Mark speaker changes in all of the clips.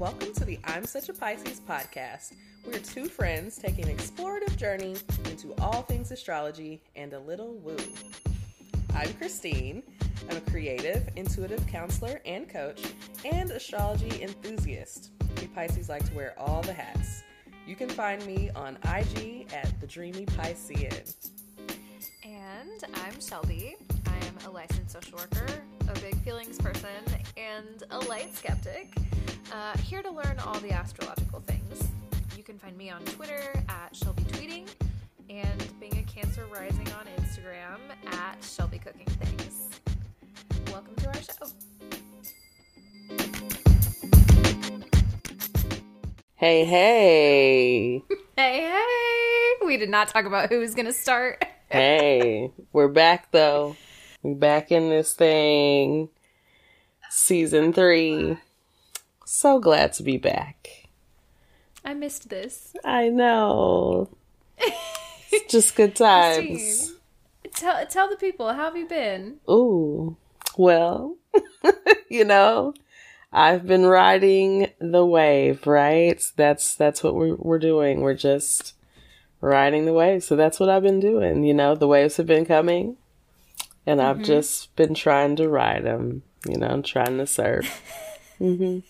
Speaker 1: Welcome to the I'm Such a Pisces podcast. We're two friends taking an explorative journey into all things astrology and a little woo. I'm Christine. I'm a creative, intuitive counselor and coach, and astrology enthusiast. We Pisces like to wear all the hats. You can find me on IG at the Dreamy Piscean.
Speaker 2: And I'm Shelby. I am a licensed social worker, a big feelings person, and a light skeptic. Uh, here to learn all the astrological things. You can find me on Twitter at Shelby Tweeting and being a Cancer Rising on Instagram at Shelby Cooking Things. Welcome to our show.
Speaker 1: Hey, hey.
Speaker 2: Hey, hey! We did not talk about who was going to start.
Speaker 1: hey, we're back though. We're back in this thing. Season three. So glad to be back.
Speaker 2: I missed this.
Speaker 1: I know. It's just good times.
Speaker 2: Tell, tell the people, how have you been?
Speaker 1: Ooh. Well, you know, I've been riding the wave, right? That's that's what we're we're doing. We're just riding the wave. So that's what I've been doing. You know, the waves have been coming, and I've just been trying to ride them. You know, I'm trying to surf. hmm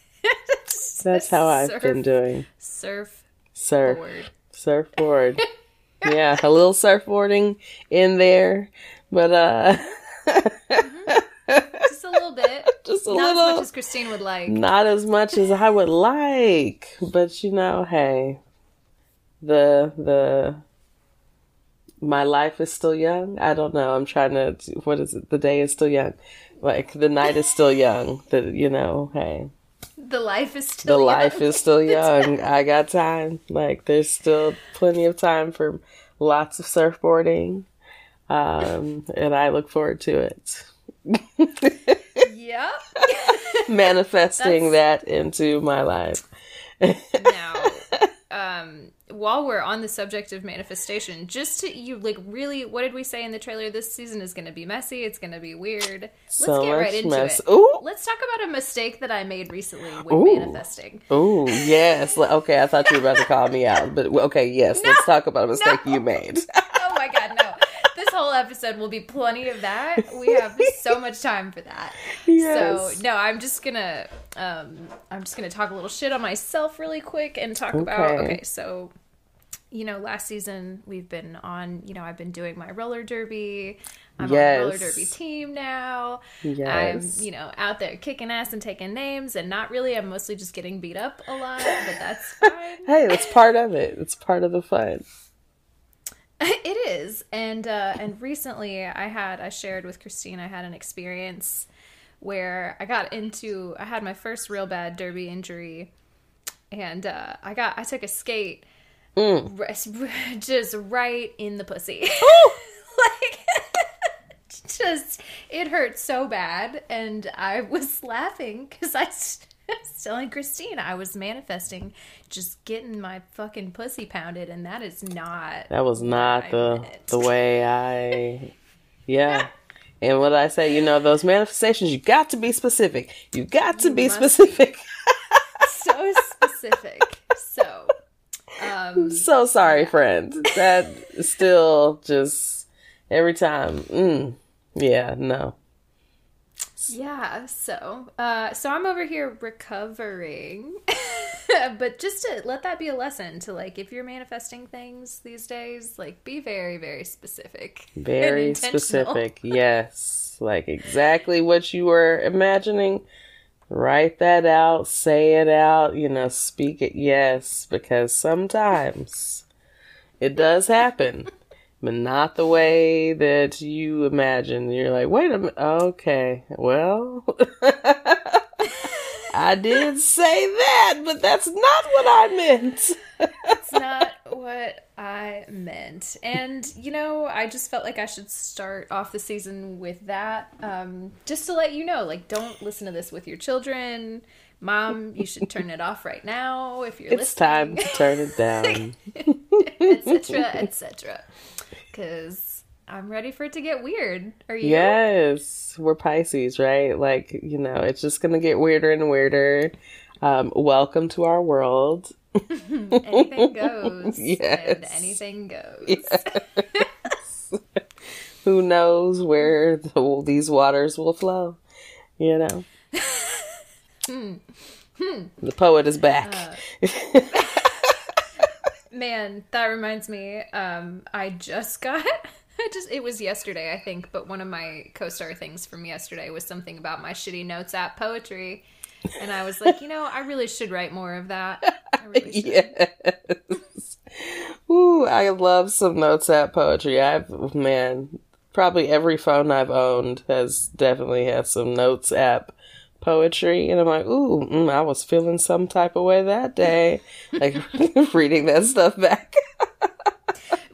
Speaker 1: That's how I've
Speaker 2: Surf-
Speaker 1: been doing.
Speaker 2: Surf
Speaker 1: Surf,
Speaker 2: board.
Speaker 1: surfboard. yeah, a little surfboarding in there, but uh,
Speaker 2: Just a little bit.
Speaker 1: just a
Speaker 2: Not as
Speaker 1: little.
Speaker 2: much as Christine would like.
Speaker 1: Not as much as I would like, but you know, hey, the the my life is still young. I don't know. I'm trying to. What is it? The day is still young. Like the night is still young. That you know, hey,
Speaker 2: The life is
Speaker 1: the
Speaker 2: still young.
Speaker 1: life is still young. I got time. Like there's still plenty of time for lots of surfboarding, um, and I look forward to it.
Speaker 2: Yep.
Speaker 1: Manifesting that into my life.
Speaker 2: now, um, while we're on the subject of manifestation, just to you like really, what did we say in the trailer? This season is going to be messy. It's going to be weird. Let's
Speaker 1: So
Speaker 2: get right into
Speaker 1: mess.
Speaker 2: it.
Speaker 1: Ooh.
Speaker 2: Let's talk about a mistake that I made recently with
Speaker 1: Ooh.
Speaker 2: manifesting.
Speaker 1: Oh yes. Okay, I thought you were about to call me out, but okay, yes. Let's talk about a mistake you made.
Speaker 2: Oh my god, no. This whole episode will be plenty of that. We have so much time for that.
Speaker 1: Yes.
Speaker 2: So no, I'm just gonna um I'm just gonna talk a little shit on myself really quick and talk about
Speaker 1: Okay.
Speaker 2: okay, so you know, last season we've been on, you know, I've been doing my roller derby. I'm on the roller derby team now.
Speaker 1: Yes.
Speaker 2: I'm, you know, out there kicking ass and taking names and not really. I'm mostly just getting beat up a lot, but that's fine.
Speaker 1: Hey, that's part of it. It's part of the fun.
Speaker 2: It is, and uh, and recently I had I shared with Christine I had an experience where I got into I had my first real bad derby injury, and uh, I got I took a skate Mm. r- just right in the pussy, like just it hurt so bad, and I was laughing because I was telling Christine I was manifesting just getting my fucking pussy pounded, and that is not
Speaker 1: That was not the
Speaker 2: meant.
Speaker 1: the way I Yeah. And what I say, you know, those manifestations, you got to be specific. You got to be specific.
Speaker 2: so specific. So, um,
Speaker 1: so sorry, friends. That still just every time. Mm, yeah, no.
Speaker 2: yeah. So, uh, so I'm over here recovering, but just to let that be a lesson to like, if you're manifesting things these days, like, be very, very specific,
Speaker 1: Very specific. Yes. Like exactly what you were imagining. Write that out, say it out, you know, speak it. Yes, because sometimes it does happen, but not the way that you imagine. You're like, wait a minute. Okay, well, I did say that, but that's not what I meant.
Speaker 2: It's not what I meant. And, you know, I just felt like I should start off the season with that. Um, just to let you know, like, don't listen to this with your children. Mom, you should turn it off right now if you're
Speaker 1: It's time to turn it down.
Speaker 2: etc., etc. Because I'm ready for it to get weird. Are you?
Speaker 1: Yes, we're Pisces, right? Like, you know, it's just going to get weirder and weirder. Um, welcome to our world.
Speaker 2: anything goes.
Speaker 1: Yes.
Speaker 2: And anything goes.
Speaker 1: Yes. Who knows where the, these waters will flow? You know. the poet is back.
Speaker 2: Man, that reminds me. Um, I just got. Just it was yesterday, I think, but one of my co-star things from yesterday was something about my shitty notes app poetry, and I was like, you know, I really should write more of that. I really
Speaker 1: yes. Ooh, I love some notes app poetry. I've man, probably every phone I've owned has definitely had some notes app poetry, and I'm like, ooh, mm, I was feeling some type of way that day, like reading that stuff back.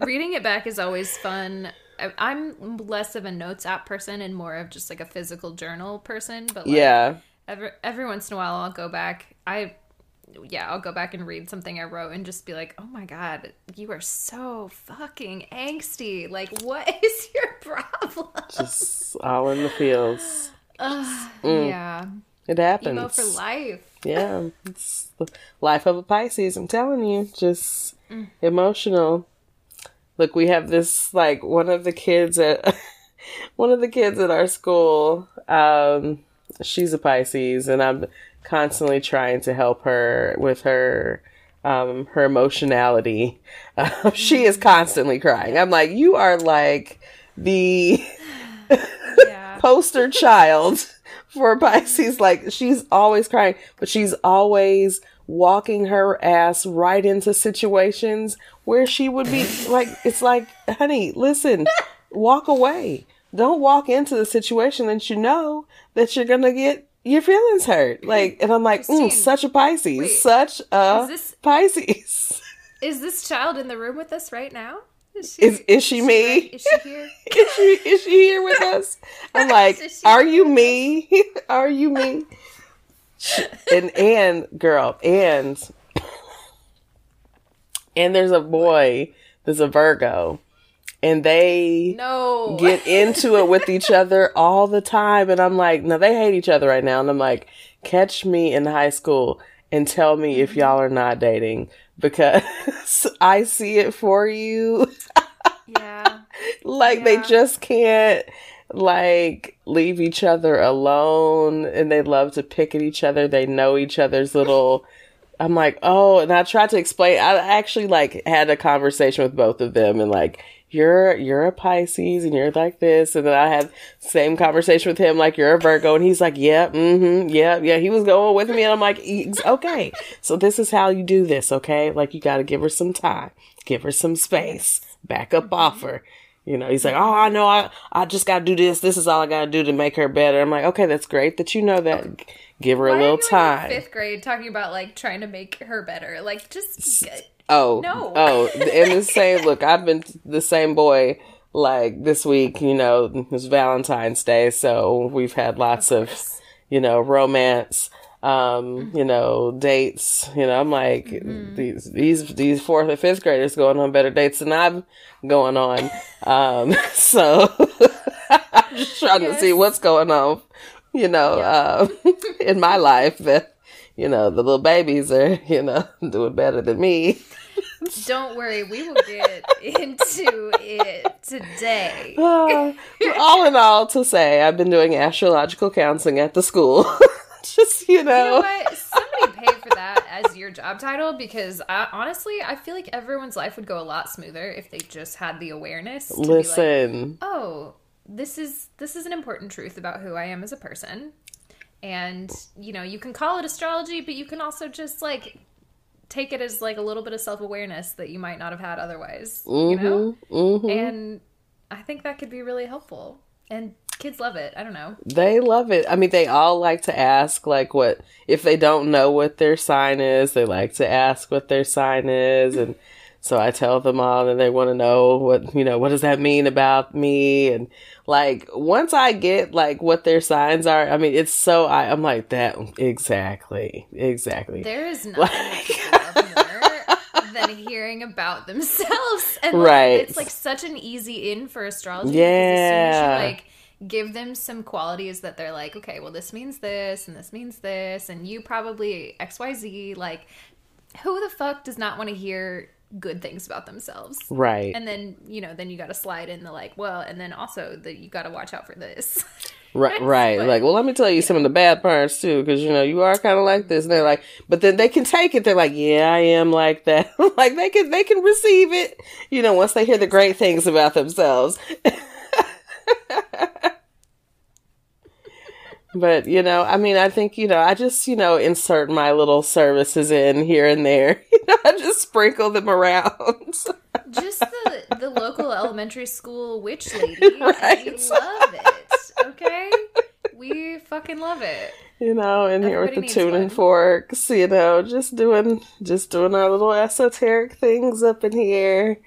Speaker 2: Reading it back is always fun. I'm less of a notes app person and more of just like a physical journal person. But like,
Speaker 1: yeah,
Speaker 2: every every once in a while, I'll go back. I yeah, I'll go back and read something I wrote and just be like, "Oh my god, you are so fucking angsty. Like, what is your problem?"
Speaker 1: just all in the feels.
Speaker 2: Ugh,
Speaker 1: Mm.
Speaker 2: Yeah,
Speaker 1: It happens.
Speaker 2: emo for life.
Speaker 1: Yeah, it's the life of a Pisces. I'm telling you, just emotional. Look, we have this like one of the kids at one of the kids at our school. Um, she's a Pisces, and I'm constantly trying to help her with her um, her emotionality. Uh, she is constantly crying. I'm like, you are like the poster child for Pisces. Like she's always crying, but she's always walking her ass right into situations where she would be like, it's like, honey, listen, walk away. Don't walk into the situation that you know that you're gonna get your feelings hurt. Like, and I'm like, mm, such a Pisces,
Speaker 2: wait,
Speaker 1: such a
Speaker 2: is this-
Speaker 1: Pisces.
Speaker 2: is this child in the room with us right now? Is she,
Speaker 1: Is is she me?
Speaker 2: right? Is she here?
Speaker 1: is she is she here with us? I'm like, are you me? are you me? And and girl, and and there's a boy, there's a Virgo, and they
Speaker 2: No.
Speaker 1: get into it with each other all the time. And I'm like, no, they hate each other right now. And I'm like, catch me in high school and tell me if mm-hmm. y'all are not dating because I see it for you.
Speaker 2: yeah.
Speaker 1: like they just can't like leave each other alone and they love to pick at each other. They know each other's little I'm like, "Oh," and I tried to explain I actually like had a conversation with both of them and like you're you're a Pisces and you're like this and then I had same conversation with him like you're a Virgo and he's like yeah mm-hmm yeah yeah he was going with me and I'm like okay. So this is how you do this okay? Like you got to give her some time give her some space back up off her you know, he's like, "Oh, I know. I I just got to do this. This is all I got to do to make her better." I'm like, "Okay, that's great that you know that. Give her
Speaker 2: Why
Speaker 1: a little time."
Speaker 2: fifth grade talking about like trying to make her better? Like, just
Speaker 1: Oh,
Speaker 2: No.
Speaker 1: oh, and the same. Look, I've been the same boy. Like this week, you know, it's Valentine's Day, so we've had lots of,
Speaker 2: course.
Speaker 1: you know, romance, um, you know, dates. You know, I'm like
Speaker 2: Mm-hmm.
Speaker 1: these these these fourth and fifth graders going on better dates than I'm going on. Um, so I'm just trying to see what's going on, you know, uh, in my life that. You know, the little babies are, you know, doing better than me.
Speaker 2: Don't worry, we will get into it today.
Speaker 1: Uh, all in all, to say, I've been doing astrological counseling at the school. Just, you
Speaker 2: You know
Speaker 1: know.
Speaker 2: what? Somebody pay for that as your job title because I, honestly, I feel like everyone's life would go a lot smoother if they just had the awareness. To Be like,
Speaker 1: Listen,
Speaker 2: oh, this is this is an important truth about who I am as a person. And, you know, you can call it astrology, but you can also just like take it as like a little bit of self-awareness that you might not have had otherwise, you know?
Speaker 1: mhm.
Speaker 2: And I think that could be really helpful. And kids love it. I don't know.
Speaker 1: they love it. I mean, they all like to ask, like, what, if they don't know what their sign is, they like to ask what their sign is. And so I tell them all, and they want to know what, you know, what does that mean about me? And like, once I get like what their signs are, I mean, it's so, I, I'm like, that, exactly, exactly.
Speaker 2: There is nothing more than hearing about themselves. And like,
Speaker 1: Right.
Speaker 2: it's like such an easy in for astrology.
Speaker 1: Yeah.
Speaker 2: as soon as you like give them some qualities that they're like, okay, well, this means this and this means this, and you probably XYZ. Like, who the fuck does not want to hear good things about themselves?
Speaker 1: Right.
Speaker 2: And then, you know, then you got to slide in the like, well, and then also that you got to watch out for this.
Speaker 1: Right, right.
Speaker 2: But-
Speaker 1: like, well, let me tell you some of the bad parts too, because you know you are kind of like this. And they're like, but then they can take it. They're like, yeah, I am like that. like they can, they can receive it. You know, once they hear the great things about themselves. but you know, I mean, I think you know, I just you know insert my little services in here and there. You know, I just sprinkle them around.
Speaker 2: Just the, the local elementary school witch lady.
Speaker 1: Right.
Speaker 2: We love it. Okay? We fucking love it.
Speaker 1: you know, in here with the tuning
Speaker 2: one.
Speaker 1: forks, you know, just doing just doing our little esoteric things up in here.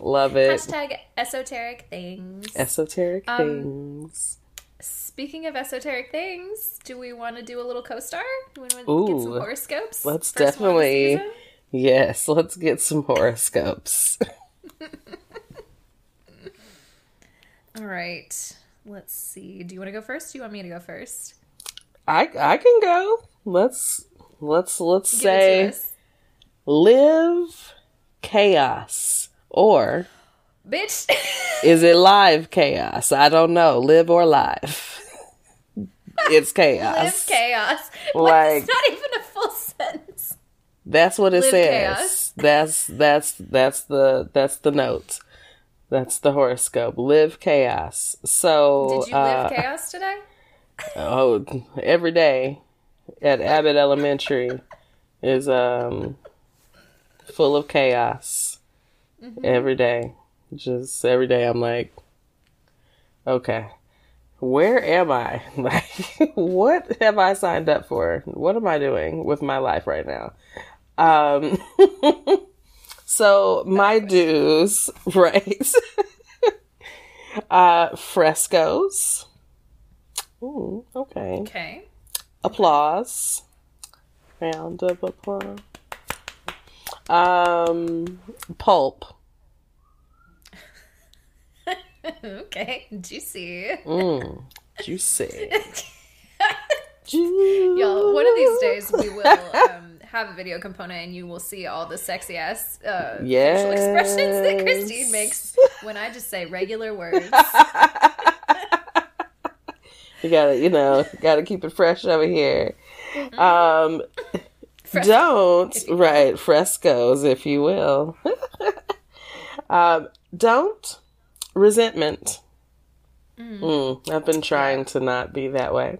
Speaker 1: Love it.
Speaker 2: Hashtag esoteric things.
Speaker 1: Esoteric
Speaker 2: Um,
Speaker 1: things.
Speaker 2: Speaking of esoteric things, do we want to do a little co-star? Do we want to get some horoscopes?
Speaker 1: let's
Speaker 2: First one of the
Speaker 1: definitely- Yes, let's get some horoscopes.
Speaker 2: All right. Let's see. Do you want to go first? Do you want me to go first?
Speaker 1: I I can go. Let's let's let's
Speaker 2: Give
Speaker 1: say live chaos or
Speaker 2: Bitch.
Speaker 1: is it live chaos? I don't know. Live or live. It's chaos.
Speaker 2: Live chaos.
Speaker 1: Like-
Speaker 2: Like, it's not even a full sentence.
Speaker 1: That's what it
Speaker 2: Live
Speaker 1: says.
Speaker 2: chaos.
Speaker 1: That's that's that's the that's the note. That's the horoscope. Live chaos. So
Speaker 2: Did you live
Speaker 1: uh,
Speaker 2: chaos today?
Speaker 1: oh every day at Abbott Elementary is um full of chaos.
Speaker 2: Mm-hmm.
Speaker 1: Every day. Just every day I'm like okay. Where am I? Like what have I signed up for? What am I doing with my life right now? Um so my do's, right? uh frescoes. Ooh, okay.
Speaker 2: Okay.
Speaker 1: Applause. Round of applause. Um pulp.
Speaker 2: okay. Juicy.
Speaker 1: Mm, juicy.
Speaker 2: Y'all, one of these days we will um, have a video component and you will see all the sexy ass uh, facial expressions that Christine makes when I just say regular words.
Speaker 1: You gotta, you know, gotta keep it fresh over here.
Speaker 2: Mm-hmm.
Speaker 1: Um, don't right frescoes, if you will. um, don't resentment. Mm, I've been trying to not be that way.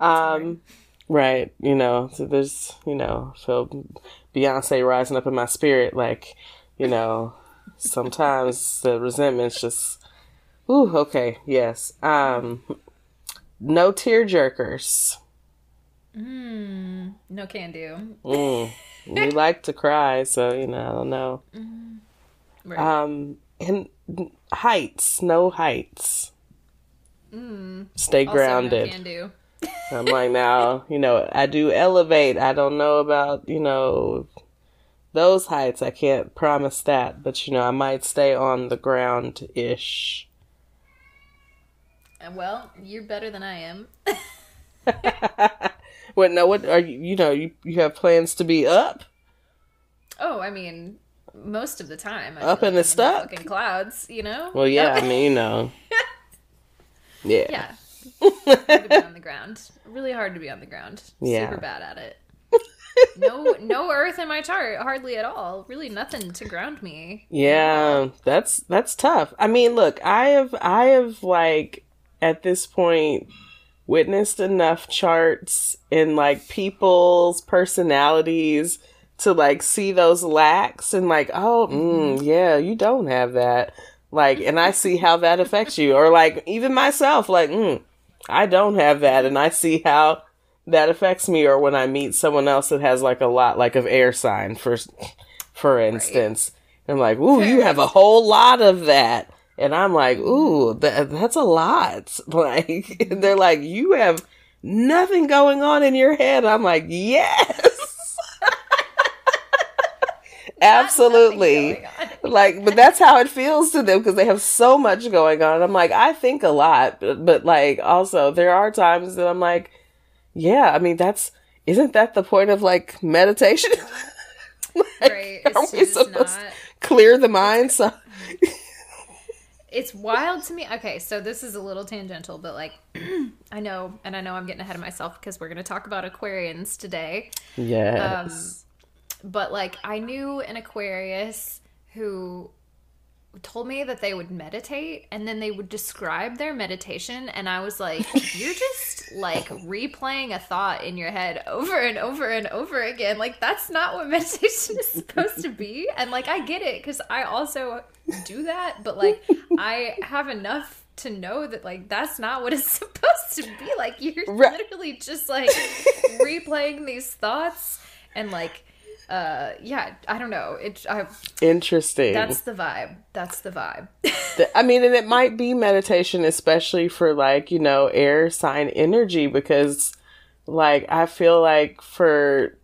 Speaker 1: Um, right, you know, so there's, you know, so Beyonce rising up in my spirit, like, you know, sometimes the resentment's just, ooh, okay, yes. Um, no tear jerkers.
Speaker 2: Mm, no can do.
Speaker 1: Mm. we like to cry, so you know, I don't know.
Speaker 2: Right.
Speaker 1: Um, and heights, no heights.
Speaker 2: mm,
Speaker 1: Stay
Speaker 2: also
Speaker 1: grounded.
Speaker 2: no can do.
Speaker 1: I'm like, now, you know, I do elevate. I don't know about, you know, those heights. I can't promise that, but you know, I might stay on the ground ish.
Speaker 2: Uh, Well, you're better than I am.
Speaker 1: What? No, what are you? You know, you you have plans to be up?
Speaker 2: Oh, I mean, most of the time. I
Speaker 1: Up in
Speaker 2: like
Speaker 1: the
Speaker 2: I'm
Speaker 1: stuck?
Speaker 2: Fucking clouds, you know?
Speaker 1: Well, yeah. I mean, you know, yeah.
Speaker 2: Yeah. hard to be on the ground. Really hard to be on the ground.
Speaker 1: Yeah.
Speaker 2: Super bad at it. No no earth in my chart, hardly at all. Really nothing to ground me.
Speaker 1: Yeah, that's that's tough. I mean, look, I have I have like at this point witnessed enough charts in like people's personalities to like see those lacks and like, oh, mm, yeah, you don't have that. Like, and I see how that affects you, or like even myself, like, mm, I don't have that, and I see how that affects me. Or when I meet someone else that has like a lot, like of air sign, for for instance, I'm like, ooh, you have a whole lot of that. And I'm like, ooh, that, that's a lot. Like, they're like, you have nothing going on in your head. I'm like, yes. Absolutely.
Speaker 2: Nothing going on.
Speaker 1: like, but that's how it feels to them because they have so much going on. I'm like, I think a lot, but, but like, also there are times that I'm like, yeah, I mean, that's isn't that the point of like meditation? like,
Speaker 2: right. It's
Speaker 1: we supposed
Speaker 2: not.
Speaker 1: to clear the mind? So
Speaker 2: It's wild to me. Okay, so this is a little tangential, but like, I know, and I know I'm getting ahead of myself because we're going to talk about Aquarians today.
Speaker 1: yes, um,
Speaker 2: But like, I knew an Aquarius who told me that they would meditate and then they would describe their meditation and I was like you're just like replaying a thought in your head over and over and over again. Like that's not what meditation is supposed to be. And like I get it cuz I also do that but like I have enough to know that like that's not what it's supposed to be. Like you're
Speaker 1: Right.
Speaker 2: literally just like replaying these thoughts and like uh yeah i don't know it I,
Speaker 1: interesting.
Speaker 2: that's the vibe that's the vibe
Speaker 1: I mean, and it might be meditation, especially for like, you know, air sign energy, because like I feel like for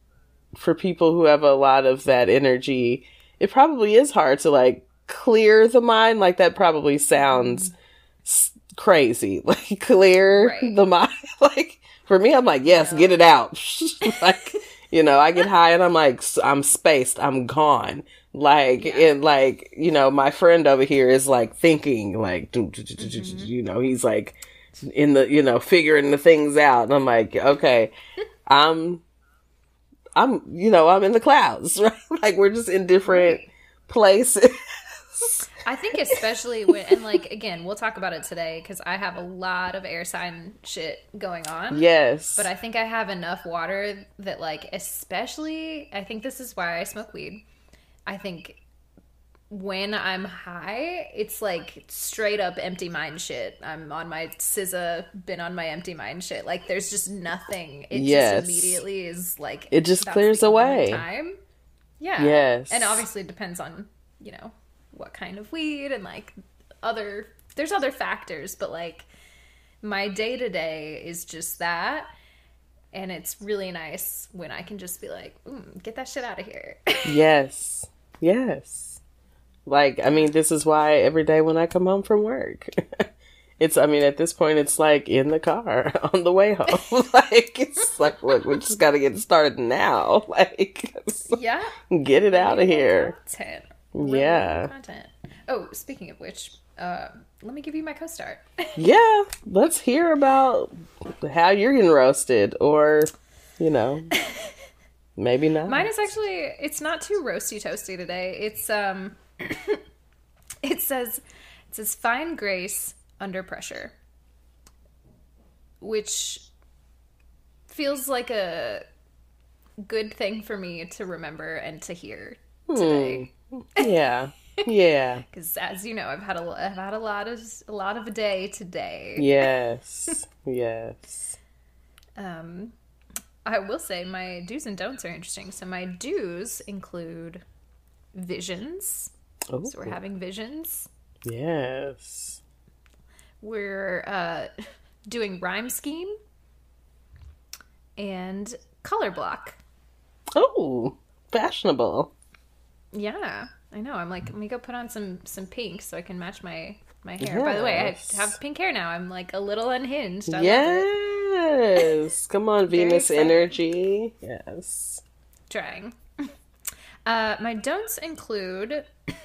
Speaker 1: for people who have a lot of that energy, it probably is hard to like clear the mind. Like that probably sounds s- crazy. Like clear
Speaker 2: Right.
Speaker 1: the mind. like for me, I'm like, yes, get it out. like, you know, I get high and I'm like, I'm spaced. I'm gone. Like, and like, you know, my friend over here is like thinking, like, do- mm-hmm. you know, he's like in the, you know, figuring the things out. And I'm like, okay, I'm, I'm, you know, I'm in the clouds, right? like, we're just in different places.
Speaker 2: i think especially when and like again we'll talk about it today because i have a lot of air sign shit going on
Speaker 1: yes.
Speaker 2: but i think i have enough water that like especially i think this is why i smoke weed i think when i'm high it's like straight up empty mind shit i'm on my SZA, been on my empty mind shit like there's just nothing it
Speaker 1: Yes.
Speaker 2: just immediately is like
Speaker 1: It just clears away.
Speaker 2: time yeah
Speaker 1: Yes.
Speaker 2: and obviously it depends on you know what kind of weed and like other there's other factors but like my day to day is just that and it's really nice when i can just be like mm, get that shit out of here
Speaker 1: Yes. Yes. Like, I mean, this is why every day when I come home from work, it's, I mean, at this point, it's like in the car on the way home. like, it's like, look, we just got to get started now. Like,
Speaker 2: yeah
Speaker 1: get it out of here.
Speaker 2: content
Speaker 1: Yeah.
Speaker 2: content oh speaking of which uh, let me give you my co-star
Speaker 1: Yeah. Let's hear about how you're getting roasted or, you know, maybe not.
Speaker 2: Mine is actually it's not too roasty toasty today. It's um it says it says fine grace under pressure. Which feels like a good thing for me to remember and to hear today.
Speaker 1: Yeah. Yeah.
Speaker 2: Because as you know, I've had a I've had a lot of a lot of a day today.
Speaker 1: Yes. Yes.
Speaker 2: Um, I will say my do's and don'ts are interesting. So my do's include visions.
Speaker 1: Oh,
Speaker 2: So we're having visions.
Speaker 1: yes.
Speaker 2: We're uh, doing rhyme scheme and color block.
Speaker 1: Oh, fashionable.
Speaker 2: Yeah, I know. I'm like, let me go put on some some pink so I can match my my hair. By the way, I have pink hair now. I'm like a little unhinged. I.
Speaker 1: Yes. Come on, Venus energy. Yes.
Speaker 2: Trying. Uh, my don'ts include,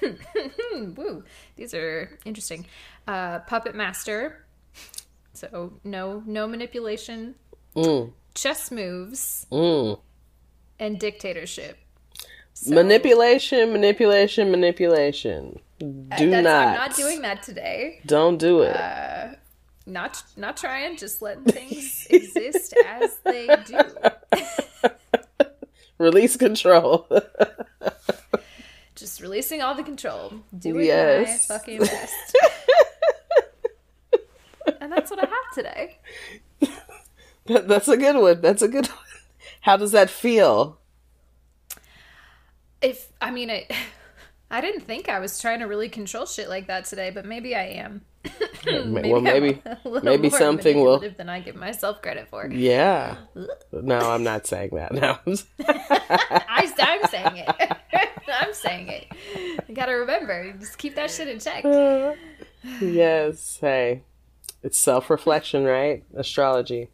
Speaker 2: woo, these are interesting. Uh, puppet master, so no no manipulation,
Speaker 1: Mm,
Speaker 2: chess moves,
Speaker 1: mm.
Speaker 2: and dictatorship. So-
Speaker 1: Manipulation, manipulation, manipulation. Do
Speaker 2: Uh,
Speaker 1: not.
Speaker 2: I'm not doing that today.
Speaker 1: Don't do it.
Speaker 2: Not not trying. Just letting things exist as they do.
Speaker 1: Release control.
Speaker 2: Just releasing all the control. Doing
Speaker 1: Yes.
Speaker 2: my fucking best. and that's what I have today.
Speaker 1: That- That's a good one. That's a good one. How does that feel?
Speaker 2: If I mean it, I didn't think I was trying to really control shit like that today, but maybe I am.
Speaker 1: well,
Speaker 2: I'm
Speaker 1: maybe,
Speaker 2: a
Speaker 1: maybe
Speaker 2: more
Speaker 1: something will.
Speaker 2: than I give myself credit for.
Speaker 1: Yeah. No, I'm not saying that. No.
Speaker 2: I, I'm saying it. I'm I'm saying it. You gotta remember, just keep that shit in check.
Speaker 1: yes. Hey, it's self reflection, right? Astrology.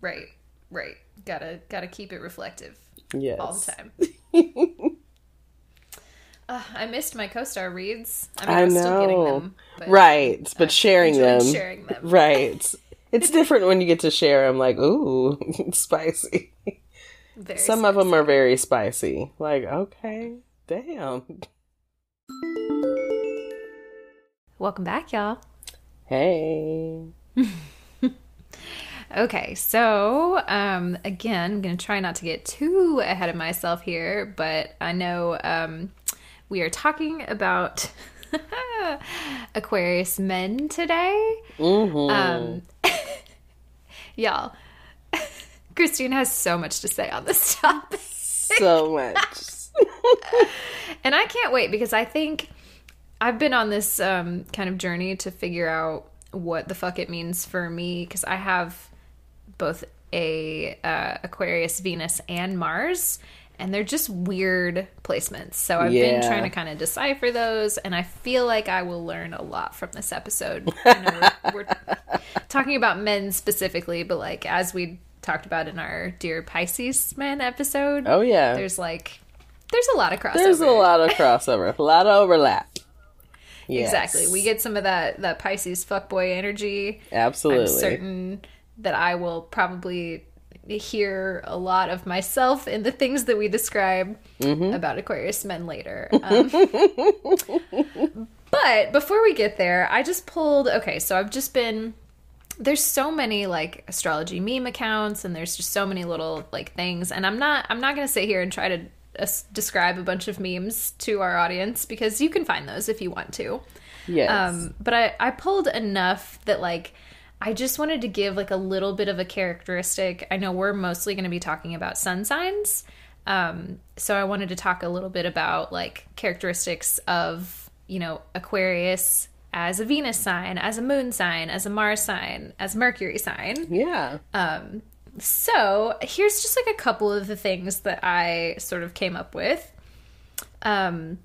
Speaker 2: Right, right. Gotta gotta keep it reflective
Speaker 1: Yes.
Speaker 2: all the time. Uh, I missed my co-star reads. I mean,
Speaker 1: I
Speaker 2: I'm still getting
Speaker 1: know.
Speaker 2: them, but
Speaker 1: Right, but
Speaker 2: I
Speaker 1: sharing them.
Speaker 2: sharing them.
Speaker 1: Right. It's different when you get to share. I'm like, ooh, spicy.
Speaker 2: Very
Speaker 1: Some of them are very spicy. Like, okay, damn.
Speaker 2: Welcome back, y'all.
Speaker 1: Hey.
Speaker 2: Okay, so um, again, I'm going to try not to get too ahead of myself here, but I know um, we are talking about Aquarius men today.
Speaker 1: Mm-hmm.
Speaker 2: Um, y'all, Christine has so much to say on this topic.
Speaker 1: so much.
Speaker 2: And I can't wait because I think I've been on this um, kind of journey to figure out what the fuck it means for me because I have both a uh, Aquarius, Venus, and Mars, and they're just weird placements. So I've been trying to kind of decipher those, and I feel like I will learn a lot from this episode. Know we're, we're talking about men specifically, but like as we talked about in our Dear Pisces Men episode,
Speaker 1: Oh yeah.
Speaker 2: there's like there's a lot of crossover.
Speaker 1: There's a lot of crossover, a lot of overlap. Yes.
Speaker 2: Exactly. We get some of that that Pisces fuckboy energy.
Speaker 1: absolutely.
Speaker 2: I'm certain that I will probably hear a lot of myself in the things that we describe
Speaker 1: Mm-hmm.
Speaker 2: about Aquarius men later. Um, but before we get there, I just pulled. Okay, so I've just been. There's so many like astrology meme accounts, and there's just so many little like things. And I'm not. I'm not going to sit here and try to uh, describe a bunch of memes to our audience because you can find those if you want to.
Speaker 1: Yes.
Speaker 2: Um, but I, I pulled enough that like I just wanted to give like a little bit of a characteristic. I know we're mostly going to be talking about sun signs. Um, so I wanted to talk a little bit about like characteristics of, you know, Aquarius as a Venus sign, as a moon sign, as a Mars sign, as Mercury sign.
Speaker 1: yeah.
Speaker 2: Um, so here's just like a couple of the things that I sort of came up with. Um,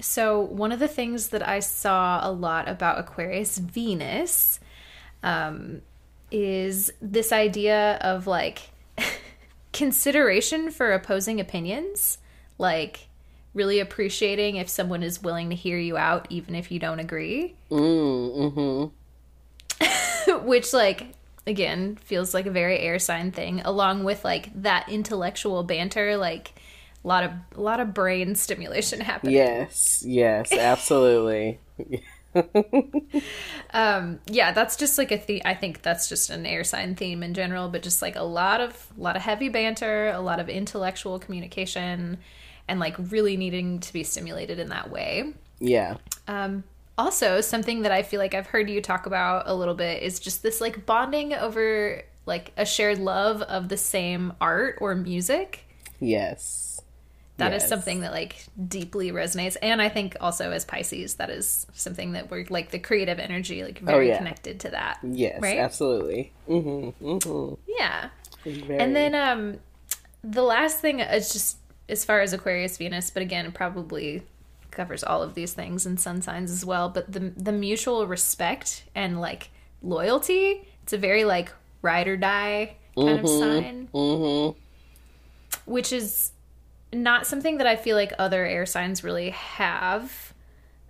Speaker 2: so one of the things that I saw a lot about Aquarius Venus um, is this idea of like consideration for opposing opinions, like really appreciating if someone is willing to hear you out even if you don't agree
Speaker 1: Mm, mm-hmm.
Speaker 2: which like again feels like a very air sign thing along with like that intellectual banter like a lot of a lot of brain stimulation happening
Speaker 1: Yes. Yes. Absolutely.
Speaker 2: um yeah that's just like a the i think that's just an air sign theme in general but just like a lot of a lot of heavy banter a lot of intellectual communication and like really needing to be stimulated in that way
Speaker 1: yeah.
Speaker 2: Um, also, something that I feel like I've heard you talk about a little bit is just this like bonding over like a shared love of the same art or music.
Speaker 1: Yes.
Speaker 2: That is
Speaker 1: Yes.
Speaker 2: something that like deeply resonates. And I think also as Pisces, that is something that we're like the creative energy, like very
Speaker 1: Oh, yeah.
Speaker 2: connected to that.
Speaker 1: Yes.
Speaker 2: Right?
Speaker 1: Absolutely. Mm-hmm. Mm-hmm.
Speaker 2: Yeah.
Speaker 1: Very-
Speaker 2: And then um the last thing is just as far as Aquarius Venus, but again probably covers all of these things and sun signs as well, but the the mutual respect and like loyalty, it's a very like ride or die kind of sign,
Speaker 1: Mm-hmm.
Speaker 2: which is not something that I feel like other air signs really have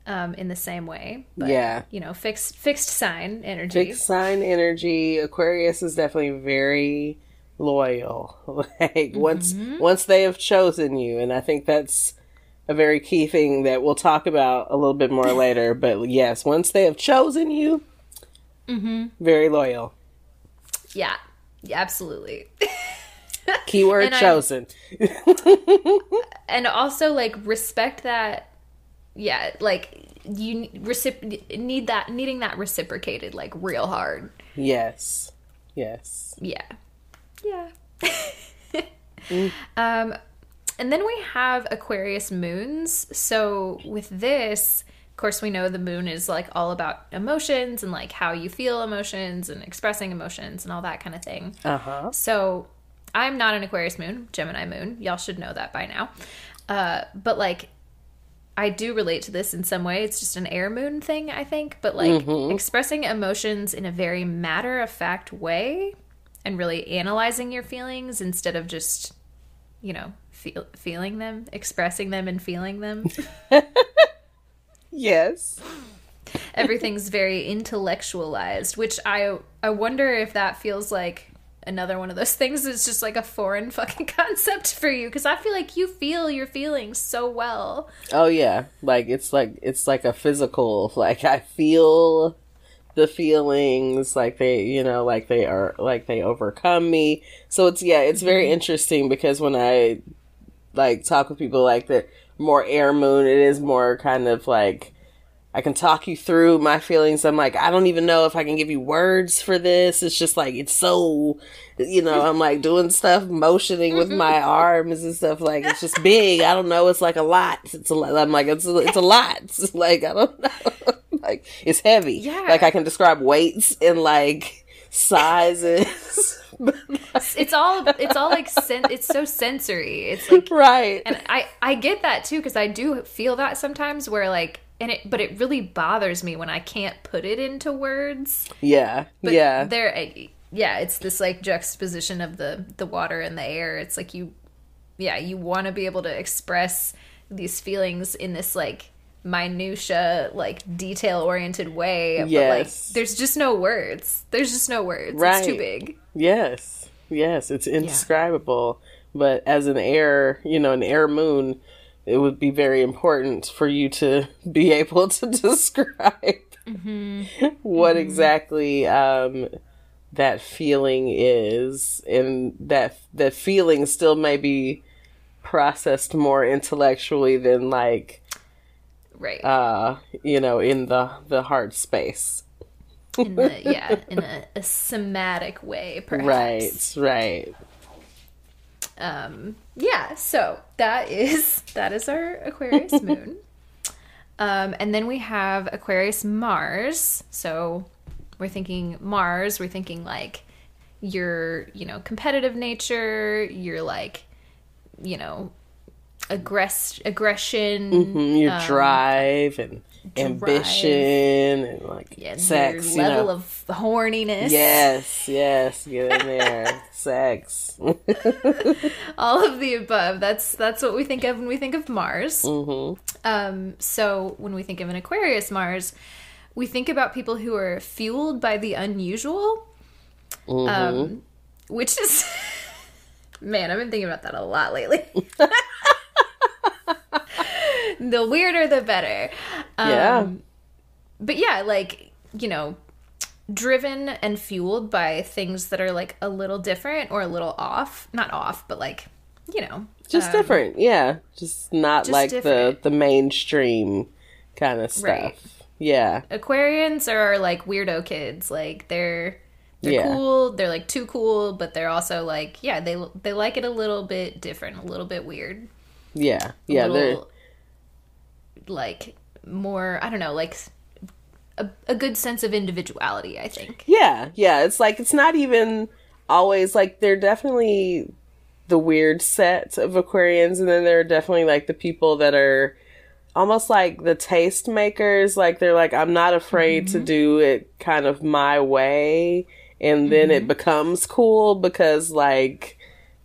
Speaker 2: um, in the same way. But,
Speaker 1: Yeah.
Speaker 2: you know, fixed fixed sign energy.
Speaker 1: Fixed sign energy. Aquarius is definitely very loyal. like once
Speaker 2: Mm-hmm.
Speaker 1: once they have chosen you, and I think that's a very key thing that we'll talk about a little bit more later. But yes, once they have chosen you,
Speaker 2: Mm-hmm.
Speaker 1: very loyal.
Speaker 2: Yeah. Yeah, absolutely.
Speaker 1: Keyword
Speaker 2: And
Speaker 1: chosen.
Speaker 2: and also like respect that yeah like you recip- need that needing that reciprocated like real hard
Speaker 1: yes. Yes.
Speaker 2: yeah yeah um and then we have aquarius moons so with this of course we know the moon is like all about emotions and like how you feel emotions and expressing emotions and all that kind of thing
Speaker 1: Uh huh.
Speaker 2: so I'm not an Aquarius moon, Gemini moon. Y'all should know that by now. Uh, but like, I do relate to this in some way. It's just an air moon thing, I think. But like, expressing emotions in a very matter of fact way and really analyzing your feelings instead of just, you know, feel, feeling them, expressing them, and feeling them.
Speaker 1: Yes.
Speaker 2: Everything's very intellectualized, which I I wonder if that feels like another one of those things that's just like a foreign fucking concept for you because I feel like you feel your feelings so well.
Speaker 1: Oh yeah. Like it's like it's like a physical like I feel the feelings like they you know like they are like they overcome me. So it's yeah, it's very mm-hmm. interesting because when I like talk with people like the more air moon it is more kind of like I can talk you through my feelings. I'm like, I don't even know if I can give you words for this. It's just like, it's so, you know, I'm like doing stuff, motioning with my mm-hmm. arms and stuff. Like, it's just big. I don't know. It's like a lot. It's a lot. I'm like, it's a, it's a lot. It's like, I don't know. like, it's heavy.
Speaker 2: Yeah.
Speaker 1: Like, I can describe weights and like sizes.
Speaker 2: It's all it's all like sen- it's so sensory. It's like
Speaker 1: right.
Speaker 2: and I I get that too because I do feel that sometimes where like and it but it really bothers me when I can't put it into words.
Speaker 1: yeah.
Speaker 2: But
Speaker 1: yeah.
Speaker 2: there I- yeah, it's this like juxtaposition of the the water and the air. It's like you yeah, you want to be able to express these feelings in this like minutia like detail oriented way but
Speaker 1: Yes.
Speaker 2: like there's just no words there's just no words it's too big
Speaker 1: Yes, yes, it's indescribable. But as an air, you know, an air moon, it would be very important for you to be able to describe what exactly um, that feeling is, and that that feeling still may be processed more intellectually than like
Speaker 2: right.
Speaker 1: uh you know in the the heart space.
Speaker 2: In the, yeah in a, a somatic way perhaps.
Speaker 1: Right right
Speaker 2: um yeah so that is that is our aquarius moon. Um and then we have aquarius mars. So we're thinking mars we're thinking like your you know competitive nature your like you know aggress aggression
Speaker 1: Mhm, your drive and ambition and like
Speaker 2: yeah,
Speaker 1: sex
Speaker 2: your
Speaker 1: you
Speaker 2: level
Speaker 1: know.
Speaker 2: of horniness
Speaker 1: yes yes get in there sex
Speaker 2: all of the above that's that's what we think of when we think of mars
Speaker 1: hmm
Speaker 2: Um, so when we think of an Aquarius Mars, we think about people who are fueled by the unusual,
Speaker 1: Mm-hmm.
Speaker 2: um, which is, man, I've been thinking about that a lot lately. The weirder, the better. Um,
Speaker 1: yeah
Speaker 2: But yeah, like, you know, driven and fueled by things that are like a little different or a little off. Not off, but like, you know.
Speaker 1: just different yeah just not
Speaker 2: just
Speaker 1: like
Speaker 2: different.
Speaker 1: the the mainstream kind of stuff
Speaker 2: Right.
Speaker 1: yeah
Speaker 2: Aquarians are like weirdo kids. Like they're they're
Speaker 1: Yeah.
Speaker 2: cool. They're like too cool, but they're also like yeah they they like it a little bit different, a little bit weird.
Speaker 1: yeah yeah they're
Speaker 2: little, like more I don't know like a, a good sense of individuality. I think.
Speaker 1: Yeah, yeah. It's like it's not even always like they're definitely the weird set of Aquarians, and then there are definitely like the people that are almost like the taste makers. Like they're like, I'm not afraid to mm-hmm. do it kind of my way, and then it mm-hmm. becomes cool because like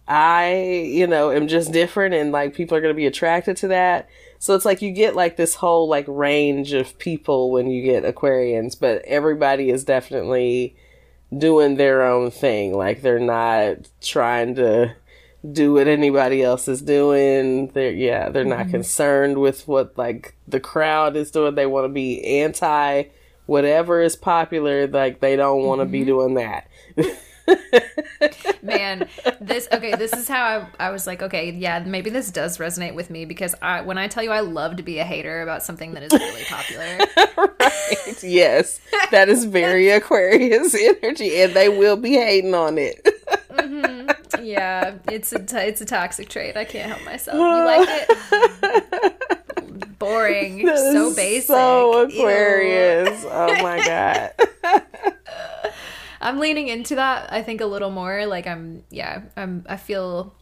Speaker 1: I, you know, am just different, and like people are gonna be attracted to that. So it's like you get like this whole like range of people when you get Aquarians, but everybody is definitely doing their own thing. Like they're not trying to do what anybody else is doing. They're yeah, they're not mm-hmm. concerned with what like the crowd is doing. They want to be anti whatever is popular. Like they don't want to be mm-hmm. doing that.
Speaker 2: Man, this okay. This is how I, I was like, okay, yeah, maybe this does resonate with me because I, when I tell you I love to be a hater about something that is really popular,
Speaker 1: right. Yes. That is very Aquarius energy and they will be hating on it. Mm-hmm.
Speaker 2: yeah, it's a t- it's a toxic trait. I can't help myself. You like it? Boring.
Speaker 1: That
Speaker 2: so basic.
Speaker 1: So
Speaker 2: Ew.
Speaker 1: Aquarius. Oh my god.
Speaker 2: I'm leaning into that. I think a little more. Like I'm, yeah, I'm. I feel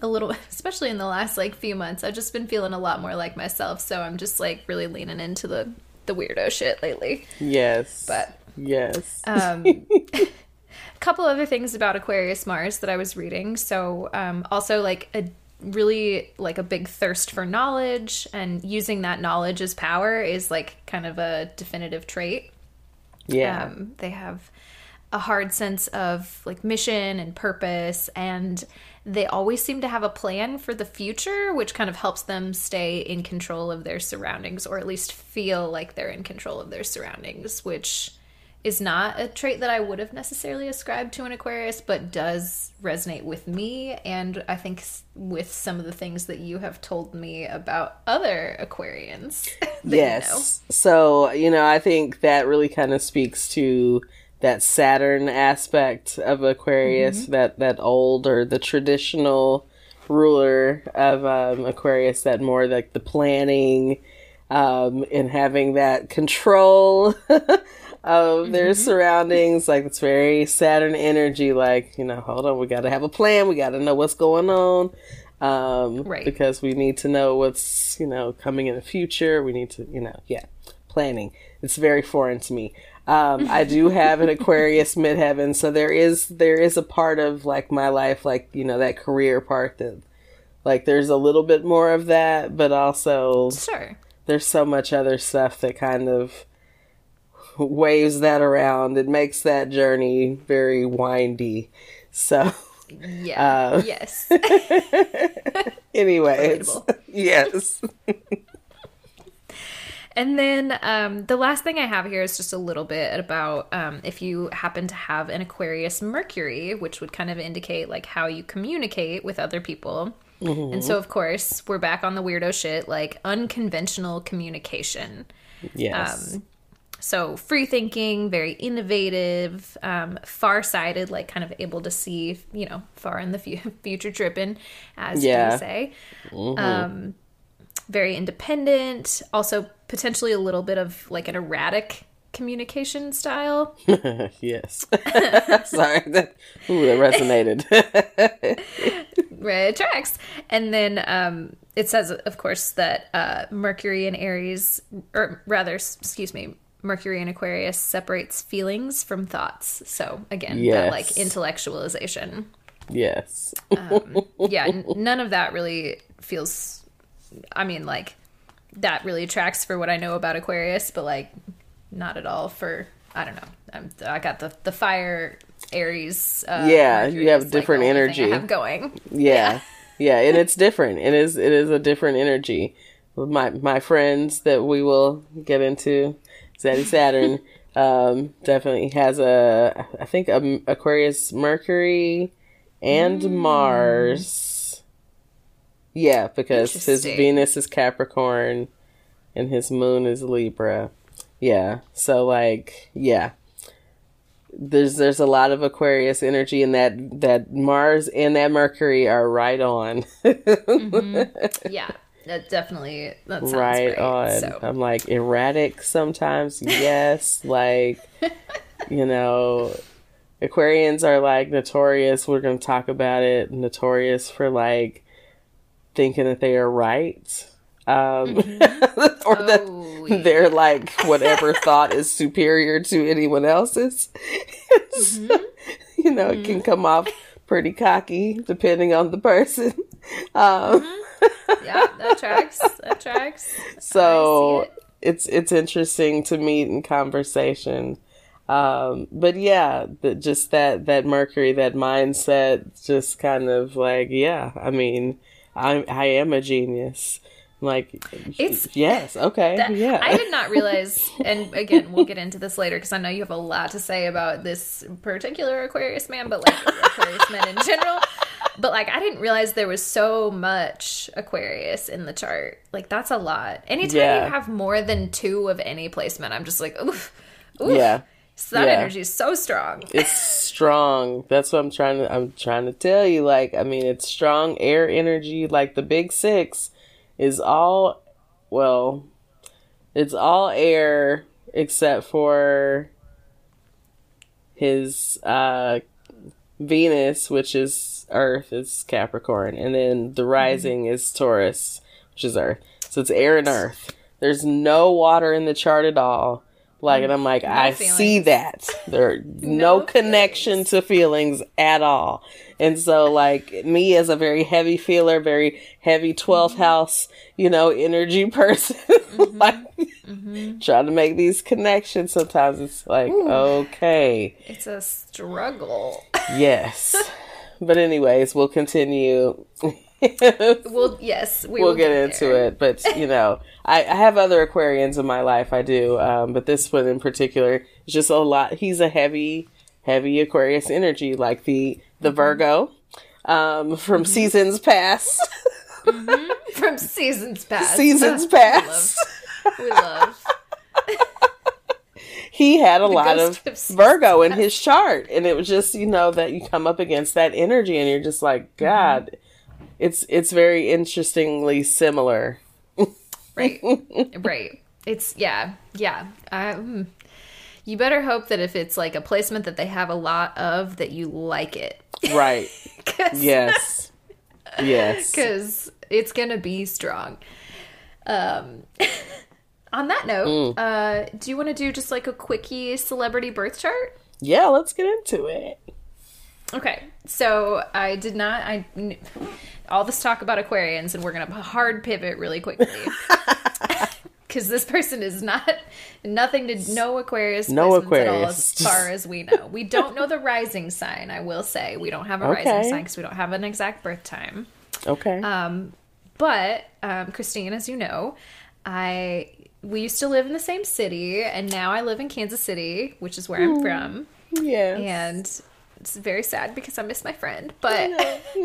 Speaker 2: a little, especially in the last like few months. I've just been feeling a lot more like myself, so I'm just like really leaning into the the weirdo shit lately.
Speaker 1: Yes.
Speaker 2: But
Speaker 1: yes.
Speaker 2: um, a couple other things about Aquarius Mars that I was reading. So, um, also like a really like a big thirst for knowledge and using that knowledge as power is like kind of a definitive trait.
Speaker 1: yeah.
Speaker 2: Um, they have a hard sense of like mission and purpose, and they always seem to have a plan for the future, which kind of helps them stay in control of their surroundings, or at least feel like they're in control of their surroundings, which is not a trait that I would have necessarily ascribed to an Aquarius, but does resonate with me, and I think with some of the things that you have told me about other Aquarians. that you know.
Speaker 1: yes. So, you know, I think that really kind of speaks to that Saturn aspect of Aquarius, that that old or the traditional ruler of um, Aquarius, that more like the planning um, and having that control of their surroundings. Like it's very Saturn energy. Like you know, hold on, we got to have a plan. We got to know what's going on. Um,
Speaker 2: Right.
Speaker 1: Because we need to know what's you know coming in the future. We need to you know yeah planning. It's very foreign to me. Um, I do have an Aquarius midheaven, so there is there is a part of like my life, like you know that career part that like there's a little bit more of that, but also
Speaker 2: Sure.
Speaker 1: there's so much other stuff that kind of waves that around. It makes that journey very windy. So,
Speaker 2: Yeah.
Speaker 1: Uh,
Speaker 2: yes.
Speaker 1: anyways, yes,
Speaker 2: And then um, the last thing I have here is just a little bit about um, if you happen to have an Aquarius Mercury, which would kind of indicate like how you communicate with other people. And so, of course, we're back on the weirdo shit, like unconventional communication.
Speaker 1: yes,
Speaker 2: Um, So, free thinking, very innovative, um, far sighted, like kind of able to see, you know, far in the fu- future tripping, as
Speaker 1: Yeah.
Speaker 2: you say. Um, very independent, also potentially a little bit of like an erratic communication style.
Speaker 1: yes. Sorry, that, ooh, that resonated.
Speaker 2: Right, tracks. And then um, it says, of course, that uh, Mercury and Aries, or rather, excuse me, Mercury and Aquarius separates feelings from thoughts. So again, that like intellectualization.
Speaker 1: yes,
Speaker 2: Yeah, n- none of that really feels. I mean, like that really tracks for what I know about Aquarius, but like not at all for I don't know. I'm, I got the the fire Aries. Uh,
Speaker 1: Yeah,
Speaker 2: Mercury
Speaker 1: you have
Speaker 2: like,
Speaker 1: different
Speaker 2: only
Speaker 1: energy.
Speaker 2: I have going.
Speaker 1: yeah, yeah, and it's different. It is it is a different energy. My my friends that we will get into, Zaddy Saturn, um, definitely has a I think a Aquarius Mercury and Mars. Yeah, because his Venus is Capricorn and his moon is Libra. Yeah. So like, yeah. There's there's a lot of Aquarius energy and that that Mars and that Mercury are right on. Mm-hmm.
Speaker 2: Yeah, that definitely that sounds
Speaker 1: right
Speaker 2: great.
Speaker 1: on.
Speaker 2: So
Speaker 1: I'm like erratic sometimes, yes. like you know, Aquarians are like notorious. We're going to talk about it. Notorious for like thinking that they are right, um, or that
Speaker 2: Oh, yeah.
Speaker 1: they're like whatever thought is superior to anyone else's. So, you know, it can come off pretty cocky depending on the person. Um,
Speaker 2: yeah, that tracks. That tracks.
Speaker 1: so
Speaker 2: it.
Speaker 1: it's it's interesting to meet in conversation um but yeah the, just that that mercury that mindset just kind of like yeah i mean i i am a genius like
Speaker 2: It's-
Speaker 1: yes okay
Speaker 2: That-
Speaker 1: yeah
Speaker 2: I did not realize, and again, we'll get into this later because I know you have a lot to say about this particular Aquarius man, but like Aquarius men in general. But like, I didn't realize there was so much Aquarius in the chart. Like, that's a lot. Anytime
Speaker 1: Yeah.
Speaker 2: you have more than two of any placement, I'm just like, oof, oof.
Speaker 1: yeah
Speaker 2: So that
Speaker 1: yeah.
Speaker 2: energy is so strong.
Speaker 1: it's strong that's what i'm trying to i'm trying to tell you like i mean it's strong air energy like the big six is all well it's all air except for his uh Venus, which is Earth, is Capricorn, and then the rising is Taurus, which is Earth. So it's air and Earth. There's no water in the chart at all. Like, and I'm like, I
Speaker 2: feelings.
Speaker 1: see that. There no,
Speaker 2: No
Speaker 1: connection to feelings at all. And so, like, me as a very heavy feeler, very heavy 12th mm-hmm. house, you know, energy person, mm-hmm. like, mm-hmm. trying to make these connections, sometimes it's like, okay,
Speaker 2: It's a struggle.
Speaker 1: yes. But, anyways, we'll continue.
Speaker 2: well, yes, we
Speaker 1: we'll
Speaker 2: will
Speaker 1: get into it. But you know, I, I have other Aquarians in my life. I do, um, but this one in particular is just a lot. He's a heavy, heavy Aquarius energy, like the the
Speaker 2: Mm-hmm.
Speaker 1: Virgo um, from seasons past.
Speaker 2: from seasons past.
Speaker 1: seasons
Speaker 2: We
Speaker 1: past.
Speaker 2: love. We love.
Speaker 1: He had a lot of
Speaker 2: of
Speaker 1: Virgo in his chart, and it was just you know that you come up against that energy, and you're just like,
Speaker 2: Mm-hmm.
Speaker 1: It's it's very interestingly similar.
Speaker 2: Right. right. It's yeah, yeah. Um, you better hope that if it's like a placement that they have a lot of, that you like it.
Speaker 1: Right. Yes. Yes.
Speaker 2: Because it's gonna be strong. Um. On that note,
Speaker 1: Mm.
Speaker 2: uh, do you want to do just like a quickie celebrity birth chart?
Speaker 1: Yeah, let's get into it.
Speaker 2: Okay, so I did not. I all this talk about Aquarians, and we're gonna hard pivot really quickly because this person is not nothing to no Aquarius,
Speaker 1: No
Speaker 2: at all,
Speaker 1: Aquarius.
Speaker 2: as far as we know. We don't know the rising sign. I will say we don't have a
Speaker 1: Okay.
Speaker 2: rising sign because we don't have an exact birth time.
Speaker 1: Okay.
Speaker 2: Um, but um, Christine, as you know, I we used to live in the same city, and now I live in Kansas City, which is where I'm from
Speaker 1: yes.
Speaker 2: and it's very sad because I miss my friend, but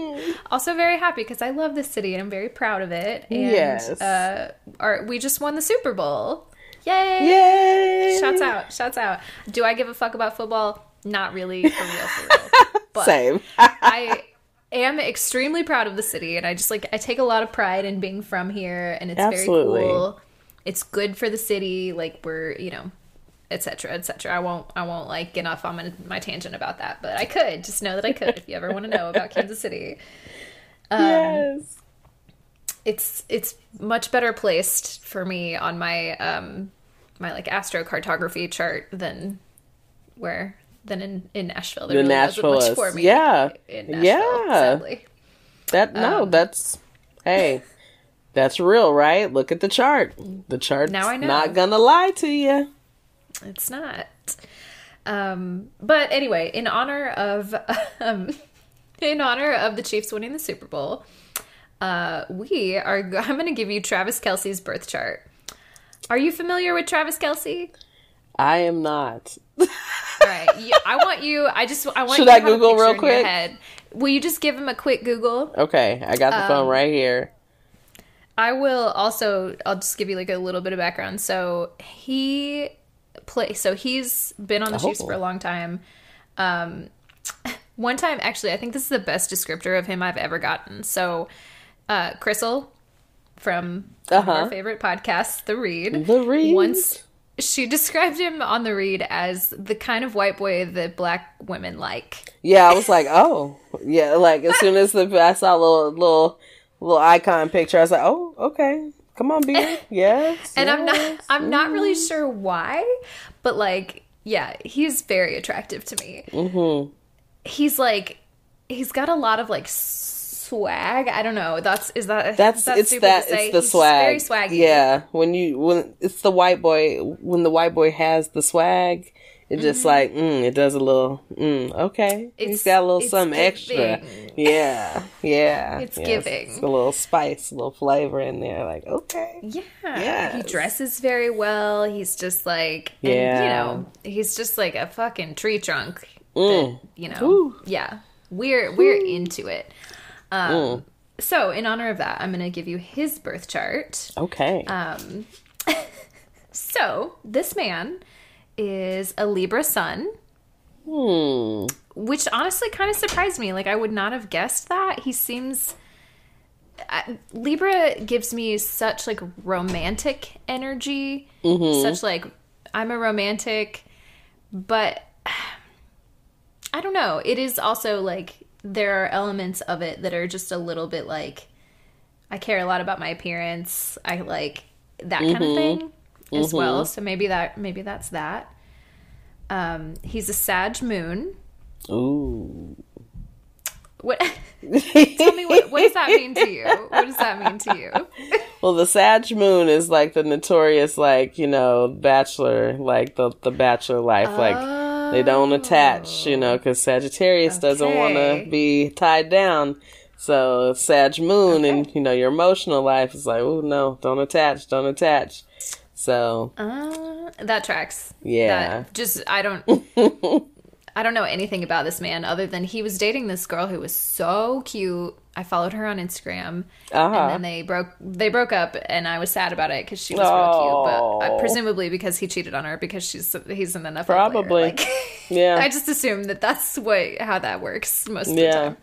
Speaker 2: also very happy because I love this city and I'm very proud of it. And
Speaker 1: Yes.
Speaker 2: uh, our, we just won the Super Bowl. Yay!
Speaker 1: Yay!
Speaker 2: Shouts out! Shouts out! Do I give a fuck about football? Not really, for real, for real. But
Speaker 1: Same.
Speaker 2: I am extremely proud of the city, and I just like I take a lot of pride in being from here, and it's
Speaker 1: Absolutely.
Speaker 2: very cool. It's good for the city. Like we're you know etc etc i won't i won't like get off on my, my tangent about that but i could just know that i could if you ever want to know about kansas city Um,
Speaker 1: yes.
Speaker 2: it's it's much better placed for me on my um my like astrocartography chart than where than in in nashville there
Speaker 1: The
Speaker 2: really
Speaker 1: Nashville
Speaker 2: wasn't much for me
Speaker 1: yeah.
Speaker 2: in nashville
Speaker 1: Yeah.
Speaker 2: sadly
Speaker 1: That no,
Speaker 2: um,
Speaker 1: that's hey, that's real, right? Look at the chart. The chart's
Speaker 2: Now I know.
Speaker 1: not gonna lie to you.
Speaker 2: It's not. Um, but anyway, in honor of um, in honor of the Chiefs winning the Super Bowl, uh, we are. I'm going to give you Travis Kelce's birth chart. Are you familiar with Travis Kelce?
Speaker 1: I am not.
Speaker 2: All right, you, I want you. I just. I want
Speaker 1: Should I
Speaker 2: to have a
Speaker 1: Google real quick?
Speaker 2: Will you just give him a quick Google?
Speaker 1: Okay, I got the
Speaker 2: Um,
Speaker 1: phone right here.
Speaker 2: I will also I'll just give you like a little bit of background. So he play so he's been on the Chiefs
Speaker 1: Oh.
Speaker 2: for a long time. Um one time actually I think this is the best descriptor of him I've ever gotten. So uh Crissle from
Speaker 1: Uh-huh.
Speaker 2: our favorite podcast, The Read.
Speaker 1: The Read.
Speaker 2: Once she described him on the read as the kind of white boy that black women like.
Speaker 1: Yeah, I was like, oh, yeah. Like as soon as the I saw a little little little icon picture, I was like, oh, okay, come on, beer, yes.
Speaker 2: and I'm not. I'm not really sure why, but like yeah, he's very attractive to me. Mm-hmm. He's like he's got a lot of like swag. I don't know. That's is that
Speaker 1: That's
Speaker 2: is that
Speaker 1: it's that it's the
Speaker 2: He's
Speaker 1: swag.
Speaker 2: Very swaggy.
Speaker 1: Yeah, when you when it's the white boy when the white boy has the swag, it just like mm, it does a little mm, okay. He's
Speaker 2: Mm-hmm. It's-
Speaker 1: got a little
Speaker 2: it's
Speaker 1: something extra. Yeah, yeah.
Speaker 2: It's giving.
Speaker 1: It's a little spice, a little flavor in there. Like okay,
Speaker 2: Yeah.
Speaker 1: Yes.
Speaker 2: He dresses very well. He's just like and,
Speaker 1: Yeah.
Speaker 2: you know, he's just like a fucking tree trunk.
Speaker 1: Mm.
Speaker 2: that, you know.
Speaker 1: Ooh.
Speaker 2: Yeah. We're we're into it. Um
Speaker 1: Mm.
Speaker 2: so in honor of that, I'm gonna give you his birth chart.
Speaker 1: okay.
Speaker 2: Um, so this man is a Libra sun,
Speaker 1: hmm.
Speaker 2: which honestly kind of surprised me. Like I would not have guessed that. He seems I- Libra gives me such like romantic energy, such like I'm a romantic, but I don't know. It is also like there are elements of it that are just a little bit like I care a lot about my appearance. I like that kind of thing as well. So maybe that maybe that's that. Um, he's a Sag Moon.
Speaker 1: Ooh.
Speaker 2: What? Tell me what, what does that mean to you? What does that mean to you?
Speaker 1: Well, the Sag Moon is like the notorious, like you know, bachelor, like the the bachelor life, like they don't attach, you know, because Sagittarius doesn't want to be tied down. So Sag Moon and you know your emotional life is like, oh no, don't attach, don't attach. So
Speaker 2: Uh, that tracks.
Speaker 1: Yeah.
Speaker 2: That just I don't I don't know anything about this man other than he was dating this girl who was so cute. I followed her on Instagram,
Speaker 1: uh-huh.
Speaker 2: and then they broke. They broke up, and I was sad about it because she was real cute. But
Speaker 1: Oh.
Speaker 2: uh, presumably because he cheated on her because she's he's an NFL
Speaker 1: Probably.
Speaker 2: Like,
Speaker 1: yeah,
Speaker 2: I just assume that that's what how that works most of
Speaker 1: Yeah.
Speaker 2: the time.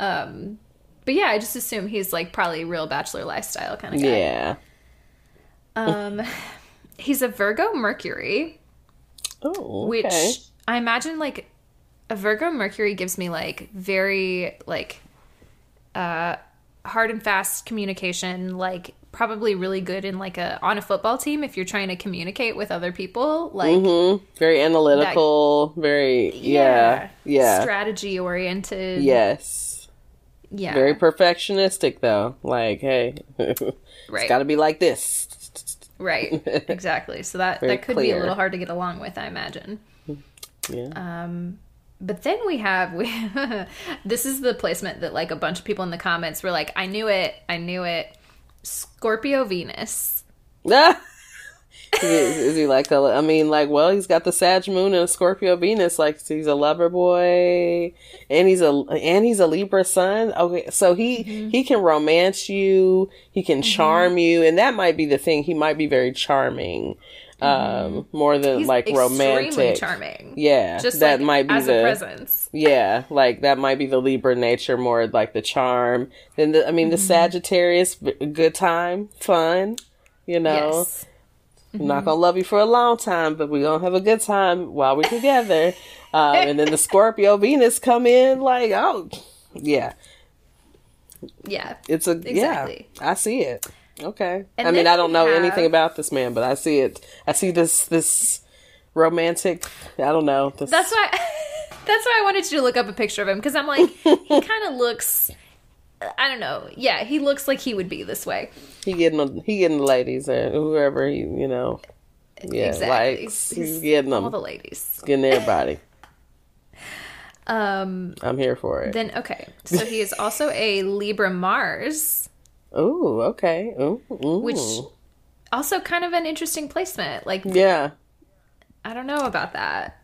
Speaker 2: Um, but yeah, I just assume he's like probably real bachelor lifestyle kind of guy.
Speaker 1: yeah.
Speaker 2: Um, he's a Virgo Mercury,
Speaker 1: Oh,
Speaker 2: which. I imagine like a Virgo Mercury gives me like very like uh hard and fast communication, like probably really good in like a on a football team if you're trying to communicate with other people, like
Speaker 1: hmm Very analytical. very yeah, yeah.
Speaker 2: strategy oriented.
Speaker 1: yes.
Speaker 2: yeah,
Speaker 1: Very perfectionistic though. Like, hey, it's got to be like this.
Speaker 2: Right, exactly. So that that could be a little hard to get along with, I imagine.
Speaker 1: Yeah.
Speaker 2: Um, but then we have we this is the placement that like a bunch of people in the comments were like, I knew it, I knew it. Scorpio Venus.
Speaker 1: Is, he, is he like a? I mean, like, well, he's got the Sag Moon and a Scorpio Venus. Like, he's a lover boy, and he's a and he's a Libra sun. Okay, so he
Speaker 2: Mm-hmm.
Speaker 1: he can romance you, he can charm you, and that might be the thing. He might be very charming, um, more than
Speaker 2: Mm-hmm. He's
Speaker 1: like romantic.
Speaker 2: charming.
Speaker 1: Yeah,
Speaker 2: Just
Speaker 1: that
Speaker 2: like,
Speaker 1: might be
Speaker 2: as
Speaker 1: the
Speaker 2: a presence.
Speaker 1: yeah, like that might be the Libra nature, more like the charm. Then the, I mean,
Speaker 2: Mm-hmm.
Speaker 1: the Sagittarius, good time, fun. You know,
Speaker 2: Yes.
Speaker 1: I'm not gonna love you for a long time, but we're gonna have a good time while we're together. um, and then the Scorpio Venus come in, like, oh, yeah,
Speaker 2: Yeah.
Speaker 1: it's a
Speaker 2: Exactly.
Speaker 1: yeah, I see it. Okay,
Speaker 2: And
Speaker 1: I mean, I don't know
Speaker 2: have-
Speaker 1: anything about this man, but I see it. I see this this romantic. I don't know. This,
Speaker 2: That's why that's why I wanted you to look up a picture of him because I'm like he kind of looks I don't know. Yeah, he looks like he would be this way.
Speaker 1: he getting the, he getting the ladies and whoever he you know. Yeah,
Speaker 2: exactly.
Speaker 1: likes. He's getting them.
Speaker 2: all the ladies.
Speaker 1: getting everybody.
Speaker 2: Um
Speaker 1: I'm here for it.
Speaker 2: then okay. So he is also a Libra Mars.
Speaker 1: Ooh, okay. Ooh, ooh.
Speaker 2: which also kind of an interesting placement. Like
Speaker 1: yeah.
Speaker 2: I don't know about that.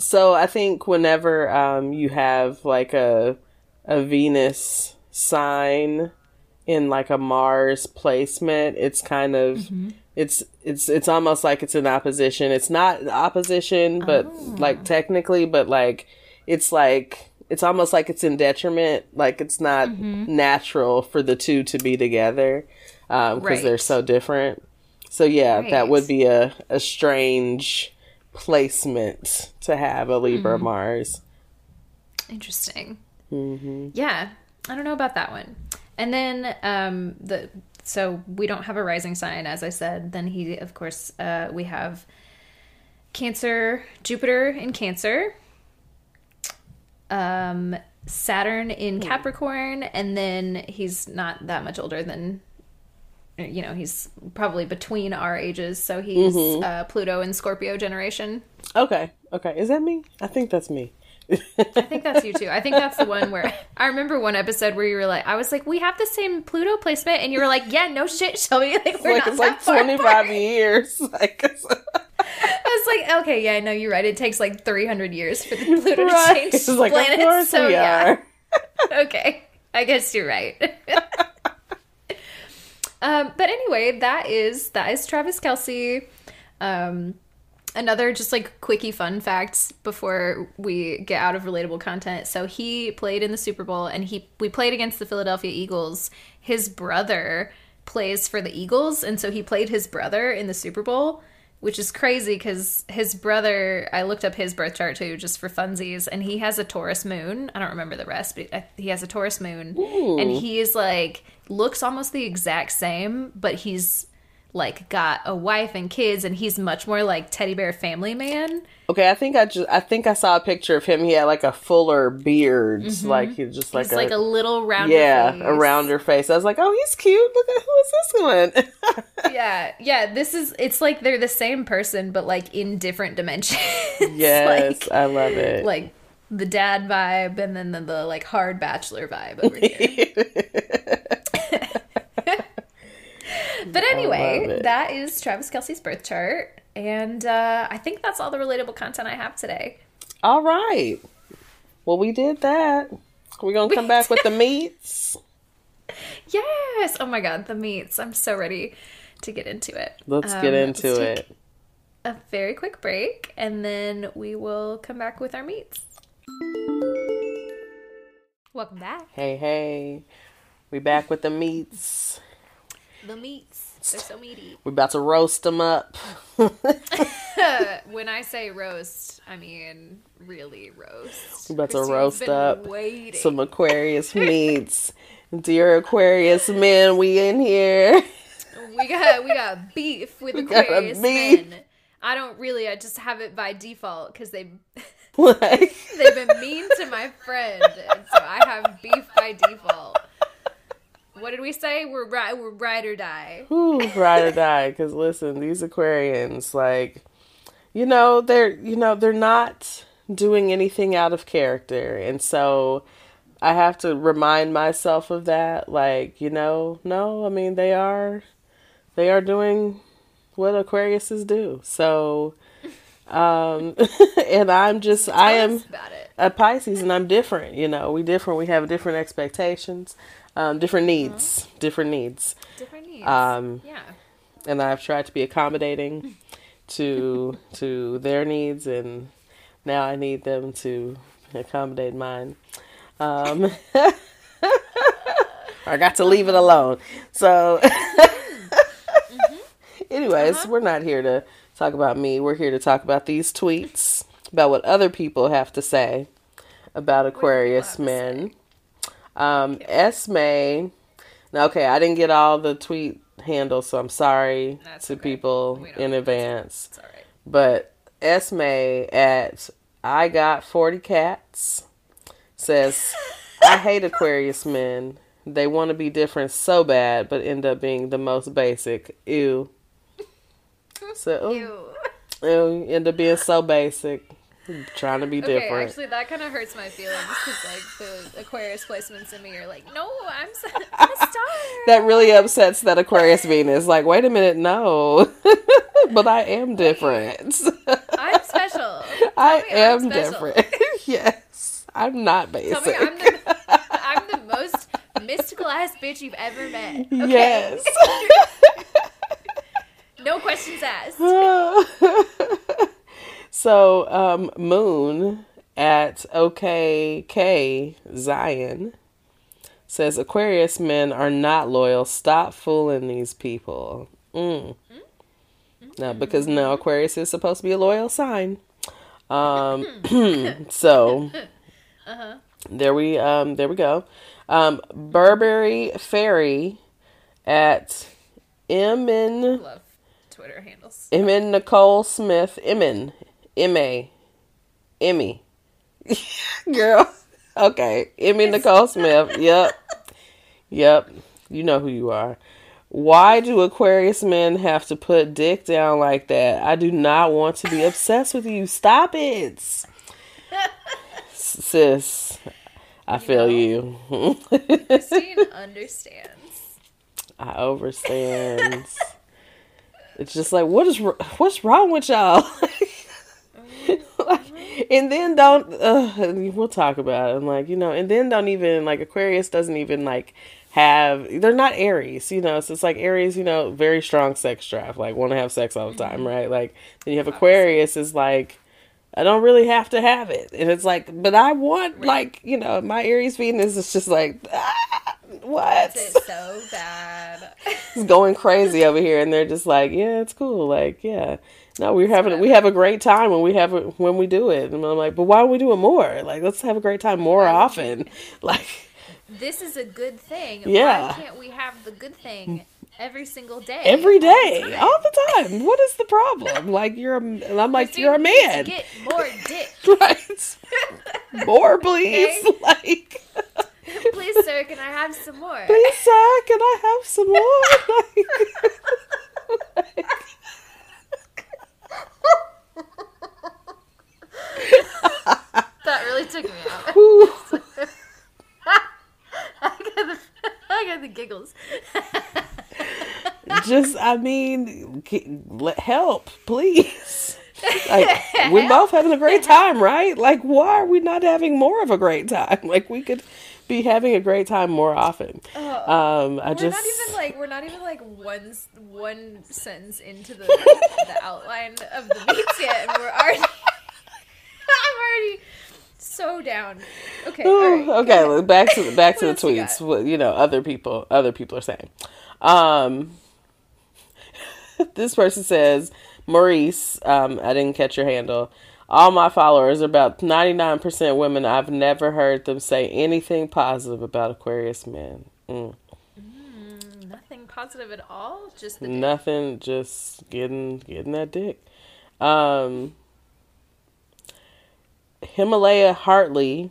Speaker 1: So I think whenever um you have like a a Venus sign in like a Mars placement, it's kind of mm-hmm. it's it's it's almost like it's in opposition. It's not opposition, but oh. like technically, but like it's like it's almost like it's in detriment. Like it's not mm-hmm. natural for the two to be together um, because
Speaker 2: Right.
Speaker 1: they're so different. So yeah, that would be a a strange placement to have a Libra mm-hmm. Mars.
Speaker 2: Interesting. Yeah, I don't know about that one. And then um the so we don't have a rising sign as I said. Then he of course uh we have Cancer, Jupiter in Cancer. Um Saturn in Capricorn and then he's not that much older than you know, he's probably between our ages, so he's uh, Pluto and Scorpio generation.
Speaker 1: Okay, okay, is that me? I think that's me.
Speaker 2: I think that's you too. I think that's the one where I remember one episode where you were like, I was like, we have the same Pluto placement, and you were like, yeah, no shit, Shelby. Like we're
Speaker 1: like
Speaker 2: not
Speaker 1: it's like twenty five years. Like,
Speaker 2: I was like, okay, yeah, no, you're right. It takes like 300 years for the Pluto
Speaker 1: right?
Speaker 2: to change
Speaker 1: It's like,
Speaker 2: planets.
Speaker 1: of course
Speaker 2: so
Speaker 1: we
Speaker 2: yeah,
Speaker 1: are.
Speaker 2: okay, I guess you're right. um, but anyway, that is that is Travis Kelce. Um, another just like quickie fun facts before we get out of relatable content. So he played in the Super Bowl and he we played against the Philadelphia Eagles. His brother plays for the Eagles and so he played his brother in the Super Bowl which is crazy because his brother. I looked up his birth chart too, just for funsies, and he has a Taurus moon. I don't remember the rest, but he has a Taurus moon, and he is like looks almost the exact same, but he's like got a wife and kids, and he's much more like teddy bear family man.
Speaker 1: Okay, I think I just I think I saw a picture of him. He had like a fuller beard, mm-hmm. like he just like
Speaker 2: He's like a little round.
Speaker 1: yeah,
Speaker 2: face.
Speaker 1: a rounder face. I was like, oh, he's cute. Look at who is this one?
Speaker 2: Yeah, yeah. This is. It's like they're the same person, but like in different dimensions.
Speaker 1: yes,
Speaker 2: like,
Speaker 1: I love it.
Speaker 2: like the dad vibe, and then the, the like hard bachelor vibe over here. but anyway, that is Travis Kelce's birth chart, and uh, I think that's all the relatable content I have today.
Speaker 1: All right. Well, we did that. We're gonna come back with the meats.
Speaker 2: Yes. Oh my god, the meats. I'm so ready to get into it.
Speaker 1: Let's
Speaker 2: Um,
Speaker 1: get into
Speaker 2: take
Speaker 1: it.
Speaker 2: A very quick break, and then we will come back with our meats. Welcome back.
Speaker 1: Hey, hey. We back with the meats.
Speaker 2: The meats. They're so meaty.
Speaker 1: We're about to roast them up.
Speaker 2: when I say roast, I mean really roast.
Speaker 1: We're about to roast up
Speaker 2: Waiting.
Speaker 1: some Aquarius meats. Dear Aquarius men, we in here.
Speaker 2: We got we got beef with
Speaker 1: a
Speaker 2: Aquarius
Speaker 1: beef.
Speaker 2: men. I don't really. I just have it by default because they
Speaker 1: like,
Speaker 2: they've been mean to my friend, and so I have beef by default. What did we say? We're right. We're ride or die.
Speaker 1: whew, ride or die. Because listen, these Aquarians, like, you know, they're you know they're not doing anything out of character, and so I have to remind myself of that. Like, you know, no, I mean they are they are doing what Aquariuses do. So, um, and I'm just I am a Pisces and I'm different. You know, we different. We have different expectations, um, different needs, different needs.
Speaker 2: Different needs.
Speaker 1: Um,
Speaker 2: yeah.
Speaker 1: and I've tried to be accommodating to to their needs, and now I need them to accommodate mine. Um, I got to leave it alone. So, anyways, we're not here to talk about me. We're here to talk about these tweets about what other people have to say about Aquarius men. Um, Esme. Now, okay, I didn't get all the tweet handles, so I'm sorry
Speaker 2: That's
Speaker 1: to
Speaker 2: okay.
Speaker 1: people in advance.
Speaker 2: It's all right.
Speaker 1: But Esme at I got 40 cats says, I hate Aquarius men. They want to be different so bad, but end up being the most basic. Ew. So,
Speaker 2: Ew.
Speaker 1: ew, end up being so basic. Trying to be
Speaker 2: Okay,
Speaker 1: different.
Speaker 2: actually, that kind of hurts my feelings because like the Aquarius placements in me are like, no, I'm, a star.
Speaker 1: that really upsets that Aquarius Venus. Like, wait a minute, no. but I am different.
Speaker 2: I'm special.
Speaker 1: I
Speaker 2: me I'm special.
Speaker 1: different. yes. I'm not
Speaker 2: Tell
Speaker 1: basic.
Speaker 2: me I'm the I'm the most mystical ass bitch you've ever met. Okay?
Speaker 1: Yes.
Speaker 2: No questions asked.
Speaker 1: So, um, Moon at OKK Zion says Aquarius men are not loyal. Stop fooling these people. Mm. No, because no, Aquarius is supposed to be a loyal sign. Um, so there we um there we go. Um, Burberry Fairy at Emin
Speaker 2: Love Twitter handles.
Speaker 1: Emin Nicole Smith Emin M A Emmy girl. Okay, Emmy Nicole Smith. Yep, yep. You know who you are. Why do Aquarius men have to put dick down like that? I do not want to be obsessed with you. Stop it, sis. I feel
Speaker 2: know?
Speaker 1: you.
Speaker 2: Christine understands.
Speaker 1: I overstand. it's just like what is what's wrong with y'all? Like, and then don't uh, we'll talk about it. I'm like, you know, and then don't even like Aquarius doesn't even like have they're not Aries, you know. So it's like Aries, you know, very strong sex drive, like want to have sex all the time, right? Like then you have Aquarius is like I don't really have to have it. And it's like, but I want like, you know, my Aries Venus is just like ah, what?
Speaker 2: It's so bad.
Speaker 1: It's going crazy over here and they're just like, yeah, it's cool. Like, yeah. No, we're having we have a great time when we have it when we do it, and I'm like, but why don't we do it more? Like, let's have a great time more often. Like,
Speaker 2: This is a good thing.
Speaker 1: Yeah.
Speaker 2: Why can't we have the good thing every single day?
Speaker 1: every
Speaker 2: all the time?
Speaker 1: all the time. What is the problem? Like, you're a, I'm like,
Speaker 2: So
Speaker 1: you're a
Speaker 2: you need to
Speaker 1: man,
Speaker 2: Get more dick.
Speaker 1: right? More, please.
Speaker 2: Okay.
Speaker 1: Like,
Speaker 2: Please, sir, can I have some more?
Speaker 1: please, sir, can I have some more? Like,
Speaker 2: That really took me out. I got the, I got the giggles.
Speaker 1: just I mean, let- help, please. Like, we're both having a great time, right? Like, why are we not having more of a great time? Like, we could be having a great time more often. Um, I
Speaker 2: Oh. we're
Speaker 1: just
Speaker 2: not even like we're not even like one one sentence into the the outline of the beats yet, and we're already. I'm already so down. Okay. right,
Speaker 1: okay, back to the back to the tweets. What you know, other people, other people are saying. Um, this person says, Maurice, um, I didn't catch your handle. All my followers are about ninety nine percent women. I've never heard them say anything positive about Aquarius men. Mm.
Speaker 2: Nothing positive at all. Just
Speaker 1: Nothing, just getting getting that dick. Um, Himalaya Hartley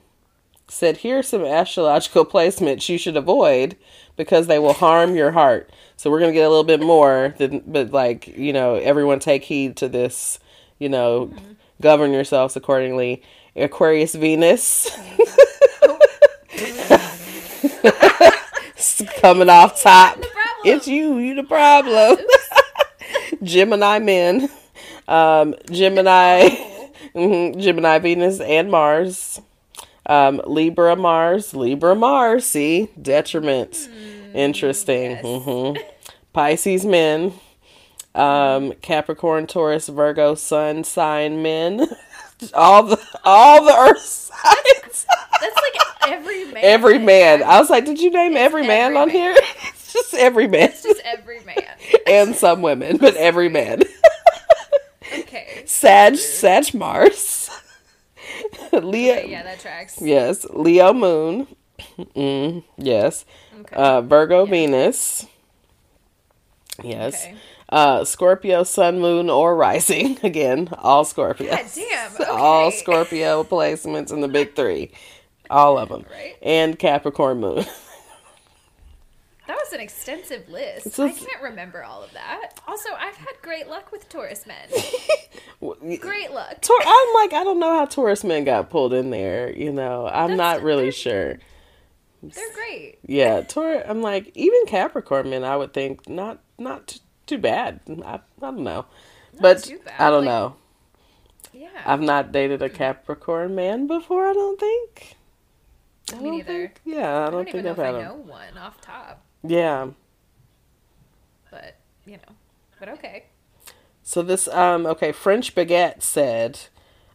Speaker 1: said, "Here are some astrological placements you should avoid because they will harm your heart." So we're gonna get a little bit more, than, but like you know, everyone take heed to this. You know, govern yourselves accordingly. Aquarius Venus. Coming off top. It's you. You the problem. Gemini men. Um, Gemini. Mhm, Gemini Venus and Mars. Um, Libra Mars. Libra Mars. See? Detriment. Interesting.
Speaker 2: yes.
Speaker 1: hmm Pisces men. Um, Capricorn, Taurus, Virgo, Sun sign men. all the all the Earth signs.
Speaker 2: That's like every man.
Speaker 1: every man. I was like, did you name every man
Speaker 2: every
Speaker 1: on here? it's just every man
Speaker 2: It's just every man.
Speaker 1: and some women, but every man.
Speaker 2: Okay.
Speaker 1: Sag, Sag Mars. Leo.
Speaker 2: Okay, yeah, that tracks.
Speaker 1: Yes, Leo Moon. Mm, yes.
Speaker 2: Okay.
Speaker 1: Uh, Virgo Venus. Yes.
Speaker 2: Okay.
Speaker 1: Uh, Scorpio Sun Moon or Rising. Again, all Scorpio.
Speaker 2: God damn. Okay.
Speaker 1: All Scorpio placements in the big three. All of them.
Speaker 2: Right.
Speaker 1: And Capricorn Moon.
Speaker 2: That was an extensive list. I can't remember all of that. Also, I've had great luck with Taurus men. Great luck.
Speaker 1: Tor- I'm like, I don't know how Taurus men got pulled in there. You know, I'm
Speaker 2: That's-
Speaker 1: not really sure.
Speaker 2: They're great.
Speaker 1: Yeah, Taurus. I'm like, even Capricorn men, I would think not not t- too bad. I, I don't know, but
Speaker 2: too bad,
Speaker 1: I don't
Speaker 2: like-
Speaker 1: know.
Speaker 2: Yeah.
Speaker 1: I've not dated a Capricorn man before. I don't think. I
Speaker 2: Me neither.
Speaker 1: think- yeah, I
Speaker 2: I
Speaker 1: don't,
Speaker 2: don't
Speaker 1: think I've
Speaker 2: if I
Speaker 1: had
Speaker 2: know one off top,
Speaker 1: Yeah.
Speaker 2: but you know. But okay.
Speaker 1: So this um okay, French Baguette said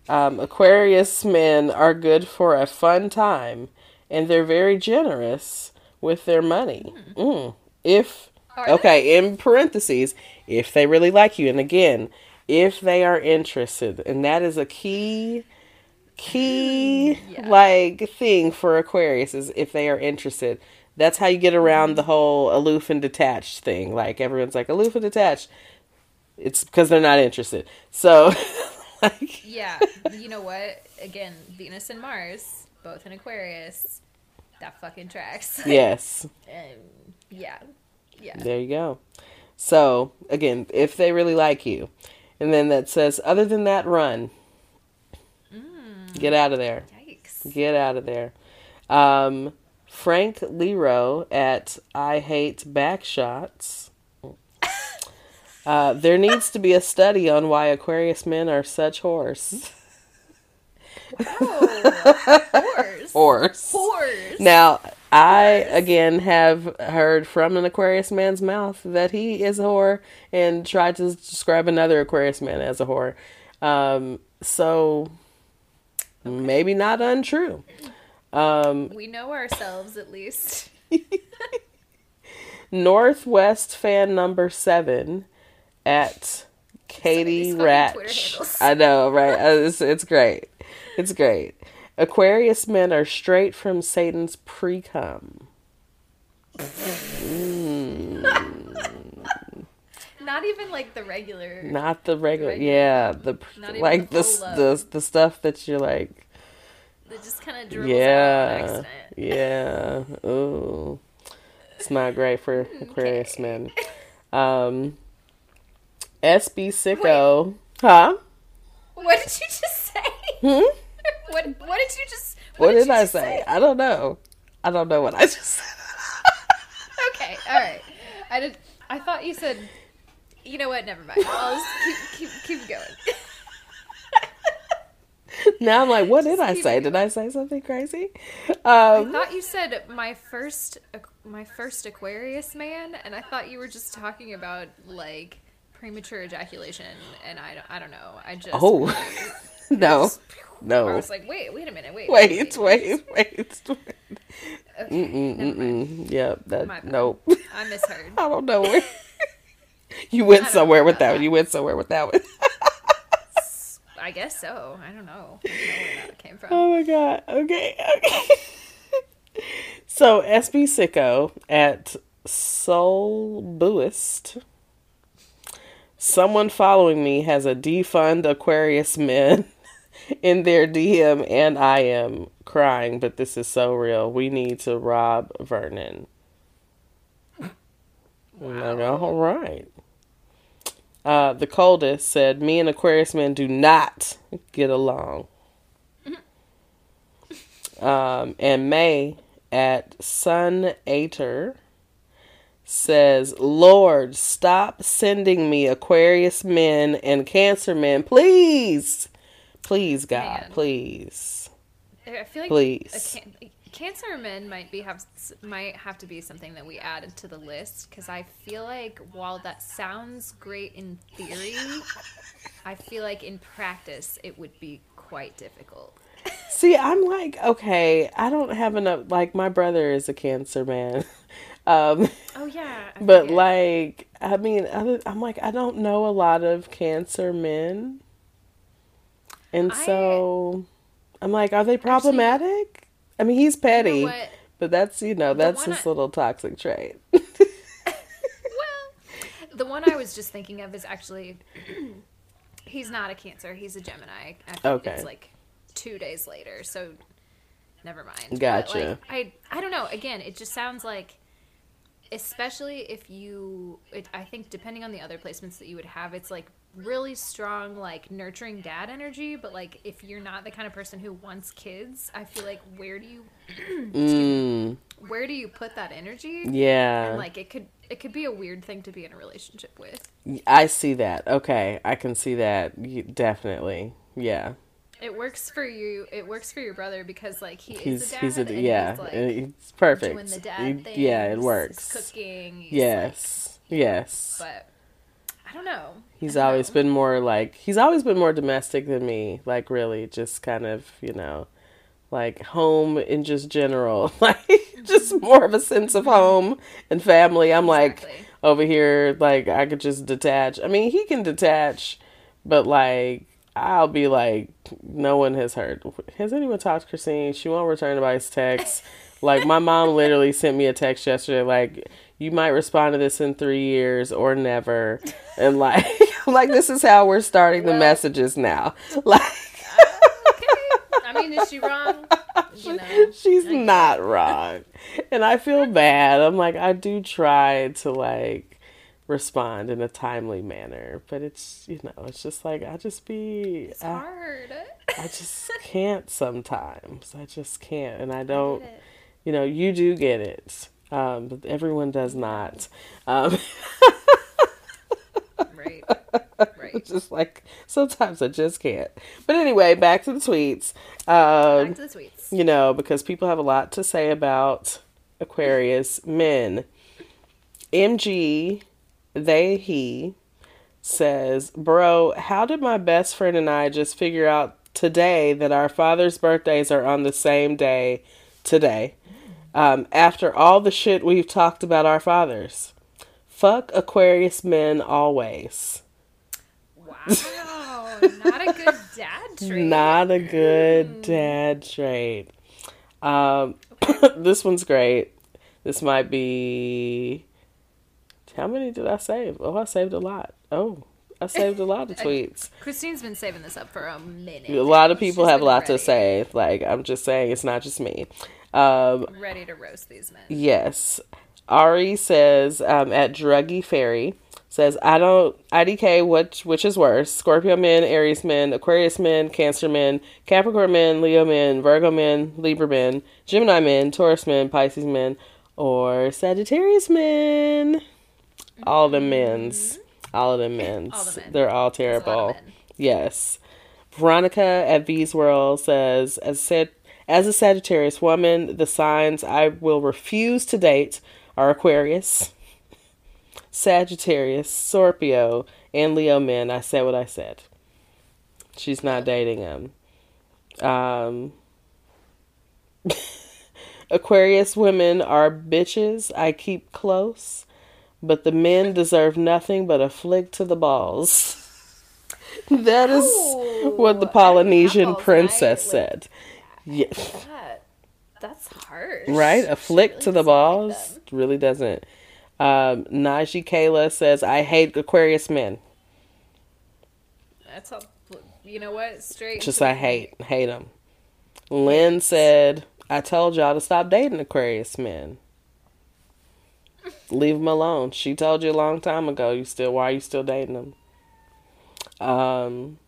Speaker 1: um, Aquarius men are good for a fun time and they're very generous with their money. Mm. If
Speaker 2: Are they?
Speaker 1: okay, in parentheses, if they really like you and again, if they are interested, and that is a key key
Speaker 2: Yeah.
Speaker 1: like thing for Aquarius is if they are interested. That's how you get around the whole aloof and detached thing. Like everyone's like aloof and detached. It's because they're not interested. So, like,
Speaker 2: Yeah. you know what? Again, Venus and Mars, both in Aquarius. That fucking tracks.
Speaker 1: yes,
Speaker 2: Um, yeah. Yeah.
Speaker 1: there you go. So, again, if they really like you. And then that says, other than that, run. Get out of there.
Speaker 2: Yikes.
Speaker 1: Get out of there. Um, Frank Lero at I Hate Backshots. Uh, there needs to be a study on why Aquarius men are such whores.
Speaker 2: Oh, horse.
Speaker 1: Horse.
Speaker 2: Horse.
Speaker 1: Now, I again have heard from an Aquarius man's mouth that he is a whore and tried to describe another Aquarius man as a whore. Um, so maybe not untrue. Um,
Speaker 2: We know ourselves at least.
Speaker 1: Northwest fan number seven at Katie
Speaker 2: Some of these fucking Twitter
Speaker 1: Ratch. I know, right? Uh, It's, it's great. It's great. Aquarius men are straight from Satan's pre cum.
Speaker 2: Not even like the regular.
Speaker 1: Not the regular,
Speaker 2: Regular
Speaker 1: yeah, the
Speaker 2: Not
Speaker 1: like
Speaker 2: the
Speaker 1: the the the stuff that you're like,
Speaker 2: That just kind of dribbles out
Speaker 1: yeah, yeah. Ooh, it's not great for Aquarius men. Um, SB Sicko, huh?
Speaker 2: What did you just say?
Speaker 1: Hmm?
Speaker 2: What What did you just?
Speaker 1: What, did,
Speaker 2: you
Speaker 1: I
Speaker 2: just
Speaker 1: say? I don't know. I don't know what I just said.
Speaker 2: Okay, all right. I did. I thought you said. You know what? Never mind. I'll just keep keep keep going.
Speaker 1: now I'm like, what did I say? Did I say something crazy?
Speaker 2: I
Speaker 1: Um,
Speaker 2: thought you said my first my first Aquarius man, and I thought you were just talking about like premature ejaculation, and I don't, I don't know. I just
Speaker 1: oh, no,
Speaker 2: I
Speaker 1: no.
Speaker 2: I was like, wait, wait a minute, wait,
Speaker 1: Wait, wait, wait, wait.
Speaker 2: Okay,
Speaker 1: Mm-mm, mm-mm. Yep, that nope.
Speaker 2: I misheard.
Speaker 1: I don't know where. You went somewhere with that.
Speaker 2: that.
Speaker 1: one. You went somewhere with that one.
Speaker 2: I guess so. I don't know. I don't know where that came from.
Speaker 1: Oh my god. Okay. Okay. so SB Sicko at Soul Buist. Someone following me has a defund Aquarius men in their DM, and I am crying. But this is so real. We need to rob Vernon. I'm like, all right. Uh, the coldest said, "Me and Aquarius men do not get along." Um, and May at Sun Ater says, Lord, stop sending me Aquarius men and Cancer men, please. Please, God,
Speaker 2: Man.
Speaker 1: please.
Speaker 2: I feel like
Speaker 1: Please.
Speaker 2: a cancer men might be have might have to be something that we add to the list because I feel like while that sounds great in theory, I feel like in practice it would be quite difficult.
Speaker 1: See, I'm like, okay, I don't have enough. Like, my brother is a Cancer man. Um,
Speaker 2: Oh yeah, I
Speaker 1: but
Speaker 2: forget.
Speaker 1: like, I mean, other, I'm like, I don't know a lot of Cancer men. And
Speaker 2: I-
Speaker 1: so I'm like, are they problematic? I mean, he's petty.
Speaker 2: You know?
Speaker 1: But that's you know that's his
Speaker 2: I-
Speaker 1: little toxic trait.
Speaker 2: Well, the one I was just thinking of is actually he's not a Cancer. He's a Gemini.
Speaker 1: Okay.
Speaker 2: It's like two days later, so never mind. But,
Speaker 1: Gotcha.
Speaker 2: like, I I don't know. Again, it just sounds like, especially if you, it, I think depending on the other placements that you would have, it's like really strong like nurturing dad energy. But like if you're not the kind of person who wants kids, I feel like where do you
Speaker 1: mm,
Speaker 2: where do you put that energy?
Speaker 1: yeah,
Speaker 2: And like it could it could be a weird thing to be in a relationship with.
Speaker 1: I see that. Okay, I can see that Y- definitely. Yeah,
Speaker 2: It works for you. It works for your brother because like he is
Speaker 1: he's
Speaker 2: a dad.
Speaker 1: he's a yeah,
Speaker 2: He's, like,
Speaker 1: it's perfect.
Speaker 2: doing the
Speaker 1: He-
Speaker 2: dad thing.
Speaker 1: yeah, it works.
Speaker 2: cooking.
Speaker 1: Yes, yes.
Speaker 2: But I don't know.
Speaker 1: He's
Speaker 2: don't
Speaker 1: always
Speaker 2: know.
Speaker 1: been more like he's always been more domestic than me. Like really, just kind of you know, like home in just general, like just more of a sense of home and family. I'm like over here, like I could just detach. I mean, he can detach, but like I'll be like, no one has heard. Has anyone talked to Christine? She won't return anybody's text. Like my mom literally sent me a text yesterday, like you might respond to this in three years or never, and like, like this is how we're starting the messages now. Like
Speaker 2: okay. I mean, is she wrong? You know.
Speaker 1: she's
Speaker 2: I
Speaker 1: not wrong, and I feel bad. I'm like I do try to like respond in a timely manner, but it's you know it's just like I just be
Speaker 2: It's
Speaker 1: I,
Speaker 2: hard.
Speaker 1: I just can't sometimes. I just can't, and I
Speaker 2: I
Speaker 1: don't.
Speaker 2: get it.
Speaker 1: You know, you do get it, um, but everyone does not. Um,
Speaker 2: Right. Right.
Speaker 1: just like sometimes I just can't. But anyway, back to the tweets. Um,
Speaker 2: Back to the tweets.
Speaker 1: you know, because people have a lot to say about Aquarius men. MG, they, he says, Bro, how did my best friend and I just figure out today that our father's birthdays are on the same day today? Um, after all the shit we've talked about our fathers. Fuck Aquarius men always.
Speaker 2: Wow, not a good dad trait.
Speaker 1: Not a good dad trait. Um, this one's great. This might be. How many did I save? Oh, I saved a lot. Oh, I saved a lot of tweets.
Speaker 2: Christine's been saving this up for a minute.
Speaker 1: A lot of
Speaker 2: She's
Speaker 1: people have a lot to say. Like, I'm just saying, it's not just me. Um,
Speaker 2: Ready to roast these men.
Speaker 1: Yes. Ari says um, at Druggy Fairy says I don't IDK which which is worse Scorpio men Aries men Aquarius men Cancer men Capricorn men Leo men Virgo men Libra men Gemini men Taurus men Pisces men or Sagittarius men all of them men's all of them men's
Speaker 2: All the men.
Speaker 1: they're all
Speaker 2: There's a lot of
Speaker 1: terrible. Yes. Veronica at V's World says, as said, as a Sagittarius woman, the signs I will refuse to date are Aquarius, Sagittarius, Scorpio, and Leo men. I said what I said. She's not dating him. Um, Aquarius women are bitches I keep close, but the men deserve nothing but a flick to the balls. That is what the Polynesian princess
Speaker 2: right? Like-
Speaker 1: Yeah.
Speaker 2: That's harsh.
Speaker 1: Right? A flick
Speaker 2: really
Speaker 1: to the
Speaker 2: doesn't like
Speaker 1: balls really doesn't. Um, Najee Kayla says, I hate Aquarius men.
Speaker 2: That's all. You know what? Straight.
Speaker 1: Just I hate, hate them. Lynn said, I told y'all to stop dating Aquarius men. Leave them alone. She told you a long time ago. You still, why are you still dating them? Um,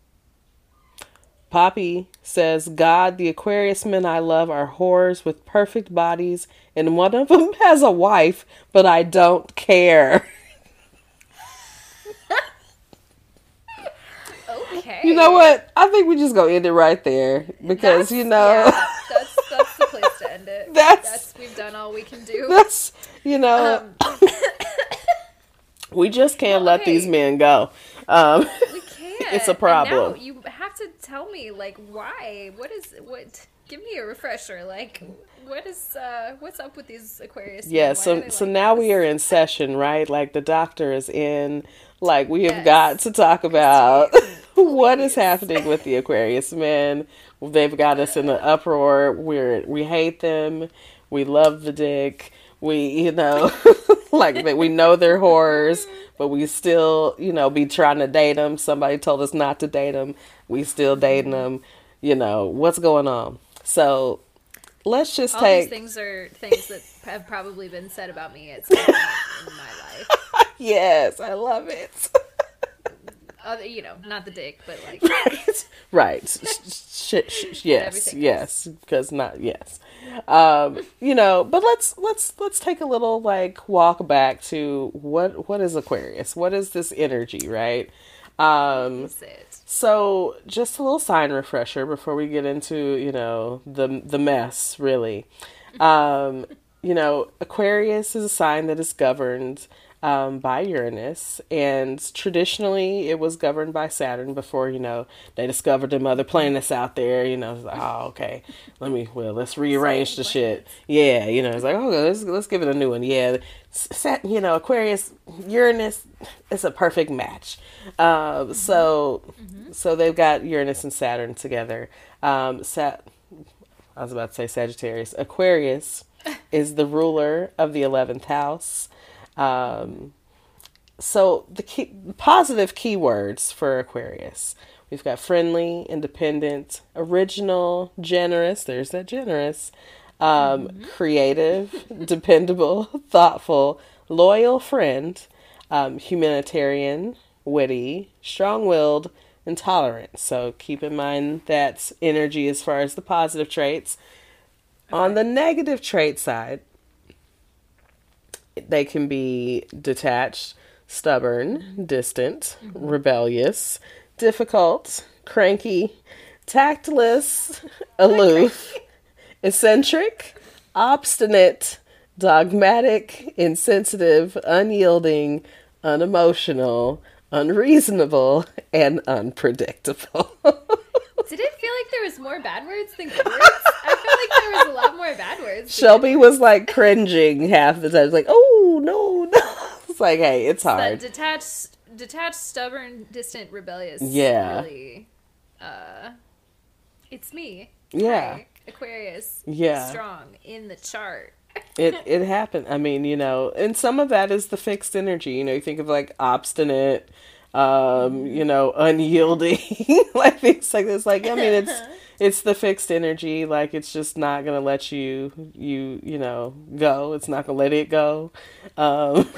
Speaker 1: Poppy says, God, the Aquarius men I love are whores with perfect bodies, and one of them has a wife, but I don't care.
Speaker 2: Okay.
Speaker 1: You know what? I think we just gonna end it right there because
Speaker 2: That's-
Speaker 1: you know
Speaker 2: yeah, that's that's the place to end it.
Speaker 1: That's-
Speaker 2: that's we've done all we can do.
Speaker 1: that's you know
Speaker 2: Um,
Speaker 1: we just can't
Speaker 2: well,
Speaker 1: let these men go. Um,
Speaker 2: we can't.
Speaker 1: It's a problem.
Speaker 2: you have to tell me like why. What is what? Give me a refresher. Like what is uh what's up with these Aquarius?
Speaker 1: yeah,
Speaker 2: Why
Speaker 1: so so
Speaker 2: like
Speaker 1: now
Speaker 2: this?
Speaker 1: we are in session, right? Like the doctor is in. Like we have
Speaker 2: Yes.
Speaker 1: got to talk about what is happening with the Aquarius men. They've got us in an uproar. We're we hate them. We love the dick. We you know like that we know they're whores, but we still you know be trying to date them. Somebody told us not to date them. We still dating them. You know what's going on. So let's just
Speaker 2: All
Speaker 1: take
Speaker 2: these things are things that have probably been said about me at some point in my life.
Speaker 1: yes, I love it.
Speaker 2: Other, you know, not the dick, but like
Speaker 1: right right sh- sh- sh- yes yes because not yes um you know but let's let's let's take a little like walk back to what what is aquarius what is this energy right um so just a little sign refresher before we get into you know the the mess really. Um you know aquarius is a sign that is governed um, by Uranus, and traditionally it was governed by Saturn before you know they discovered them other planets out there. You know, like, oh okay, let me well let's rearrange the shit. Yeah, you know, it's like oh let's let's give it a new one. Yeah, Sat, you know Aquarius, Uranus, it's a perfect match. Um, so so they've got Uranus and Saturn together. Um, Sat, I was about to say Sagittarius. Aquarius is the ruler of the eleventh house. Um, so the key, positive keywords for Aquarius. We've got friendly, independent, original, generous. There's that generous. Um, Creative, dependable, thoughtful, loyal friend, um, humanitarian, witty, strong-willed, and tolerant. So keep in mind that energy as far as the positive traits. On the negative trait side, they can be detached, stubborn, distant, mm-hmm. rebellious, difficult, cranky, tactless, aloof, eccentric, obstinate, dogmatic, insensitive, unyielding, unemotional, unreasonable, and unpredictable.
Speaker 2: Did it feel like there was more bad words than good words? I feel like there was a lot more bad words.
Speaker 1: Shelby was like cringing half the time. It's like, oh no, no. It's like, hey, it's hard.
Speaker 2: detached, detached, stubborn, distant, rebellious.
Speaker 1: Yeah.
Speaker 2: Really, uh, it's me.
Speaker 1: Yeah.
Speaker 2: Hi, Aquarius.
Speaker 1: Yeah.
Speaker 2: Strong in the chart.
Speaker 1: it it happened. I mean, you know, and some of that is the fixed energy. You know, you think of like obstinate, um, you know, unyielding, like things like this. Like, I mean, it's it's the fixed energy. Like, it's just not gonna let you you you know go. It's not gonna let it go. Um,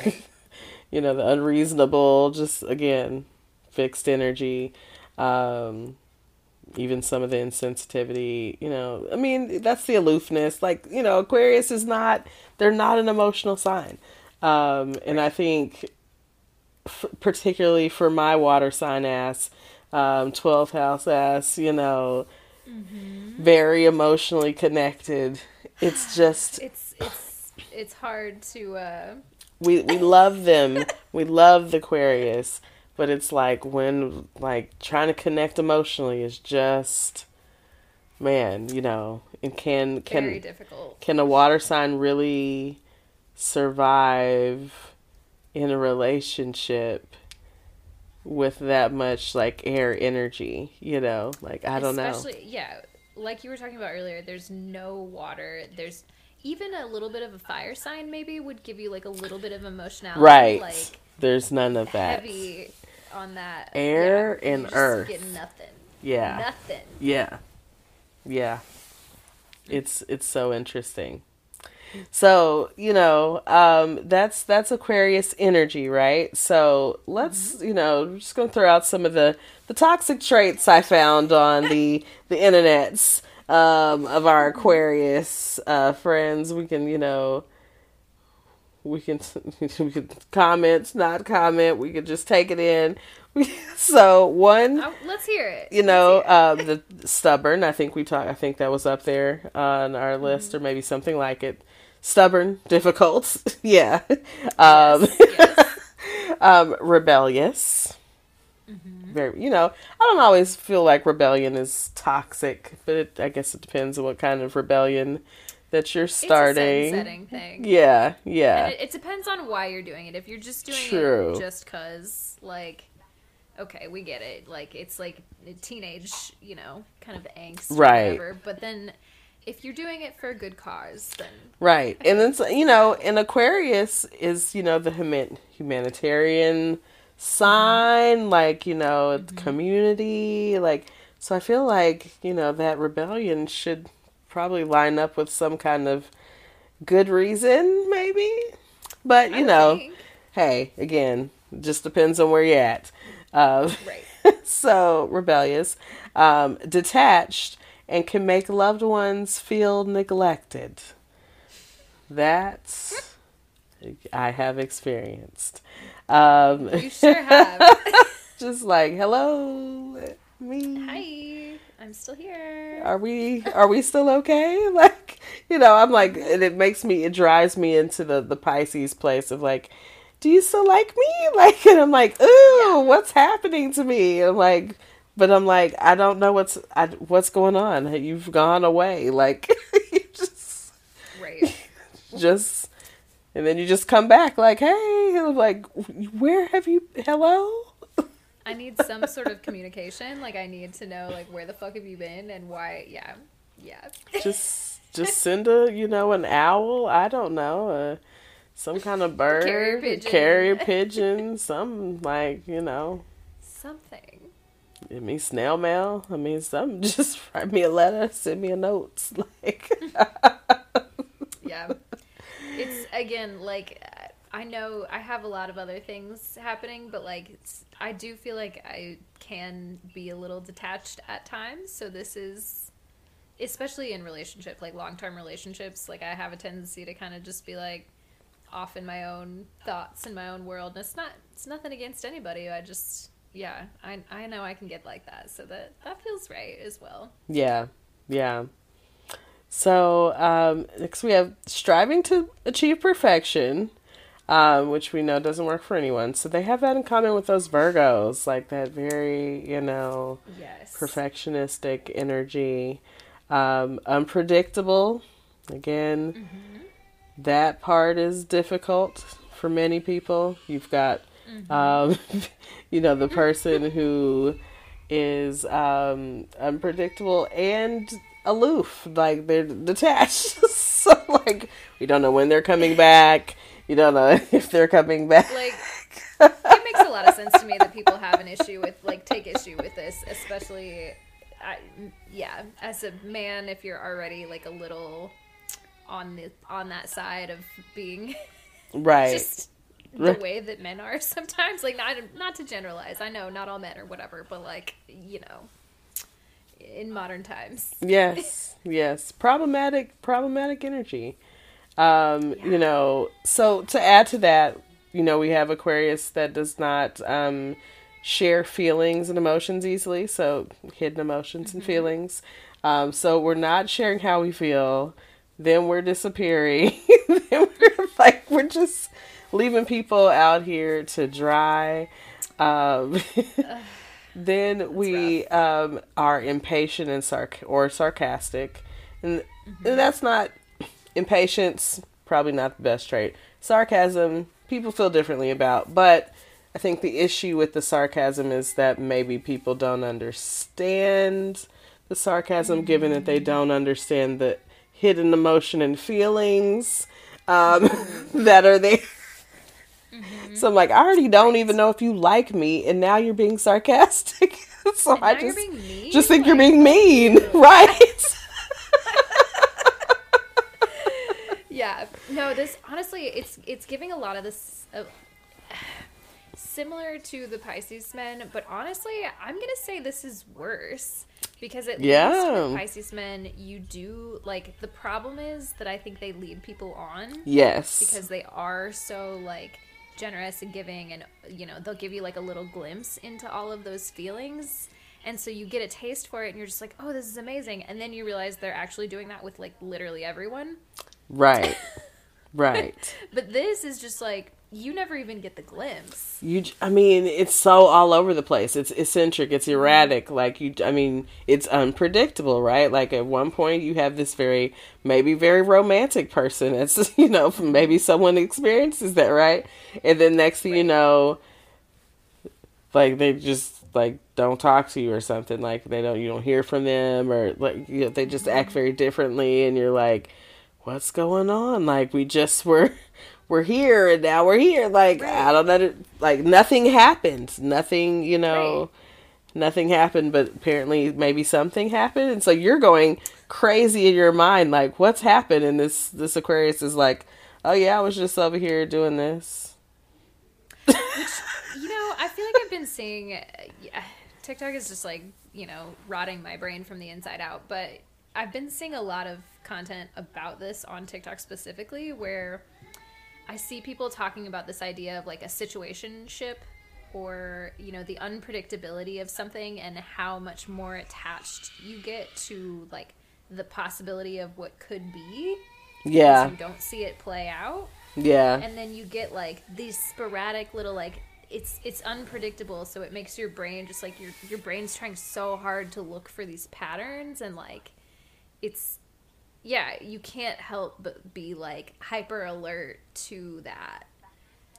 Speaker 1: you know, the unreasonable. Just again, fixed energy. Um, even some of the insensitivity, you know, I mean, that's the aloofness. Like, you know, Aquarius is not, they're not an emotional sign. Um, and I think, f- particularly for my water sign ass, um, 12th house ass, you know, very emotionally connected. It's just,
Speaker 2: It's it's it's hard to. uh
Speaker 1: we, we love them. we love the Aquarius. But it's like when, like, trying to connect emotionally is just, man, you know, and can, can,
Speaker 2: Very difficult.
Speaker 1: can a water sign really survive in a relationship with that much like air energy you know like i don't know
Speaker 2: yeah, like you were talking about earlier. There's no water. There's even a little bit of a fire sign. Maybe would give you like a little bit of emotionality.
Speaker 1: right
Speaker 2: Like
Speaker 1: there's none of that
Speaker 2: heavy on that
Speaker 1: Air
Speaker 2: yeah,
Speaker 1: and earth.
Speaker 2: Get nothing.
Speaker 1: yeah
Speaker 2: Nothing.
Speaker 1: yeah yeah it's it's so interesting so you know um that's that's aquarius energy right so let's you know I'm just gonna throw out some of the the toxic traits i found on the the internets um of our aquarius uh friends we can you know we can we can comment not comment we could just take it in so one
Speaker 2: Oh, let's hear it.
Speaker 1: you know, um, the stubborn. I think we talked. I think that was up there on our list, or maybe something like it. Stubborn, difficult, yeah. Um,
Speaker 2: yes.
Speaker 1: um, rebellious. Very, you know, I don't always feel like rebellion is toxic, but it, I guess it depends on what kind of rebellion that you're starting.
Speaker 2: It's a setting thing.
Speaker 1: Yeah, yeah,
Speaker 2: And it, it depends on why you're doing it. If you're just doing
Speaker 1: True.
Speaker 2: it just cause, like, okay, we get it. Like, it's like a teenage, you know, kind of angst,
Speaker 1: Right.
Speaker 2: Whatever. But then, if you're doing it for a good cause, then
Speaker 1: right. And then you know, and Aquarius is you know the human humanitarian sign, like you know, it's community, like. So I feel like you know that rebellion should probably line up with some kind of good reason, maybe. But you
Speaker 2: I
Speaker 1: know,
Speaker 2: think-
Speaker 1: hey, again, just depends on where you're at. Uh,
Speaker 2: right.
Speaker 1: so rebellious, um, detached, and can make loved ones feel neglected. That's I have experienced. Um,
Speaker 2: You sure have.
Speaker 1: just like hello, me.
Speaker 2: Hi, I'm still here.
Speaker 1: Are we are we still okay? Like you know, I'm like, and it makes me it drives me into the the Pisces place of like, do you still like me? Like, and I'm like, ooh, what's happening to me? I'm like, but I'm like, I don't know what's I, what's going on. You've gone away, like, you just
Speaker 2: Right.
Speaker 1: just, and then you just come back like, hey, I'm like, where have you? Hello.
Speaker 2: I need some sort of communication. Like, I need to know, like, where the fuck have you been and why? Yeah. Yeah.
Speaker 1: just just send a you know an owl i don't know uh, some kind of bird
Speaker 2: Carrier pigeon.
Speaker 1: carrier pigeon some like you know
Speaker 2: Something.
Speaker 1: I mean snail mail i mean some just write me a letter send me a note like
Speaker 2: Yeah. It's, again, like, I know I have a lot of other things happening, but, like, I do feel like I can be a little detached at times. So, this is, especially in relationship, like, long term relationships, like, I have a tendency to kind of just be, like, off in my own thoughts in my own world and it's not it's nothing against anybody i just yeah i i know i can get like that so that that feels right as well
Speaker 1: yeah yeah so um next we have striving to achieve perfection um, which we know doesn't work for anyone. So they have that in common with those Virgos, like that very, you know,
Speaker 2: yes
Speaker 1: perfectionistic energy, um, unpredictable. Again, that part is difficult for many people. You've got Um, you know, the person who is um, unpredictable and aloof, like they're detached. so, like, we don't know when they're coming back. You don't know if they're coming back.
Speaker 2: Like, it makes a lot of sense to me that people have an issue with, like, take issue with this, especially, I, yeah, as a man, if you're already like a little on the on that side of being
Speaker 1: right.
Speaker 2: just the way that men are sometimes. Like, not not to generalize. I know not all men or whatever, but like, you know, in modern times.
Speaker 1: Yes, yes. Problematic, problematic energy. Um,
Speaker 2: Yeah.
Speaker 1: You know, so to add to that, you know, we have Aquarius that does not um, share feelings and emotions easily, so hidden emotions and feelings. Um, so we're not sharing how we feel. Then we're disappearing. then we're like we're just leaving people out here to dry. Um, then we um, are impatient and sarc- or sarcastic, and, and that's not impatience. Probably not the best trait. Sarcasm, people feel differently about, but I think the issue with the sarcasm is that maybe people don't understand the sarcasm, given that they don't understand the hidden emotion and feelings um, that are there. So I'm like, I already don't even know if you like me, and now you're being sarcastic. so I just
Speaker 2: being mean?
Speaker 1: just think
Speaker 2: Like,
Speaker 1: you're being mean, right?
Speaker 2: Yeah. No, this honestly, it's it's giving a lot of this uh, similar to the Pisces men, but honestly, I'm gonna say this is worse because at
Speaker 1: Yeah.
Speaker 2: least with Pisces men, you do like the problem is that I think they lead people on
Speaker 1: yes.
Speaker 2: because they are so like generous and giving and you know they'll give you like a little glimpse into all of those feelings and so you get a taste for it and you're just like oh this is amazing and then you realize they're actually doing that with like literally everyone
Speaker 1: right. Right.
Speaker 2: but this is just like you never even get the glimpse
Speaker 1: You, i mean, it's so all over the place. It's eccentric. It's mm-hmm. erratic. Like you, I mean, it's unpredictable, right? Like at one point, you have this very, maybe very romantic person. It's you know, maybe someone experiences that, right? And then next thing you know, like they just like don't talk to you or something. Like they don't, you don't hear from them, or like you know, they just mm-hmm. act very differently, and you're like, what's going on? Like we just were. We're here and now we're here. Like I don't know. Like nothing happened. Nothing, you know, nothing happened. But apparently, maybe something happened, and so you're going crazy in your mind. Like what's happened? And this this Aquarius is like, oh yeah, I was just over here doing this.
Speaker 2: You know i feel like i've been seeing uh, yeah, tiktok is just like you know rotting my brain from the inside out but i've been seeing a lot of content about this on tiktok specifically where i see people talking about this idea of like a situation ship or you know the unpredictability of something and how much more attached you get to like the possibility of what could be.
Speaker 1: Yeah,
Speaker 2: you don't see it play out
Speaker 1: yeah,
Speaker 2: and then you get like these sporadic little like it's it's unpredictable so it makes your brain just like your your brain's trying so hard to look for these patterns and like it's yeah you can't help but be like hyper alert to that.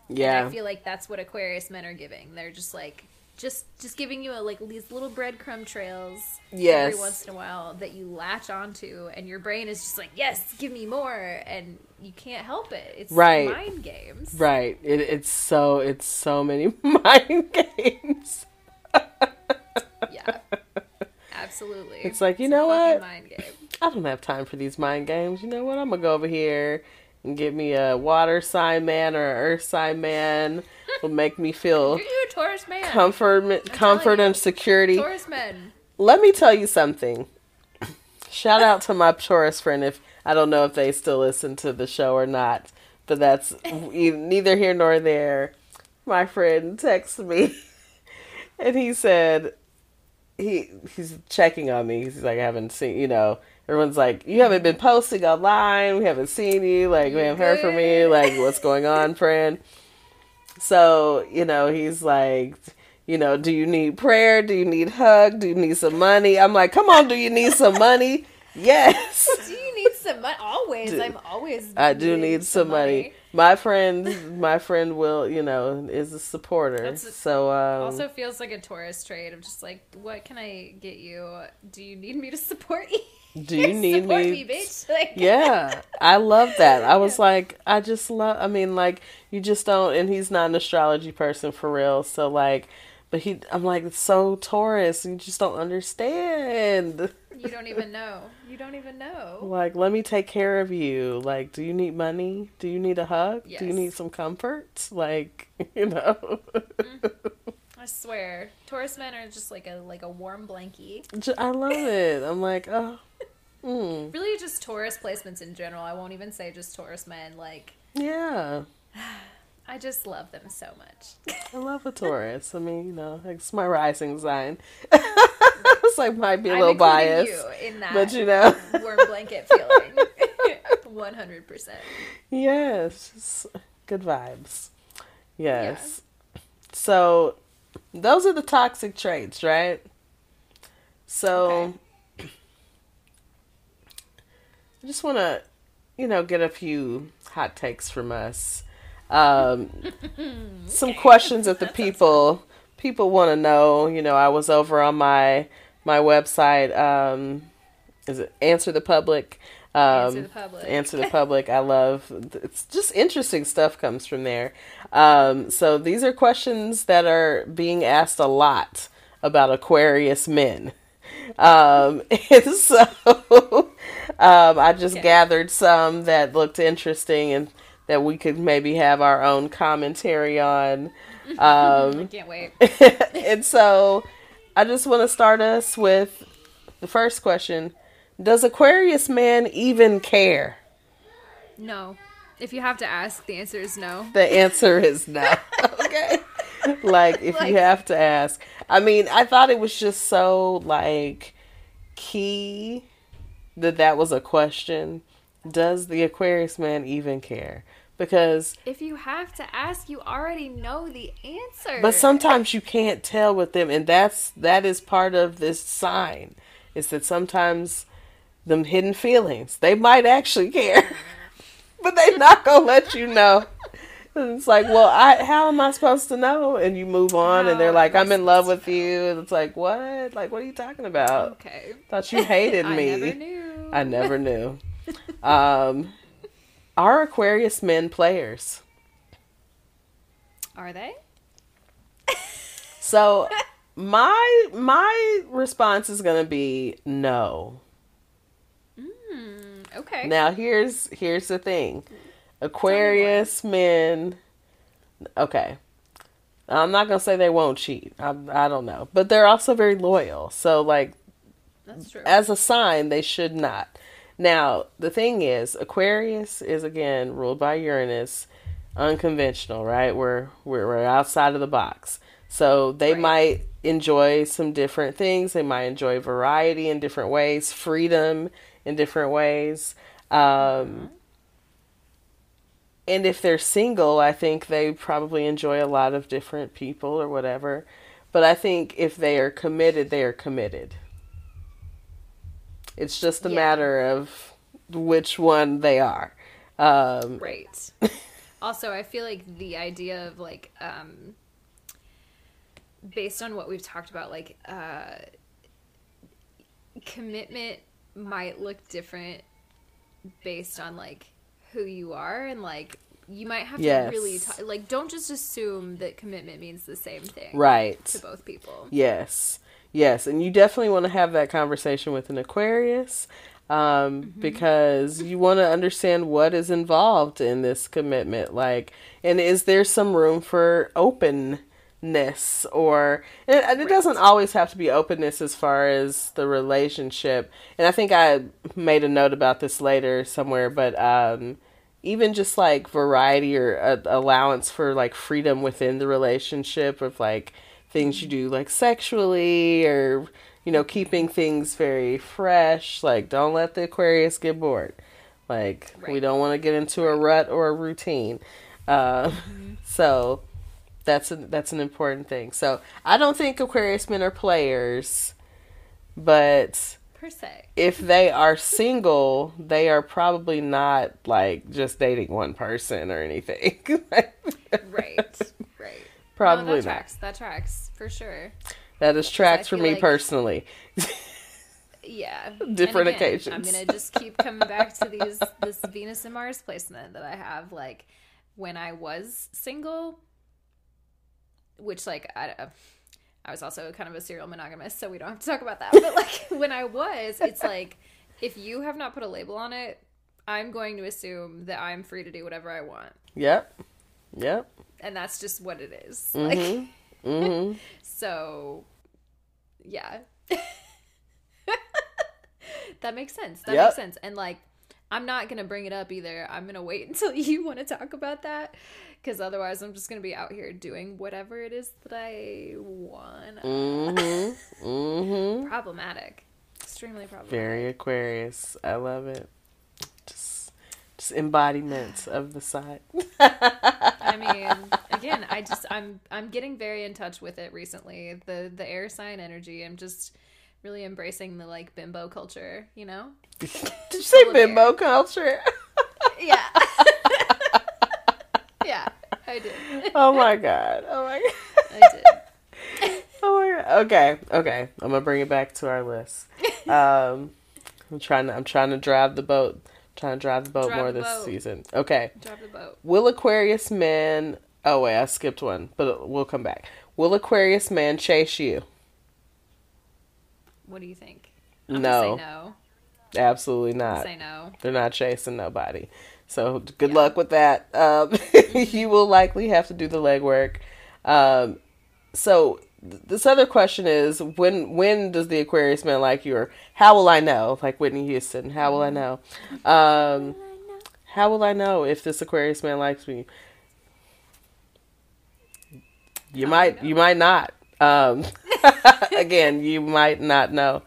Speaker 2: And
Speaker 1: yeah.
Speaker 2: i feel like that's what aquarius men are giving. They're just like just just giving you a, like these little breadcrumb trails
Speaker 1: Yes.
Speaker 2: every once in a while that you latch onto and your brain is just like yes give me more and you can't help it it's
Speaker 1: Right.
Speaker 2: mind games
Speaker 1: Right. It, it's so it's so many mind games.
Speaker 2: yeah absolutely
Speaker 1: It's like, you
Speaker 2: a
Speaker 1: know what?
Speaker 2: mind game
Speaker 1: I don't have time for these mind games. You know what? I'm gonna go over here and get me a water sign man or an earth sign man. Will make me feel
Speaker 2: you're a taurus man
Speaker 1: comfort, comfort and security.
Speaker 2: taurus men
Speaker 1: Let me tell you something. Shout out to my Taurus friend. If I don't know if they still listen to the show or not, but that's neither here nor there. My friend texted me, and he said he he's checking on me. He's like, I haven't seen you know. Everyone's like, you haven't been posting online. We haven't seen you. Like, we haven't heard from you. Like, what's going on, friend? So, you know, he's like, you know, do you need prayer? Do you need hug? Do you need some money? I'm like, come on, do you need some money? Yes.
Speaker 2: do you need some money. Always,
Speaker 1: Do-
Speaker 2: I'm always.
Speaker 1: I do need some money. My friend, my friend will, you know, is a supporter.
Speaker 2: That's-
Speaker 1: so um,
Speaker 2: Also feels like a Taurus trade of just like, what can I get you? Do you need me to support you?
Speaker 1: Do you need me?
Speaker 2: me, bitch? Like,
Speaker 1: yeah, I love that. I was like, I just love. I mean, like, you just don't. And he's not an astrology person for real. So like, but he, I'm like, it's so Taurus. You just don't understand.
Speaker 2: You don't even know. You don't even know.
Speaker 1: Like, let me take care of you. Like, do you need money? Do you need a hug? Do you need some comfort? Like, you know.
Speaker 2: I swear, Taurus men are just like a like a warm blankie.
Speaker 1: I love it. I'm like, oh, mm,
Speaker 2: Really, just Taurus placements in general. I won't even say just Taurus men. Like,
Speaker 1: yeah.
Speaker 2: I just love them so much.
Speaker 1: I love a Taurus. I mean, you know, it's my rising sign. it's like might be a little biased,
Speaker 2: you in that
Speaker 1: but you know,
Speaker 2: warm blanket feeling. One hundred percent.
Speaker 1: yes, good vibes. Yes. So, those are the toxic traits, right? So, I just want to, you know, get a few hot takes from us. Um, some questions that the people people want to know. You know, I was over on my my website. Um, is it Answer the Public? Um,
Speaker 2: Answer the Public.
Speaker 1: Answer the Public. I love. It's just interesting stuff comes from there. Um, so these are questions that are being asked a lot about Aquarius men. Um, and so um, I just
Speaker 2: Okay.
Speaker 1: gathered some that looked interesting and that we could maybe have our own commentary on.
Speaker 2: I
Speaker 1: Um,
Speaker 2: can't wait.
Speaker 1: and so I just want to start us with the first question Does Aquarius man even care?
Speaker 2: No. If you have to ask, the answer is no.
Speaker 1: The answer is no. okay. Like, if
Speaker 2: Like-
Speaker 1: you have to ask. I mean, I thought it was just so, like, key that that was a question. Does the Aquarius man even care? Because,
Speaker 2: If you have to ask, you already know the answer.
Speaker 1: but sometimes you can't tell with them, and that's that is part of this sign. Is that sometimes them hidden feelings they might actually care, but they not gonna let you know. And it's like, well, I how am I supposed to know? And you move on, and they're like,
Speaker 2: I
Speaker 1: I'm in love with you, and it's like, what? Like, what are you talking about?
Speaker 2: Okay.
Speaker 1: Thought you hated
Speaker 2: I
Speaker 1: me.
Speaker 2: never knew.
Speaker 1: I never knew. Um, are Aquarius men players?
Speaker 2: Are they?
Speaker 1: So my my response is gonna be no.
Speaker 2: Okay.
Speaker 1: Now here's here's the thing. Aquarius men okay. I'm not gonna say they won't cheat. I I don't know. But they're also very loyal. So like
Speaker 2: That's true.
Speaker 1: as a sign they should not. Now, the thing is, Aquarius is again ruled by Uranus, unconventional, right? We're we're, we're outside of the box. So they
Speaker 2: Right.
Speaker 1: might enjoy some different things. They might enjoy variety in different ways, freedom in different ways. Um, and if they're single, I think they probably enjoy a lot of different people or whatever. But I think if they are committed, they are committed. It's just a
Speaker 2: Yeah.
Speaker 1: matter of which one they are. Um,
Speaker 2: Right. also, I feel like the idea of like um based on what we've talked about like uh commitment might look different based on like who you are and like you might have
Speaker 1: Yes.
Speaker 2: to really like don't just assume that commitment means the same thing
Speaker 1: right.
Speaker 2: to both people.
Speaker 1: Yes. Yes. And you definitely want to have that conversation with an Aquarius um, because you want to understand what is involved in this commitment. Like, and is there some room for openness or, and it, and it doesn't always have to be openness as far as the relationship. And I think I made a note about this later somewhere, but, um, even just like variety or a allowance for like freedom within the relationship of like things you do like sexually or you know keeping things very fresh. Like don't let the aquarius get bored. Like we don't want to get into a rut or a routine. Uh, so that's a, that's an important thing so i don't think aquarius men are players but
Speaker 2: per se.
Speaker 1: if they are single, they are probably not like just dating one person or anything.
Speaker 2: Right. Right.
Speaker 1: probably
Speaker 2: no, that
Speaker 1: not.
Speaker 2: tracks. That tracks for sure.
Speaker 1: That is tracks for me
Speaker 2: like-
Speaker 1: personally.
Speaker 2: Yeah.
Speaker 1: Different
Speaker 2: again, I'm gonna just keep coming back to these this Venus and Mars placement that I have. Like when I was single, which like I, I was also kind of a serial monogamist, so we don't have to talk about that. But like when I was, it's like if you have not put a label on it, I'm going to assume that I'm free to do whatever I want,
Speaker 1: Yep. Yep.
Speaker 2: and that's just what it is.
Speaker 1: Mm-hmm.
Speaker 2: Like
Speaker 1: hmm
Speaker 2: so, yeah. that makes sense. That
Speaker 1: Yep.
Speaker 2: makes sense. And like, I'm not gonna bring it up either. I'm gonna wait until you want to talk about that, because otherwise, I'm just gonna be out here doing whatever it is that I want.
Speaker 1: Mm-hmm. Mm-hmm.
Speaker 2: Problematic. Extremely problematic.
Speaker 1: Very Aquarius. I love it. Just, just embodiments of the sign.
Speaker 2: I mean, again, I just I'm I'm getting very in touch with it recently. The the air sign energy. I'm just really embracing the like bimbo culture. You know.
Speaker 1: Did you say
Speaker 2: of air.
Speaker 1: bimbo culture?
Speaker 2: Yeah. Yeah, I did.
Speaker 1: oh my god. Oh my god.
Speaker 2: I did.
Speaker 1: Oh my god. Okay. Okay. I'm gonna bring it back to our list. Um, I'm trying to. I'm trying to drive the boat. trying to drive the boat
Speaker 2: Drive
Speaker 1: more
Speaker 2: the
Speaker 1: this
Speaker 2: boat.
Speaker 1: season. Okay.
Speaker 2: Drop the boat.
Speaker 1: Will Aquarius man? Oh wait, I skipped one, but we'll come back. Will Aquarius man chase you?
Speaker 2: What do you think? I'm
Speaker 1: No.
Speaker 2: Say no.
Speaker 1: Absolutely
Speaker 2: I'm
Speaker 1: not.
Speaker 2: say no.
Speaker 1: They're not chasing nobody. So good
Speaker 2: Yeah.
Speaker 1: luck with that. Um, you will likely have to do the legwork. Um, so th- this other question is when when does the Aquarius man like you, or how will I know? Like Whitney Houston, how will I know? Um, how will I know if this Aquarius man likes me? You
Speaker 2: How
Speaker 1: might,
Speaker 2: you
Speaker 1: might not. Um, again, you might not know.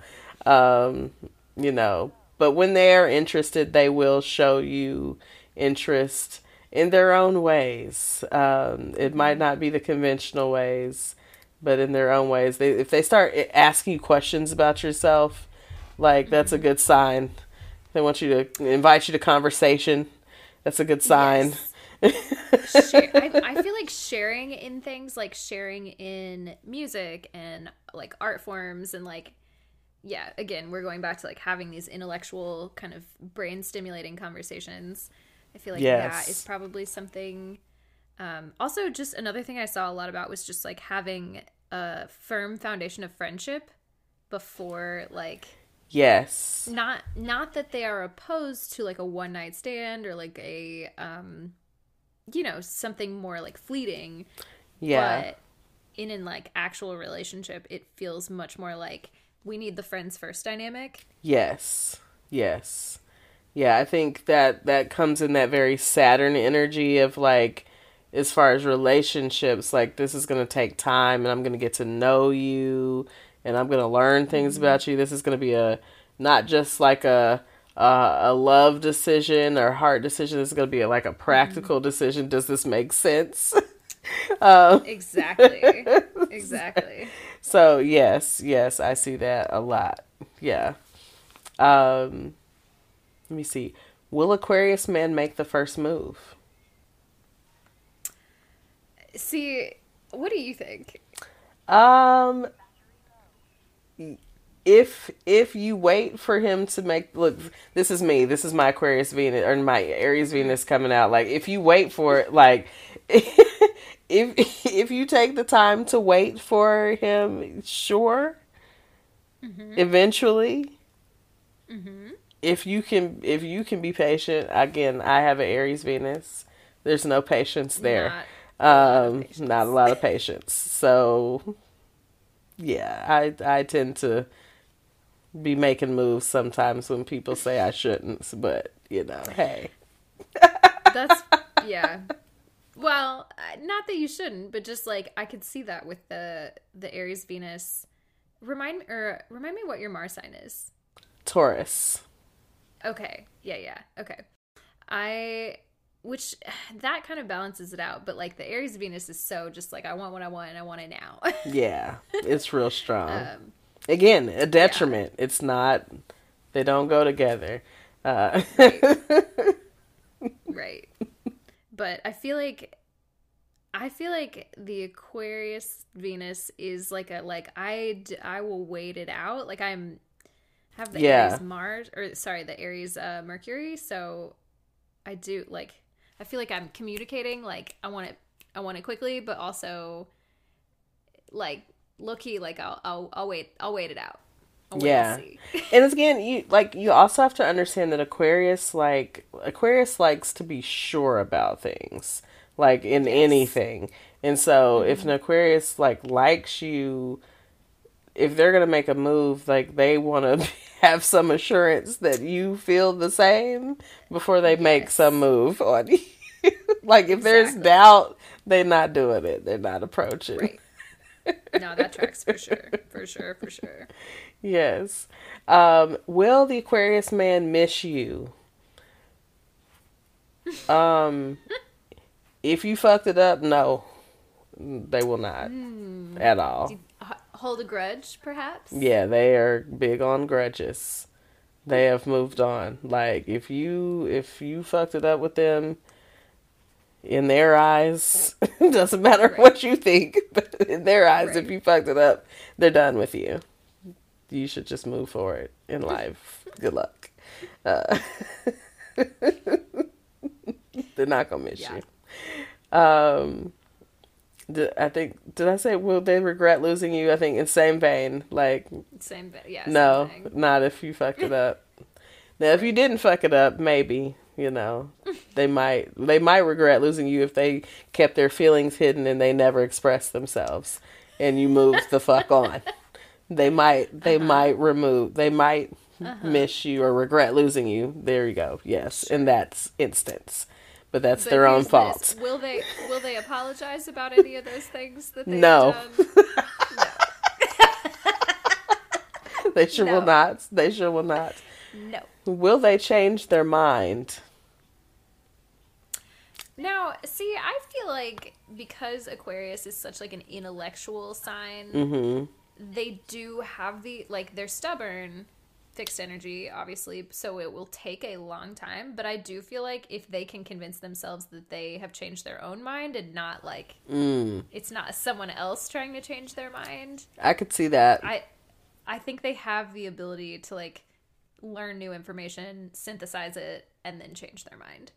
Speaker 1: Um, you know, but when they are interested, they will show you interest in their own ways. Um, it might not be the conventional ways, but in their own ways. They if they start asking you questions about yourself, like that's a good sign. They want you to invite you to conversation. That's a good sign.
Speaker 2: Share, I, I feel like sharing in things like sharing in music and like art forms and like yeah again we're going back to like having these intellectual kind of brain stimulating conversations i feel like
Speaker 1: Yes.
Speaker 2: that is probably something um also just another thing i saw a lot about was just like having a firm foundation of friendship before like
Speaker 1: yes.
Speaker 2: not not that they are opposed to like a one night stand or like a um you know something more like fleeting
Speaker 1: Yeah.
Speaker 2: but in in like actual relationship it feels much more like we need the friends first dynamic
Speaker 1: Yes. Yes. Yeah, I think that that comes in that very Saturn energy of like as far as relationships, like this is going to take time and I'm going to get to know you and I'm going to learn things about you. This is going to be a not just like a a, a love decision or heart decision. This is going to be a, like a practical decision. Does this make sense? um,
Speaker 2: exactly exactly
Speaker 1: so yes, yes, I see that a lot. Yeah. Um let me see. Will Aquarius man make the first move?
Speaker 2: see what do you think
Speaker 1: Um if if you wait for him to make look this is me this is my aquarius venus or my aries venus coming out like if you wait for it like if if you take the time to wait for him sure. Eventually. If you can if you can be patient again i have an aries venus. There's no patience there.
Speaker 2: Not a lot of
Speaker 1: um
Speaker 2: patience.
Speaker 1: not a lot of patience. So yeah i i tend to be making moves sometimes when people say i shouldn't but you know hey.
Speaker 2: That's yeah well uh, not that you shouldn't but just like i could see that with the the aries venus remind or remind me what your mars sign is
Speaker 1: taurus
Speaker 2: okay yeah yeah okay i which that kind of balances it out but like the aries venus is so just like i want what i want and i want it now
Speaker 1: yeah it's real strong
Speaker 2: um
Speaker 1: Again, a detriment. Yeah. It's not. They don't go together. Uh,
Speaker 2: right. right. But I feel like I feel like the Aquarius Venus is like a like I I will wait it out. Like I'm have the yeah. Aries Mars or sorry, the Aries uh Mercury, so I do like I feel like I'm communicating like I want it I want it quickly, but also like looky like I'll I'll I'll wait I'll wait it out.
Speaker 1: Yeah. and again you like you also have to understand that Aquarius like Aquarius likes to be sure about things like in yes. anything. And so mm-hmm. if an Aquarius like likes you if they're going to make a move like they want to have some assurance that you feel the same before they yes. make some move on you. like if exactly. there's doubt, they're not doing it. They're not approaching. Right.
Speaker 2: No, that tracks for sure. For sure, for sure.
Speaker 1: Yes. Um, will the Aquarius man miss you? Um if you fucked it up, no, they will not mm. at all.
Speaker 2: hold a grudge, perhaps.
Speaker 1: Yeah, they are big on grudges. They have moved on. Like if you if you fucked it up with them, in their eyes, it doesn't matter right. what you think, but in their eyes, right. if you fucked it up, they're done with you. You should just move forward in life. Good luck. Uh, they're not gonna miss yeah. you. Um, I think did I say will they regret losing you? I think in same vein, like
Speaker 2: same vein, yeah.
Speaker 1: No, not if you fucked it up. now, if you didn't fuck it up, maybe you know they might they might regret losing you if they kept their feelings hidden and they never expressed themselves, and you moved the fuck on. They might they uh-huh. might remove they might uh-huh. miss you or regret losing you. There you go. Yes, in that instance but that's but their own fault. This.
Speaker 2: Will they will they apologize about any of those things that they've no. done? no.
Speaker 1: they sure no. will not. They sure will not.
Speaker 2: No.
Speaker 1: Will they change their mind?
Speaker 2: Now, see, I feel like because Aquarius is such like an intellectual sign,
Speaker 1: mm-hmm.
Speaker 2: They do have the like they're stubborn fixed energy, obviously, so it will take a long time. But I do feel like if they can convince themselves that they have changed their own mind and not like
Speaker 1: mm.
Speaker 2: it's not someone else trying to change their mind,
Speaker 1: I could see that.
Speaker 2: I I think they have the ability to like learn new information, synthesize it, and then change their mind.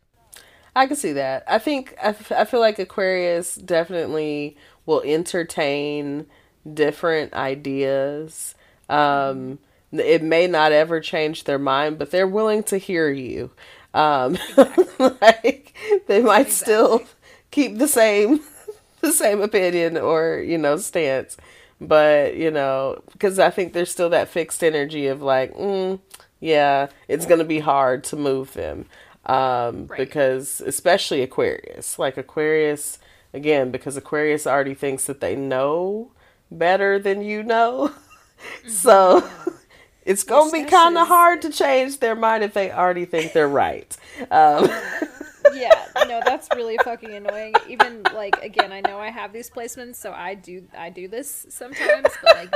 Speaker 1: I can see that. I think I, f- I feel like Aquarius definitely will entertain different ideas. Um, it may not ever change their mind, but they're willing to hear you. Um, exactly. like they might exactly. still keep the same the same opinion or you know stance, but you know because I think there's still that fixed energy of like, mm, yeah, it's gonna be hard to move them um, right. because especially Aquarius, like Aquarius again, because Aquarius already thinks that they know better than you know. Mm-hmm. so it's gonna be kind of hard to change their mind if they already think they're right. Um.
Speaker 2: yeah, no, that's really fucking annoying. Even like again, I know I have these placements, so I do I do this sometimes, but like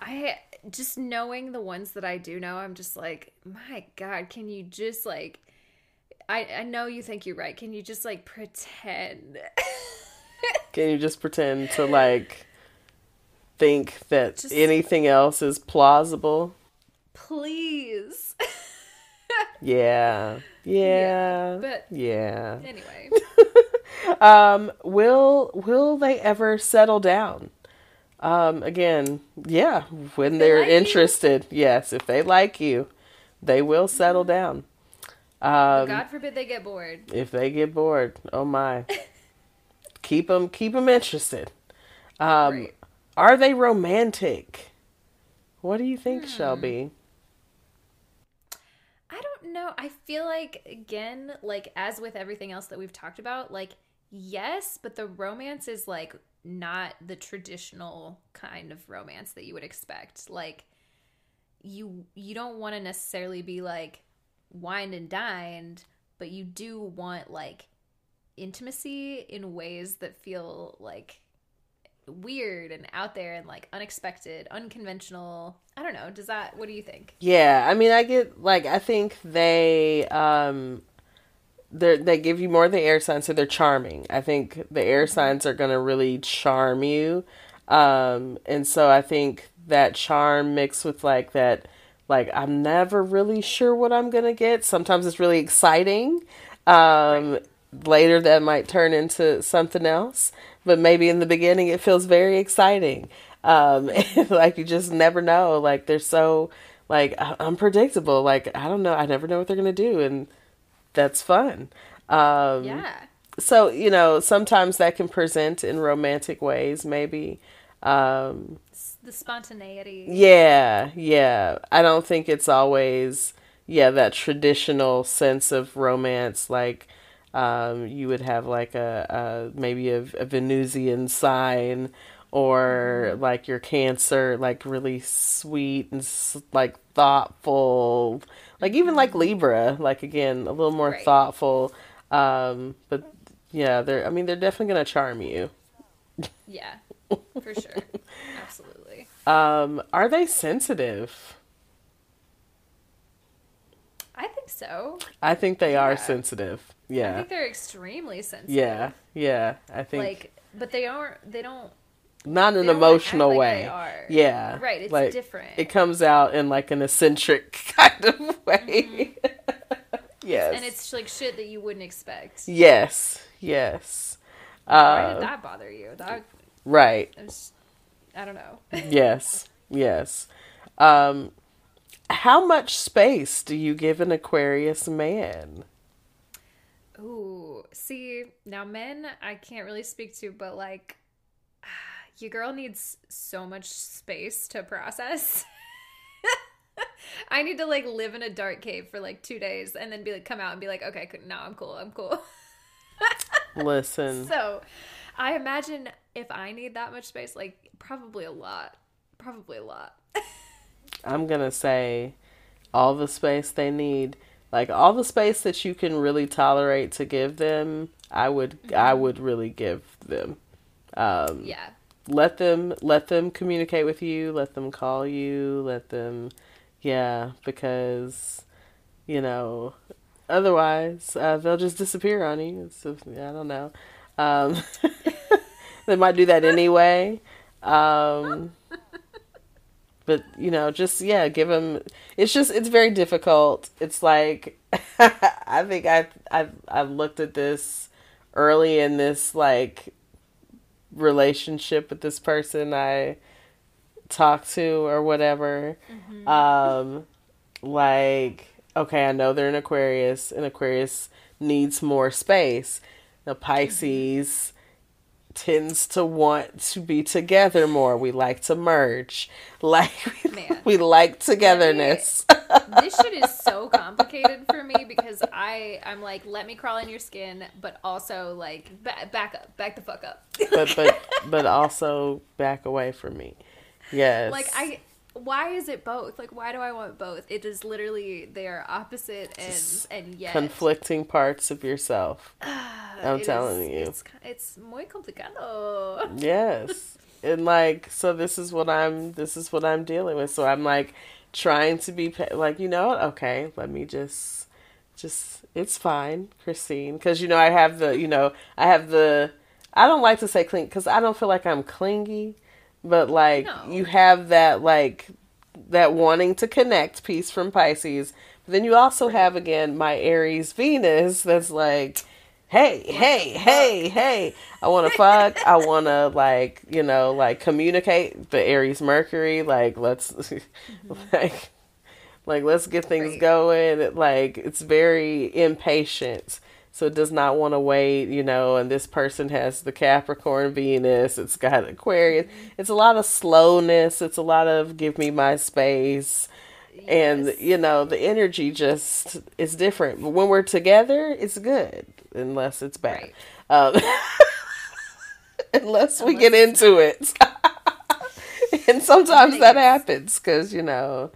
Speaker 2: I just knowing the ones that I do know, I'm just like, my god, can you just like I I know you think you're right. Can you just like pretend?
Speaker 1: can you just pretend to like think that Just, anything else is plausible.
Speaker 2: Please.
Speaker 1: yeah. Yeah.
Speaker 2: Yeah. But
Speaker 1: yeah.
Speaker 2: Anyway.
Speaker 1: um will will they ever settle down? Um again, yeah, when they are like interested. You? Yes, if they like you, they will settle mm-hmm. down. Um,
Speaker 2: God forbid they get bored.
Speaker 1: If they get bored, oh my. keep them keep them interested. Um right. Are they romantic? What do you think, hmm. Shelby?
Speaker 2: I don't know. I feel like again, like as with everything else that we've talked about, like yes, but the romance is like not the traditional kind of romance that you would expect. Like you you don't want to necessarily be like wined and dined, but you do want like intimacy in ways that feel like weird and out there and like unexpected, unconventional. I don't know. Does that? What do you think?
Speaker 1: Yeah, I mean, I get like I think they um they they give you more of the air signs, so they're charming. I think the air signs are gonna really charm you, um, and so I think that charm mixed with like that, like I'm never really sure what I'm gonna get. Sometimes it's really exciting. Um, right. Later, that might turn into something else, but maybe in the beginning it feels very exciting. Um, like you just never know. Like they're so like unpredictable. Like I don't know. I never know what they're gonna do, and that's fun. Um,
Speaker 2: yeah.
Speaker 1: So you know, sometimes that can present in romantic ways, maybe. Um,
Speaker 2: the spontaneity.
Speaker 1: Yeah, yeah. I don't think it's always yeah that traditional sense of romance like um, you would have like a, a maybe a, a Venusian sign or mm-hmm. like your cancer like really sweet and like thoughtful like even like Libra, like again, a little more right. thoughtful. Um, but yeah, they're I mean they're definitely gonna charm you.
Speaker 2: Yeah. For sure. Absolutely.
Speaker 1: Um, are they sensitive?
Speaker 2: I think so.
Speaker 1: I think they yeah. are sensitive. Yeah.
Speaker 2: I think they're extremely sensitive.
Speaker 1: Yeah. Yeah. I think
Speaker 2: like but they aren't they don't
Speaker 1: not an emotional way. yeah,
Speaker 2: right. It's like, different.
Speaker 1: It comes out in like an eccentric kind of way. Mm-hmm. yes,
Speaker 2: and it's like shit that you wouldn't expect.
Speaker 1: Yes, yes.
Speaker 2: Why did uh, that bother you? That
Speaker 1: right.
Speaker 2: I don't know.
Speaker 1: yes, yes. Um, how much space do you give an Aquarius man?
Speaker 2: Ooh, see now, men I can't really speak to, but like your girl needs so much space to process. I need to like live in a dark cave for like two days and then be like come out and be like, okay, no, I'm cool, I'm cool.
Speaker 1: Listen.
Speaker 2: So, I imagine if I need that much space, like probably a lot, probably a lot.
Speaker 1: I'm gonna say all the space they need, like all the space that you can really tolerate to give them. I would, mm-hmm. I would really give them. Um,
Speaker 2: yeah
Speaker 1: let them let them communicate with you let them call you let them yeah because you know otherwise uh, they'll just disappear on you so, i don't know um, they might do that anyway um, but you know just yeah give them it's just it's very difficult it's like i think i i I've looked at this early in this like relationship with this person I talk to or whatever. Mm-hmm. Um, like, okay, I know they're an Aquarius, and Aquarius needs more space. The Pisces mm-hmm. Tends to want to be together more. We like to merge. Like Man. we like togetherness.
Speaker 2: this shit is so complicated for me because I I'm like let me crawl in your skin, but also like back, back up, back the fuck up.
Speaker 1: but but but also back away from me. Yes.
Speaker 2: Like I why is it both? Like why do I want both? It is literally they are opposite and and yet
Speaker 1: conflicting parts of yourself. I'm telling is, you.
Speaker 2: It's it's muy complicado.
Speaker 1: Yes. and like so this is what I'm this is what I'm dealing with. So I'm like trying to be like, you know, okay, let me just, just, it's fine, Christine. Cause you know, I have the, you know, I have the, I don't like to say cling because I don't feel like I'm clingy, but like no. you have that, like, that wanting to connect piece from Pisces. But then you also have again my Aries Venus that's like, hey, hey, hey, hey, I want to fuck. I want to like, you know, like communicate the Aries Mercury. Like, let's mm-hmm. like, like let's get things right. going. Like, it's very impatient. So it does not want to wait, you know, and this person has the Capricorn Venus, it's got Aquarius. Mm-hmm. It's a lot of slowness, it's a lot of give me my space. Yes. And you know, the energy just is different. But when we're together, it's good unless it's bad. Right. Um, unless, unless we get into it. and sometimes that happens because, you know.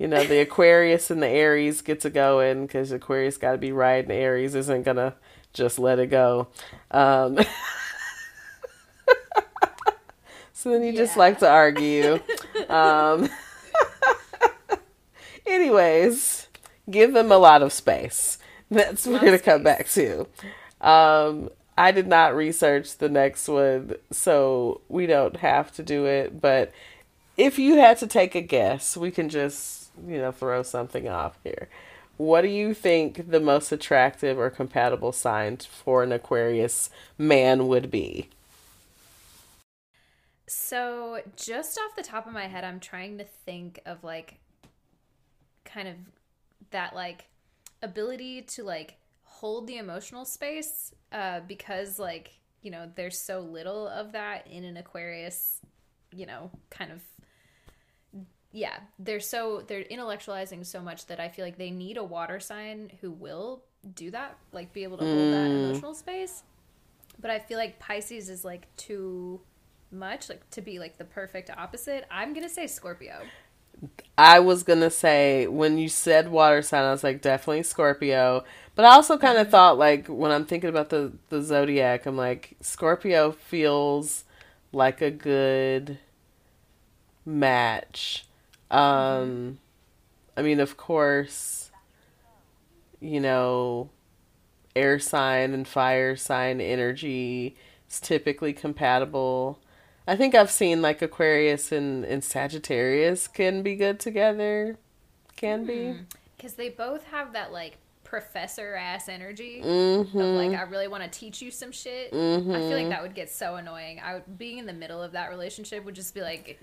Speaker 1: You know, the Aquarius and the Aries get to go in because Aquarius got to be right and Aries isn't going to just let it go. Um, So then you just like to argue. um, anyways, give them a lot of space. That's what we're gonna come back to. Um, I did not research the next one, so we don't have to do it. But if you had to take a guess, we can just, you know, throw something off here. What do you think the most attractive or compatible sign for an Aquarius man would be?
Speaker 2: So, just off the top of my head, I'm trying to think of like kind of that like ability to like hold the emotional space uh because like, you know, there's so little of that in an Aquarius, you know, kind of yeah, they're so they're intellectualizing so much that I feel like they need a water sign who will do that, like be able to hold that hmm. emotional space. But I feel like Pisces is like too much, like to be like the perfect opposite. I'm gonna say Scorpio.
Speaker 1: I was gonna say when you said water sign, I was like definitely Scorpio. But I also kind of mm-hmm. thought like when I'm thinking about the the zodiac, I'm like Scorpio feels like a good match. Um, I mean, of course, you know, air sign and fire sign energy is typically compatible. I think I've seen like Aquarius and, and Sagittarius can be good together. Can be.
Speaker 2: Because they both have that like professor ass energy
Speaker 1: Mm-hmm.
Speaker 2: of like I really want to teach you some shit. I feel like that would get so annoying. I would being in the middle of that relationship would just be like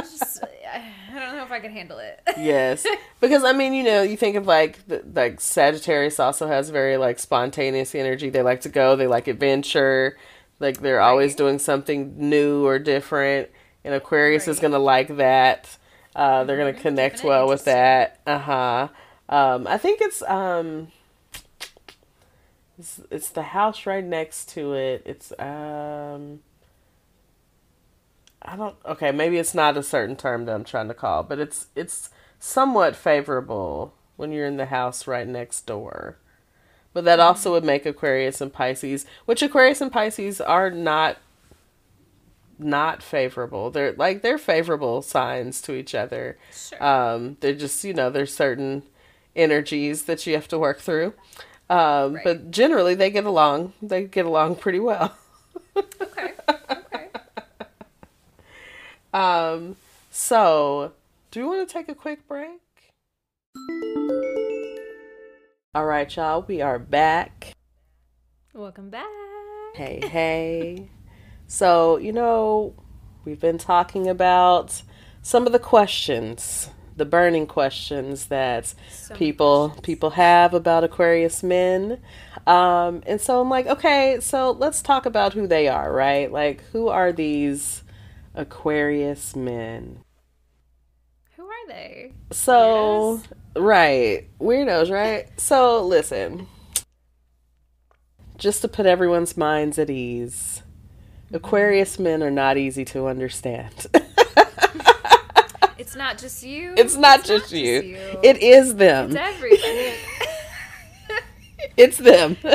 Speaker 2: just I don't know if I can handle it.
Speaker 1: yes, because I mean, you know, you think of like the, like Sagittarius also has very like spontaneous energy. They like to go. They like adventure. Like they're always doing something new or different. And Aquarius is gonna like that. Uh, they're gonna
Speaker 2: Mhm.
Speaker 1: connect well with that. Uh huh. Um, I think it's um, it's, it's the house right next to it. It's um. I don't okay, maybe it's not a certain term that I'm trying to call, but it's it's somewhat favorable when you're in the house right next door. But that also would make Aquarius and Pisces, which Aquarius and Pisces are not not favorable. They're like they're favorable signs to each other.
Speaker 2: Sure.
Speaker 1: Um, they're just you know there's certain energies that you have to work through. Um,
Speaker 2: Right.
Speaker 1: But generally they get along. They get along pretty well.
Speaker 2: okay. Okay.
Speaker 1: Um, so, do you want to take a quick break? All right, y'all, we are back.
Speaker 2: Welcome back.
Speaker 1: Hey, hey. so, you know, we've been talking about some of the questions, the burning questions that
Speaker 2: So
Speaker 1: people
Speaker 2: questions.
Speaker 1: people have about Aquarius men. Um, and so I'm like, okay, so let's talk about who they are, right? Like, who are these Aquarius men?
Speaker 2: Who are they?
Speaker 1: So, right, weirdos, right? So, listen, just to put everyone's minds at ease, Aquarius mm-hmm. men are not easy to understand.
Speaker 2: It's not just you.
Speaker 1: it's not just you.
Speaker 2: you.
Speaker 1: It is them.
Speaker 2: It's everybody.
Speaker 1: It's them.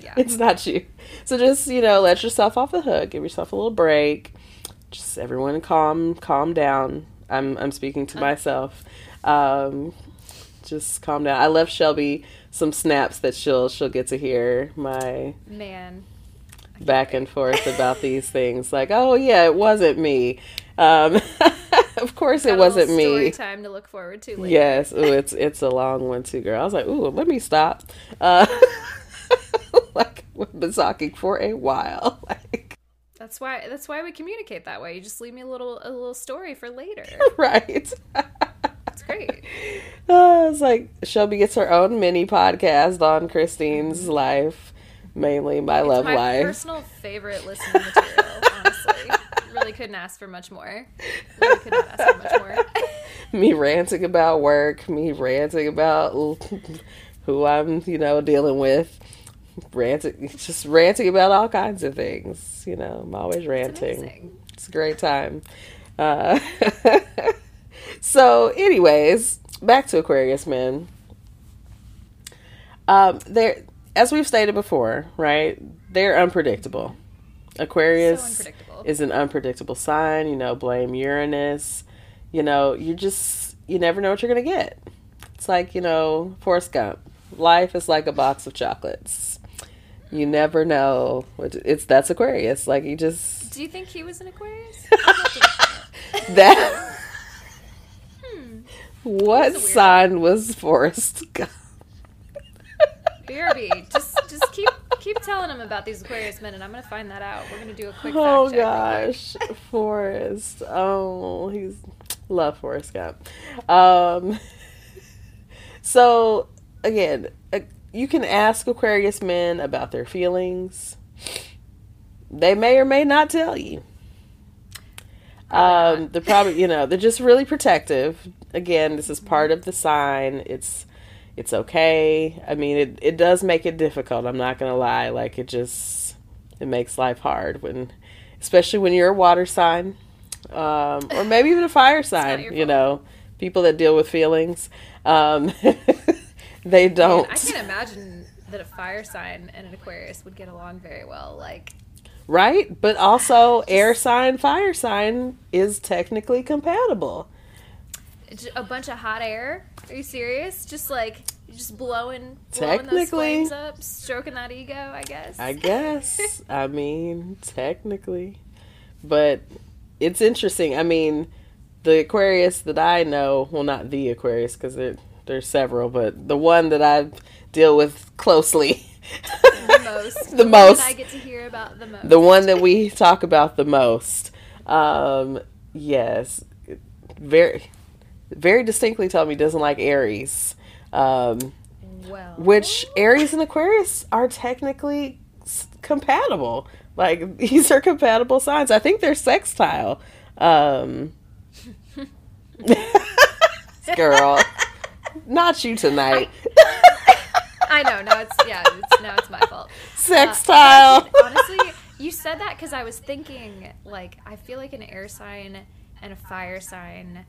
Speaker 2: Yeah.
Speaker 1: It's not you. So just, you know, let yourself off the hook. Give yourself a little break. Just everyone calm calm down. I'm I'm speaking to myself. Um just calm down. I left Shelby some snaps that she'll she'll get to hear my
Speaker 2: Man.
Speaker 1: back and forth about these things. Like, oh yeah, it wasn't me. Um, of course,
Speaker 2: Got
Speaker 1: it wasn't
Speaker 2: story
Speaker 1: me.
Speaker 2: time to look forward to later.
Speaker 1: Yes, ooh, it's it's a long one too, girl. I was like, ooh, let me stop. Uh, like we've been talking for a while. Like,
Speaker 2: That's why that's why we communicate that way. You just leave me a little a little story for later.
Speaker 1: right?
Speaker 2: It's great.
Speaker 1: Uh, it's like Shelby gets her own mini podcast on Christine's life, mainly my love
Speaker 2: My
Speaker 1: life.
Speaker 2: personal favorite listening material, honestly. Really couldn't ask for much more. Really could not ask for much more.
Speaker 1: me ranting about work, me ranting about who I'm, you know, dealing with, ranting, just ranting about all kinds of things. You know, I'm always ranting. It's a great time. Uh, so, anyways, back to Aquarius men. Um, they're as we've stated before, right? They're unpredictable. Aquarius
Speaker 2: So unpredictable.
Speaker 1: is an unpredictable sign. You know, blame Uranus. You know, you just you never know what you're gonna get. It's like you know, Forrest Gump. Life is like a box of chocolates. You never know. It's that's Aquarius. Like you just
Speaker 2: Do you think he was an Aquarius?
Speaker 1: that.
Speaker 2: hmm.
Speaker 1: what sign was Forrest Gump?
Speaker 2: BRB, just just keep keep telling him about these Aquarius men, and I'm gonna find that out. We're gonna do a quick
Speaker 1: Oh gosh, Forrest. Oh, he's love Forrest Gump. Um, so again, you can ask Aquarius men about their feelings. They may or may not tell you. Um, they're probably you know they're just really protective. Again, this is part of the sign. It's it's okay. I mean, it it does make it difficult. I'm not gonna lie. Like it just it makes life hard when, especially when you're a water sign, um, or maybe even a fire sign. You know, people that deal with feelings, um, they don't.
Speaker 2: I can't imagine that a fire sign and an Aquarius would get along very well. Like,
Speaker 1: Right? But also, air sign, fire sign is technically compatible.
Speaker 2: A bunch of hot air. Are you serious? Just like just blowing, blowing those
Speaker 1: Technically.
Speaker 2: flames up, stroking that ego. I guess.
Speaker 1: I guess. I mean, technically. But it's interesting. I mean, the Aquarius that I know, well, not the Aquarius, because there's several, but the one that I deal with closely.
Speaker 2: the most.
Speaker 1: The
Speaker 2: one
Speaker 1: most.
Speaker 2: that I get to hear about the most.
Speaker 1: the one that we talk about the most. Um, yes, very, very distinctly told me doesn't like Aries, um,
Speaker 2: well,
Speaker 1: which Aries and Aquarius are technically s- compatible. Like these are compatible signs. I think they're sextile. Um, girl, not you tonight.
Speaker 2: I know. Now it's yeah. It's, now it's my fault.
Speaker 1: Sextile.
Speaker 2: Uh, honestly, you said that because I was thinking, like, I feel like an air sign and a fire sign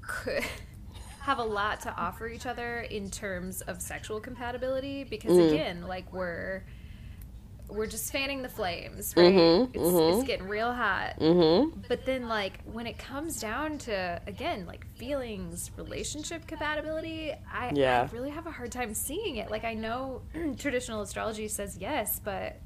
Speaker 2: could have a lot to offer each other in terms of sexual compatibility. Because
Speaker 1: Mm.
Speaker 2: again, like we're we're just fanning the flames, right?
Speaker 1: Mhm,
Speaker 2: it's,
Speaker 1: mhm.
Speaker 2: it's getting real hot.
Speaker 1: mm-hmm.
Speaker 2: But then, like, when it comes down to, again, like feelings, relationship compatibility, I,
Speaker 1: Yeah.
Speaker 2: I really have a hard time seeing it. Like, I know traditional astrology says yes, but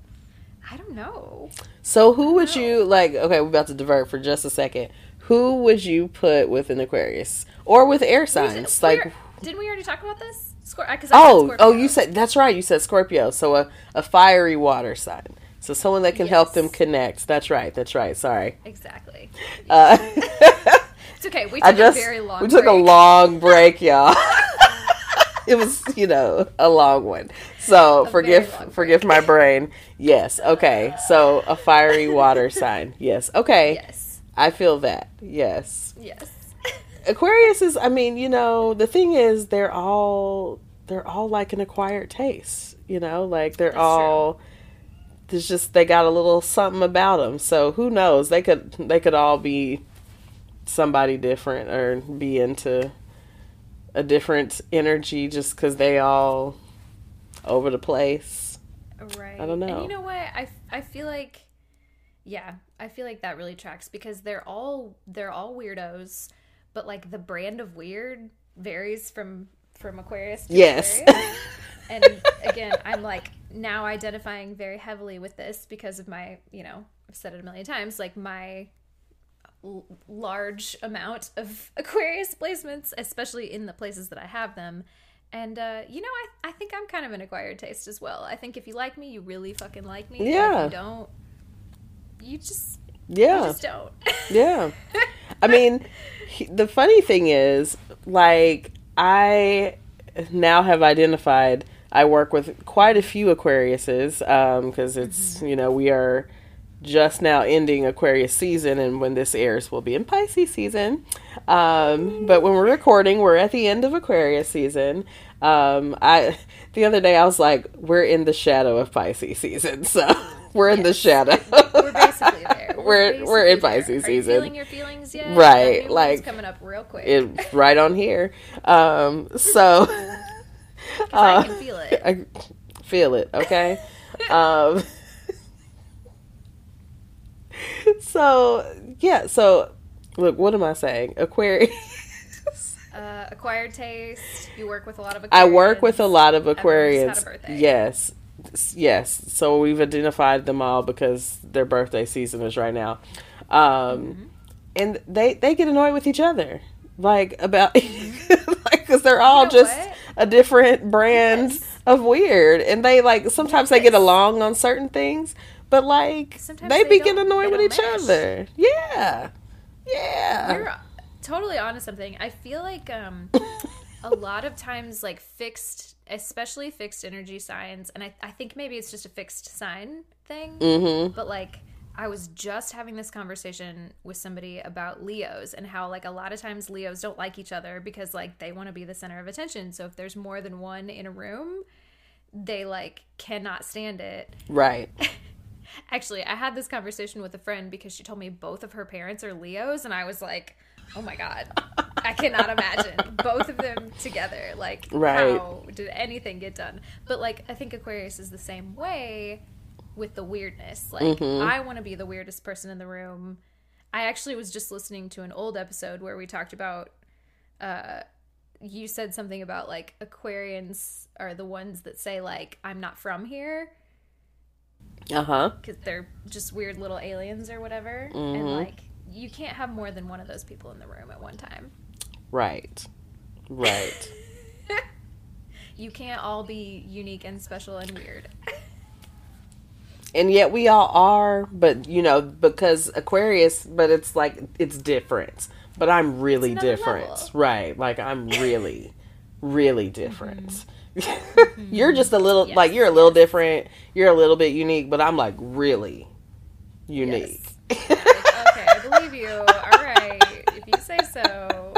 Speaker 2: I don't know.
Speaker 1: So who would you like? Okay, we're about to divert for just a second. Who would you put with an Aquarius or with air signs? Like,
Speaker 2: didn't we already talk about this? Scor- I- 'cause
Speaker 1: oh, oh, you said that's right. You said Scorpio. So a a fiery water sign. So someone that can help them connect. That's right. That's right. Sorry.
Speaker 2: Exactly.
Speaker 1: Uh,
Speaker 2: It's okay. We took
Speaker 1: just
Speaker 2: a very long
Speaker 1: we took a
Speaker 2: break.
Speaker 1: long break, y'all. it was you know a long one. So
Speaker 2: A
Speaker 1: forgive forgive my brain. Yes. Okay. So a fiery water sign. Yes. Okay.
Speaker 2: Yes.
Speaker 1: I feel that. Yes.
Speaker 2: Yes.
Speaker 1: Aquarius is I mean, you know, the thing is they're all they're all like an acquired taste, you know? Like they're
Speaker 2: That's
Speaker 1: all there's just they got a little something about them. So who knows? They could they could all be somebody different or be into a different energy just cuz they all over the place.
Speaker 2: Right.
Speaker 1: I don't
Speaker 2: And
Speaker 1: know.
Speaker 2: you know what? I, I feel like yeah, I feel like that really tracks because they're all they're all weirdos, but like the brand of weird varies from from Aquarius to
Speaker 1: Yes.
Speaker 2: Aquarius. and again, I'm like now identifying very heavily with this because of my, you know, I've said it a million times, like my l- large amount of Aquarius placements, especially in the places that I have them. And uh, you know, I I think I'm kind of an acquired taste as well. I think if you like me, you really fucking like me.
Speaker 1: Yeah.
Speaker 2: If you don't, you just
Speaker 1: yeah.
Speaker 2: you just don't.
Speaker 1: Yeah. I mean, he, the funny thing is, like, I now have identified. I work with quite a few Aquariuses because it's you know we are just now ending Aquarius season, and when this airs, we'll be in Pisces season. Um, but when we're recording, we're at the end of Aquarius season. Um, I the other day I was like, we're in the shadow of Pisces season, so we're in the shadow.
Speaker 2: We're basically there.
Speaker 1: We're- we're in
Speaker 2: basically there.
Speaker 1: Pisces
Speaker 2: Are you
Speaker 1: season.
Speaker 2: feeling your feelings yet?
Speaker 1: Right,
Speaker 2: new
Speaker 1: like-
Speaker 2: coming up real quick.
Speaker 1: it right on here. Um, so
Speaker 2: 'Cause I
Speaker 1: uh,
Speaker 2: can feel it.
Speaker 1: I feel it. Okay. um, so yeah, so look, what am I saying? Aquarius.
Speaker 2: Uh, acquired taste. You work with a lot of. Aquarians.
Speaker 1: I work with a lot of
Speaker 2: Everyone's
Speaker 1: Aquarians.
Speaker 2: had a birthday.
Speaker 1: Yes. Yes. So we've identified them all because their birthday season is right now. Um
Speaker 2: Mm-hmm.
Speaker 1: and they they get annoyed with each other. Like about like cuz they're all.
Speaker 2: You know
Speaker 1: just
Speaker 2: what?
Speaker 1: a different brand
Speaker 2: Yes.
Speaker 1: of weird and they like sometimes they get along on certain things, but like
Speaker 2: Sometimes
Speaker 1: they,
Speaker 2: they
Speaker 1: be getting annoyed with each
Speaker 2: mesh.
Speaker 1: other. Yeah. Yeah.
Speaker 2: You're totally onto something. I feel like um, a lot of times, like fixed, especially fixed energy signs, and I, I think maybe it's just a fixed sign thing,
Speaker 1: mhm.
Speaker 2: but like. I was just having this conversation with somebody about Leos and how like a lot of times Leos don't like each other because like they want to be the center of attention. So if there's more than one in a room, they like cannot stand it.
Speaker 1: Right.
Speaker 2: Actually, I had this conversation with a friend because she told me both of her parents are Leos, and I was like, "Oh my god, I cannot imagine both of them together. Like,
Speaker 1: Right.
Speaker 2: how did anything get done?" But like, I think Aquarius is the same way with the weirdness. Like,
Speaker 1: Mm-hmm.
Speaker 2: I want to be the weirdest person in the room. I actually was just listening to an old episode where we talked about. Uh, you said something about like Aquarians are the ones that say like I'm not from here
Speaker 1: Uh-huh.
Speaker 2: because they're just weird little aliens or whatever.
Speaker 1: Mm-hmm.
Speaker 2: And like, you can't have more than one of those people in the room at one time.
Speaker 1: Right. Right.
Speaker 2: You can't all be unique and special and weird.
Speaker 1: and yet we all are but you know because aquarius but it's like it's different but i'm really different
Speaker 2: level.
Speaker 1: right like i'm really really different mm-hmm. you're just a little
Speaker 2: Yes,
Speaker 1: like you're a little different you're a little bit unique but i'm like really unique
Speaker 2: believe you. All right, if you say so.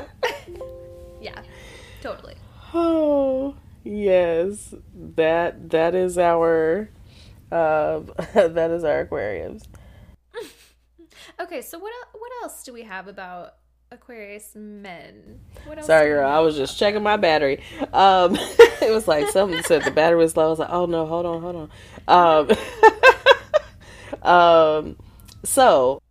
Speaker 2: yeah, totally.
Speaker 1: oh yes that that is our uh, that is our aquariums
Speaker 2: Okay, so what what else do we have about Aquarius men? What else?
Speaker 1: Sorry, girl. I was just checking my battery. Um, it was like something said the battery was low. I was like, oh no, hold on, hold on. Um, um, so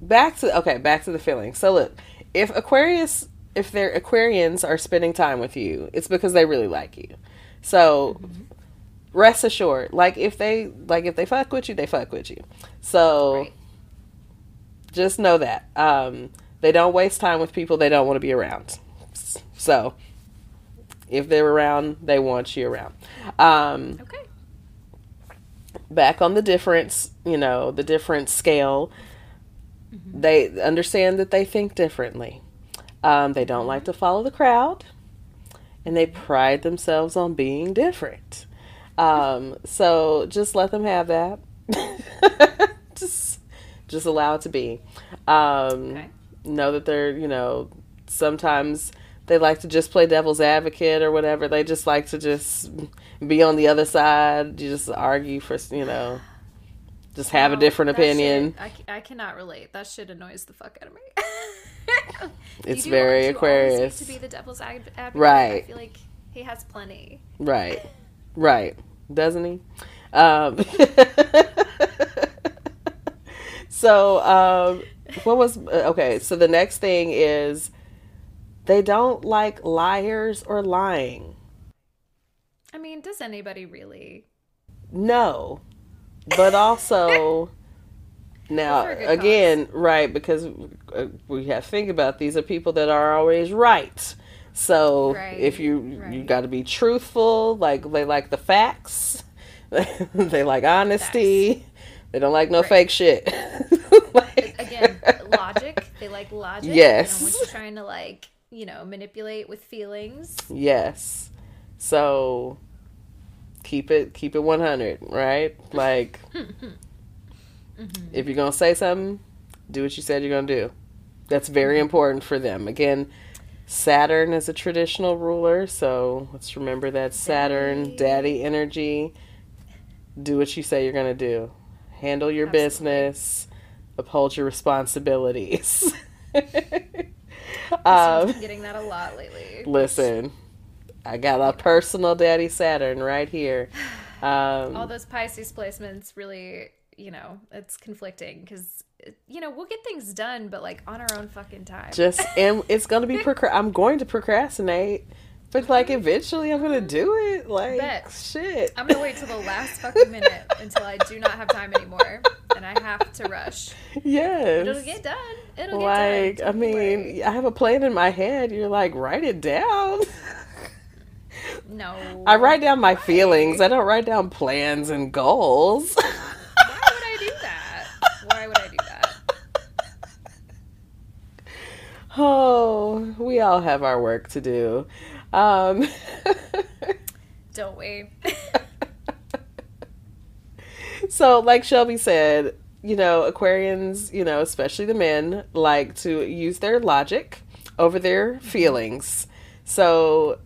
Speaker 1: back to okay, back to the feeling. So look, if Aquarius, if their Aquarians are spending time with you, it's because they really like you. So rest assured, like if they like if they fuck with you, they fuck with you. So
Speaker 2: Right.
Speaker 1: just know that um, they don't waste time with people they don't want to be around. So if they're around, they want you around. Um,
Speaker 2: Okay.
Speaker 1: back on the difference, you know, the different scale, they understand that they think differently. Um, they don't like to follow the crowd, and they pride themselves on being different. Um, so just let them have that. just, just allow it to be. Um,
Speaker 2: Okay.
Speaker 1: Know that they're, you know, sometimes they like to just play devil's advocate or whatever. They just like to just be on the other side. You just argue for, you know, just have a different opinion.
Speaker 2: shit- I, I cannot relate. That shit annoys the fuck out of me.
Speaker 1: It's very Aquarius.
Speaker 2: to be the devil's ad- advocate. I
Speaker 1: Right.
Speaker 2: feel like he has plenty.
Speaker 1: Right. Right. Doesn't he? Um, so, um, what was uh, okay? So the next thing is they don't like liars or lying.
Speaker 2: I mean, does anybody really?
Speaker 1: No, but also now again, right? Because uh, we have to think about these are people that are always right. So
Speaker 2: Right,
Speaker 1: if you you got to be truthful, like they like the facts, they like honesty. They don't like no
Speaker 2: Right.
Speaker 1: fake shit. Like-
Speaker 2: Again, logic. They like logic.
Speaker 1: Yes.
Speaker 2: They you trying to like, you know, manipulate with feelings.
Speaker 1: Yes. So keep it keep it 100, right? Like if you're going to say something, do what you said you're going to do. That's very important for them. Again, Saturn is a traditional ruler, so let's remember that Saturn,
Speaker 2: Daddy.
Speaker 1: daddy energy. Do what you say you're going to do. Handle your
Speaker 2: Absolutely.
Speaker 1: business. Uphold your responsibilities.
Speaker 2: I've
Speaker 1: um,
Speaker 2: been getting that a lot lately.
Speaker 1: Listen, I got a personal daddy Saturn right here. Um,
Speaker 2: All those Pisces placements really, you know, it's conflicting because you know we'll get things done, but like on our own fucking time.
Speaker 1: Just and it's gonna be procra- I'm going to procrastinate, but like eventually I'm gonna do it. Like
Speaker 2: Bet.
Speaker 1: shit.
Speaker 2: I'm gonna wait till the last fucking minute until I do not have time anymore and I have to rush.
Speaker 1: Yes.
Speaker 2: But it'll get done. It'll
Speaker 1: like
Speaker 2: get
Speaker 1: I
Speaker 2: done. Don't you
Speaker 1: mean. I have a plan in my head. You're like write it down.
Speaker 2: no.
Speaker 1: I write down my feelings. I don't write down plans and goals.
Speaker 2: Why would I do that? Why would I do that?
Speaker 1: oh, we all have our work to do. Um,
Speaker 2: Don't we?
Speaker 1: so, like Shelby said, you know, Aquarians, you know, especially the men, like to use their logic over their feelings. So,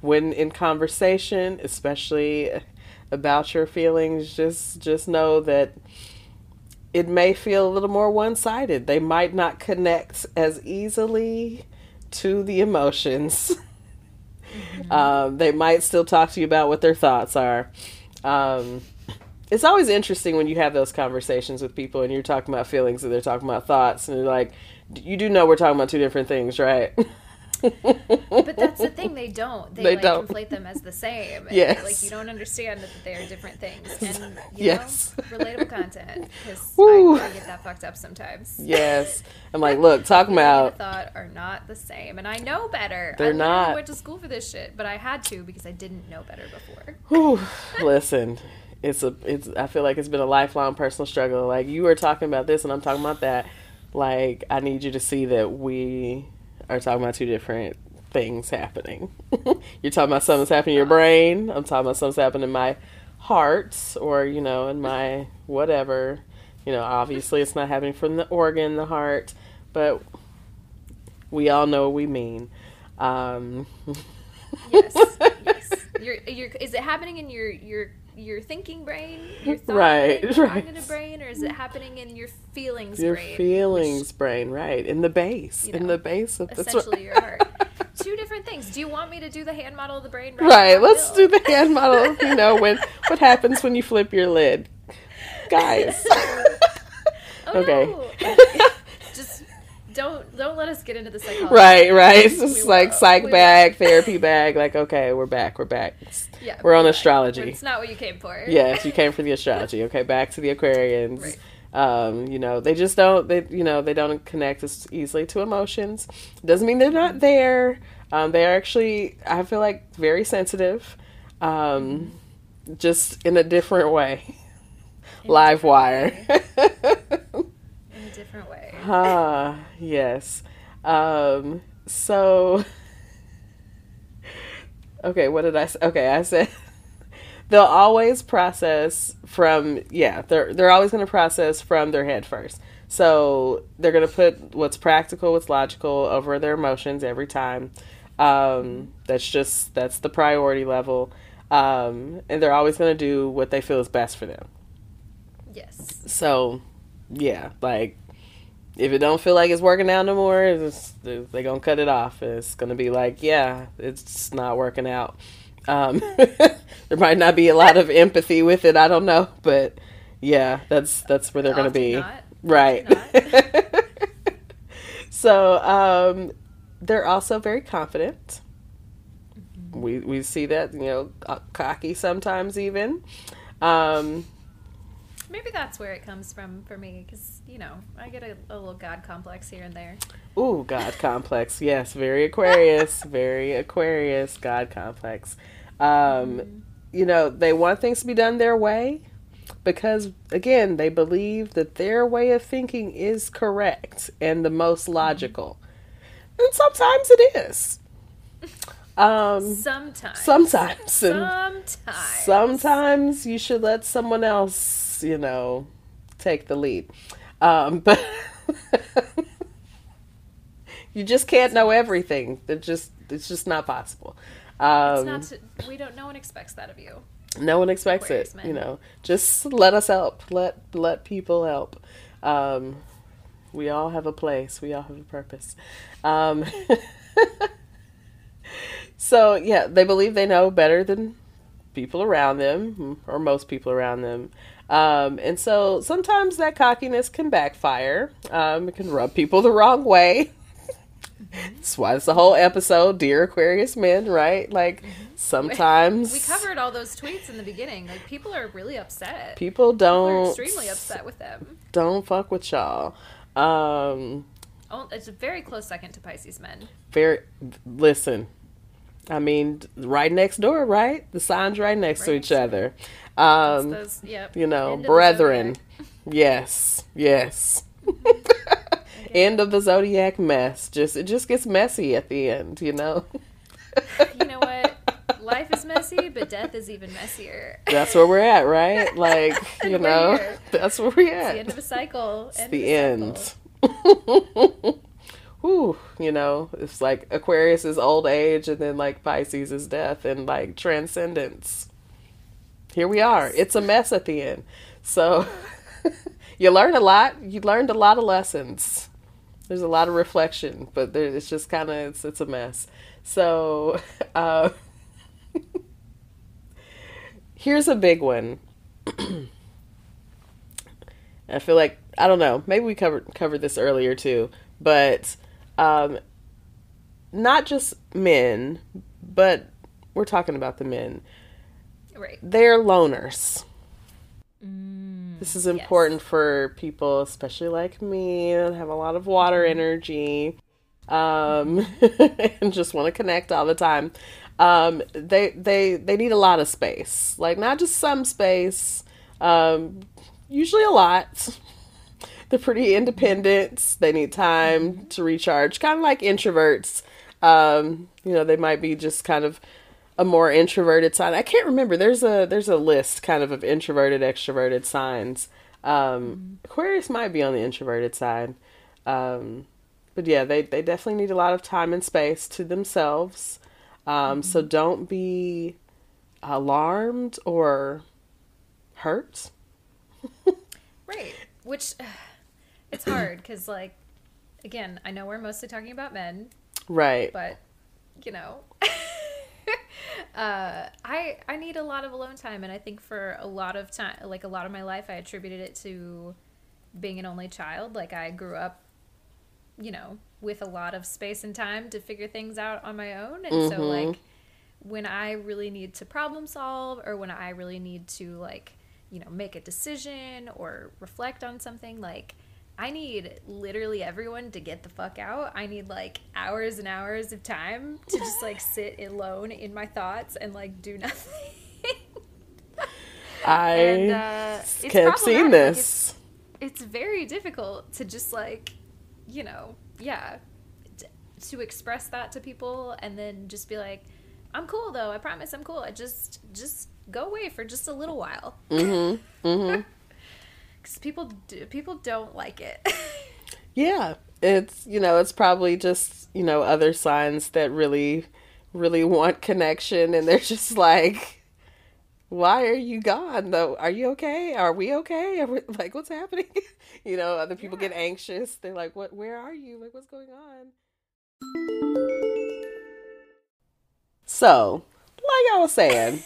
Speaker 1: when in conversation, especially about your feelings, just just know that it may feel a little more one-sided. They might not connect as easily to the emotions. Um, they might still talk to you about what their thoughts are. Um, it's always interesting when you have those conversations with people and you're talking about feelings and they're talking about thoughts and they're like, you do know we're talking about two different things, right?
Speaker 2: But that's the thing, they don't. They,
Speaker 1: They
Speaker 2: like
Speaker 1: don't.
Speaker 2: conflate them as the same. And,
Speaker 1: Yes.
Speaker 2: Like you don't understand that they are different things. And you
Speaker 1: Yes.
Speaker 2: know, relatable content. Because I, I get that fucked up sometimes.
Speaker 1: yes. I'm like, look, talking
Speaker 2: and
Speaker 1: about
Speaker 2: thought are not the same, and I know better.
Speaker 1: They're
Speaker 2: I
Speaker 1: not.
Speaker 2: Went to school for this shit, but I had to because I didn't know better before.
Speaker 1: Whew, listen, it's a it's I feel like it's been a lifelong personal struggle. Like you are talking about this and I'm talking about that. Like I need you to see that we are talking about two different things happening. You're talking about something's happening in your brain. I'm talking about something's happening in my heart or, you know, in my whatever. You know, obviously it's not happening from the organ, the heart, but we all know what we mean. Um
Speaker 2: Yes, yes. Your, your, is it happening in your your your thinking brain, your thought
Speaker 1: Right,
Speaker 2: brain, your
Speaker 1: right.
Speaker 2: cognitive brain, or is it happening in your feelings
Speaker 1: your
Speaker 2: brain?
Speaker 1: feelings brain right in the base
Speaker 2: you
Speaker 1: in the base of
Speaker 2: which- essentially your heart. Two different things. Do you want me to do the hand model of the brain? Right.
Speaker 1: right let's do the hand model you know when what happens when you flip your lid guys
Speaker 2: Oh,
Speaker 1: Okay.
Speaker 2: no. Don't don't let us get into the psychology.
Speaker 1: right right it's just like
Speaker 2: will.
Speaker 1: psych
Speaker 2: We
Speaker 1: bag therapy bag like okay we're back we're back
Speaker 2: Yeah,
Speaker 1: we're on
Speaker 2: right.
Speaker 1: astrology
Speaker 2: It's not what you came for.
Speaker 1: yes you came for the astrology okay back to the aquarians
Speaker 2: Right.
Speaker 1: um you know they just don't they you know they don't connect as easily to emotions doesn't mean they're not there um they're actually i feel like very sensitive um just in a different way
Speaker 2: In
Speaker 1: live wire
Speaker 2: way. In a different way.
Speaker 1: ah yes. Um so okay what did i say okay i said they'll always process from yeah they're they're always going to process from their head first. So they're going to put what's practical what's logical over their emotions every time. Um that's just that's the priority level. Um and they're always going to do what they feel is best for them.
Speaker 2: Yes.
Speaker 1: so yeah like if it don't feel like it's working out no more it's, they're gonna cut it off. It's gonna be like yeah it's not working out. Um, there might not be a lot of empathy with it i don't know but yeah that's that's where they're gonna be.
Speaker 2: not.
Speaker 1: right. So um, they're also very confident. We we see that you know cocky sometimes even. Um,
Speaker 2: Maybe that's where it comes from for me, because you know I get a, a little god complex here and there.
Speaker 1: Ooh, God complex. Yes, very Aquarius, very Aquarius, God complex. Um, you know, they want things to be done their way because, again, they believe that their way of thinking is correct and the most logical. And sometimes it is. Um,
Speaker 2: Sometimes.
Speaker 1: sometimes.
Speaker 2: Sometimes.
Speaker 1: sometimes you should let someone else, you know, take the lead. Um, but you just can't know everything. It just it's just not possible. Um,
Speaker 2: It's not. To, we don't. No one expects that of you.
Speaker 1: no one expects
Speaker 2: Aquarius
Speaker 1: it.
Speaker 2: men.
Speaker 1: You know, just let us help. Let let people help. Um, we all have a place. We all have a purpose. Um, so yeah, they believe they know better than people around them, or most people around them. Um, and so sometimes that cockiness can backfire. Um, it can rub people the wrong way. That's why it's the whole episode, Dear Aquarius Men, right? Like sometimes
Speaker 2: We covered all those tweets in the beginning. Like people are really upset.
Speaker 1: people
Speaker 2: People
Speaker 1: don't
Speaker 2: are extremely upset with them.
Speaker 1: don't fuck with y'all. Um,
Speaker 2: Oh, it's a very close second to Pisces men.
Speaker 1: very listen. I mean, right next door, right? The signs right next to each
Speaker 2: next
Speaker 1: other.
Speaker 2: It's
Speaker 1: Um,
Speaker 2: those, yep.
Speaker 1: you know,
Speaker 2: End
Speaker 1: brethren. Yes, yes. end of the zodiac mess. Just it just gets messy at the end, you know.
Speaker 2: You know what? Life is messy, but death is even messier.
Speaker 1: That's where we're at, right? Like, you know,
Speaker 2: here.
Speaker 1: that's where we're
Speaker 2: It's
Speaker 1: at.
Speaker 2: the end of a cycle.
Speaker 1: It's
Speaker 2: End
Speaker 1: the end. Whew, you know, it's like Aquarius is old age and then like Pisces is death and like transcendence. Here we are. It's a mess at the end. So you learn a lot. You learned a lot of lessons. There's a lot of reflection, but there, it's just kind of it's it's a mess. So uh, here's a big one. I feel like I don't know. Maybe we covered covered this earlier too, but um, not just men, but we're talking about the men.
Speaker 2: Right.
Speaker 1: They're loners.
Speaker 2: Mm,
Speaker 1: This is important for people, especially like me, that have a lot of water energy, um, and just want to connect all the time. Um, they they they need a lot of space, like not just some space. Um, usually a lot. They're pretty independent. They need time to recharge, kind of like introverts. Um, you know, they might be just kind of a more introverted sign. I can't remember. There's a there's a list kind of of introverted, extroverted signs. Um, Aquarius might be on the introverted side, um, but yeah, they they definitely need a lot of time and space to themselves. Um, So don't be alarmed or hurt.
Speaker 2: Right. Which it's hard because, like, again, I know we're mostly talking about men,
Speaker 1: Right.
Speaker 2: but you know, uh, I I need a lot of alone time, and I think for a lot of time, like a lot of my life, I attributed it to being an only child. Like I grew up, you know, with a lot of space and time to figure things out on my own, and so
Speaker 1: Mhm.
Speaker 2: like when I really need to problem solve, or when I really need to like you know make a decision or reflect on something, like. I need literally everyone to get the fuck out. I need like hours and hours of time to just like sit alone in my thoughts and like do nothing.
Speaker 1: I
Speaker 2: and uh,
Speaker 1: seeing.
Speaker 2: Like,
Speaker 1: this.
Speaker 2: It's, it's very difficult to just like, you know, yeah, to express that to people and then just be like, I'm cool though. I promise I'm cool. I just just go away for just a little while.
Speaker 1: Mm-hmm. Mm-hmm.
Speaker 2: Because people do, people don't like it.
Speaker 1: Yeah, it's you know it's probably just you know other signs that really really want connection and they're just like why are you gone? Though are you okay? Are we okay? Are we, like what's happening? You know other people get anxious. They're like what where are you? Like what's going on? So like i was saying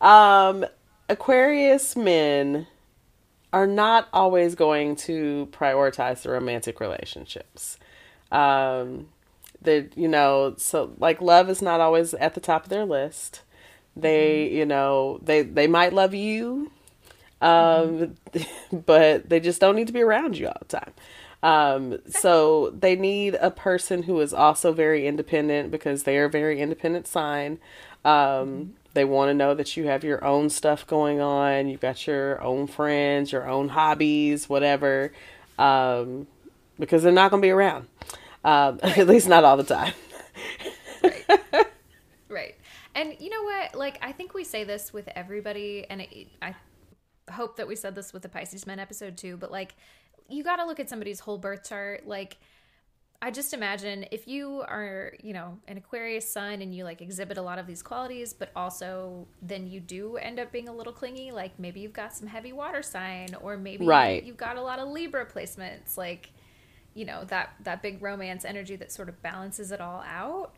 Speaker 1: um aquarius men are not always going to prioritize the romantic relationships. Um, that you know, so like love is not always at the top of their list. They, you know, they they might love you, um, but they just don't need to be around you all the time. Um, so they need a person who is also very independent because they are a very independent sign. Um, they want to know that you have your own stuff going on. You've got your own friends, your own hobbies, whatever. Um, because they're not going to be around. Um, at least not all the time.
Speaker 2: right. right. And you know what? Like, I think we say this with everybody, and it, I hope that we said this with the Pisces Men episode too, but like, you got to look at somebody's whole birth chart. Like, I just imagine if you are, you know, an Aquarius sun and you like exhibit a lot of these qualities, but also then you do end up being a little clingy, like maybe you've got some heavy water sign, or maybe
Speaker 1: Right.
Speaker 2: you've got a lot of Libra placements, like, you know, that that big romance energy that sort of balances it all out.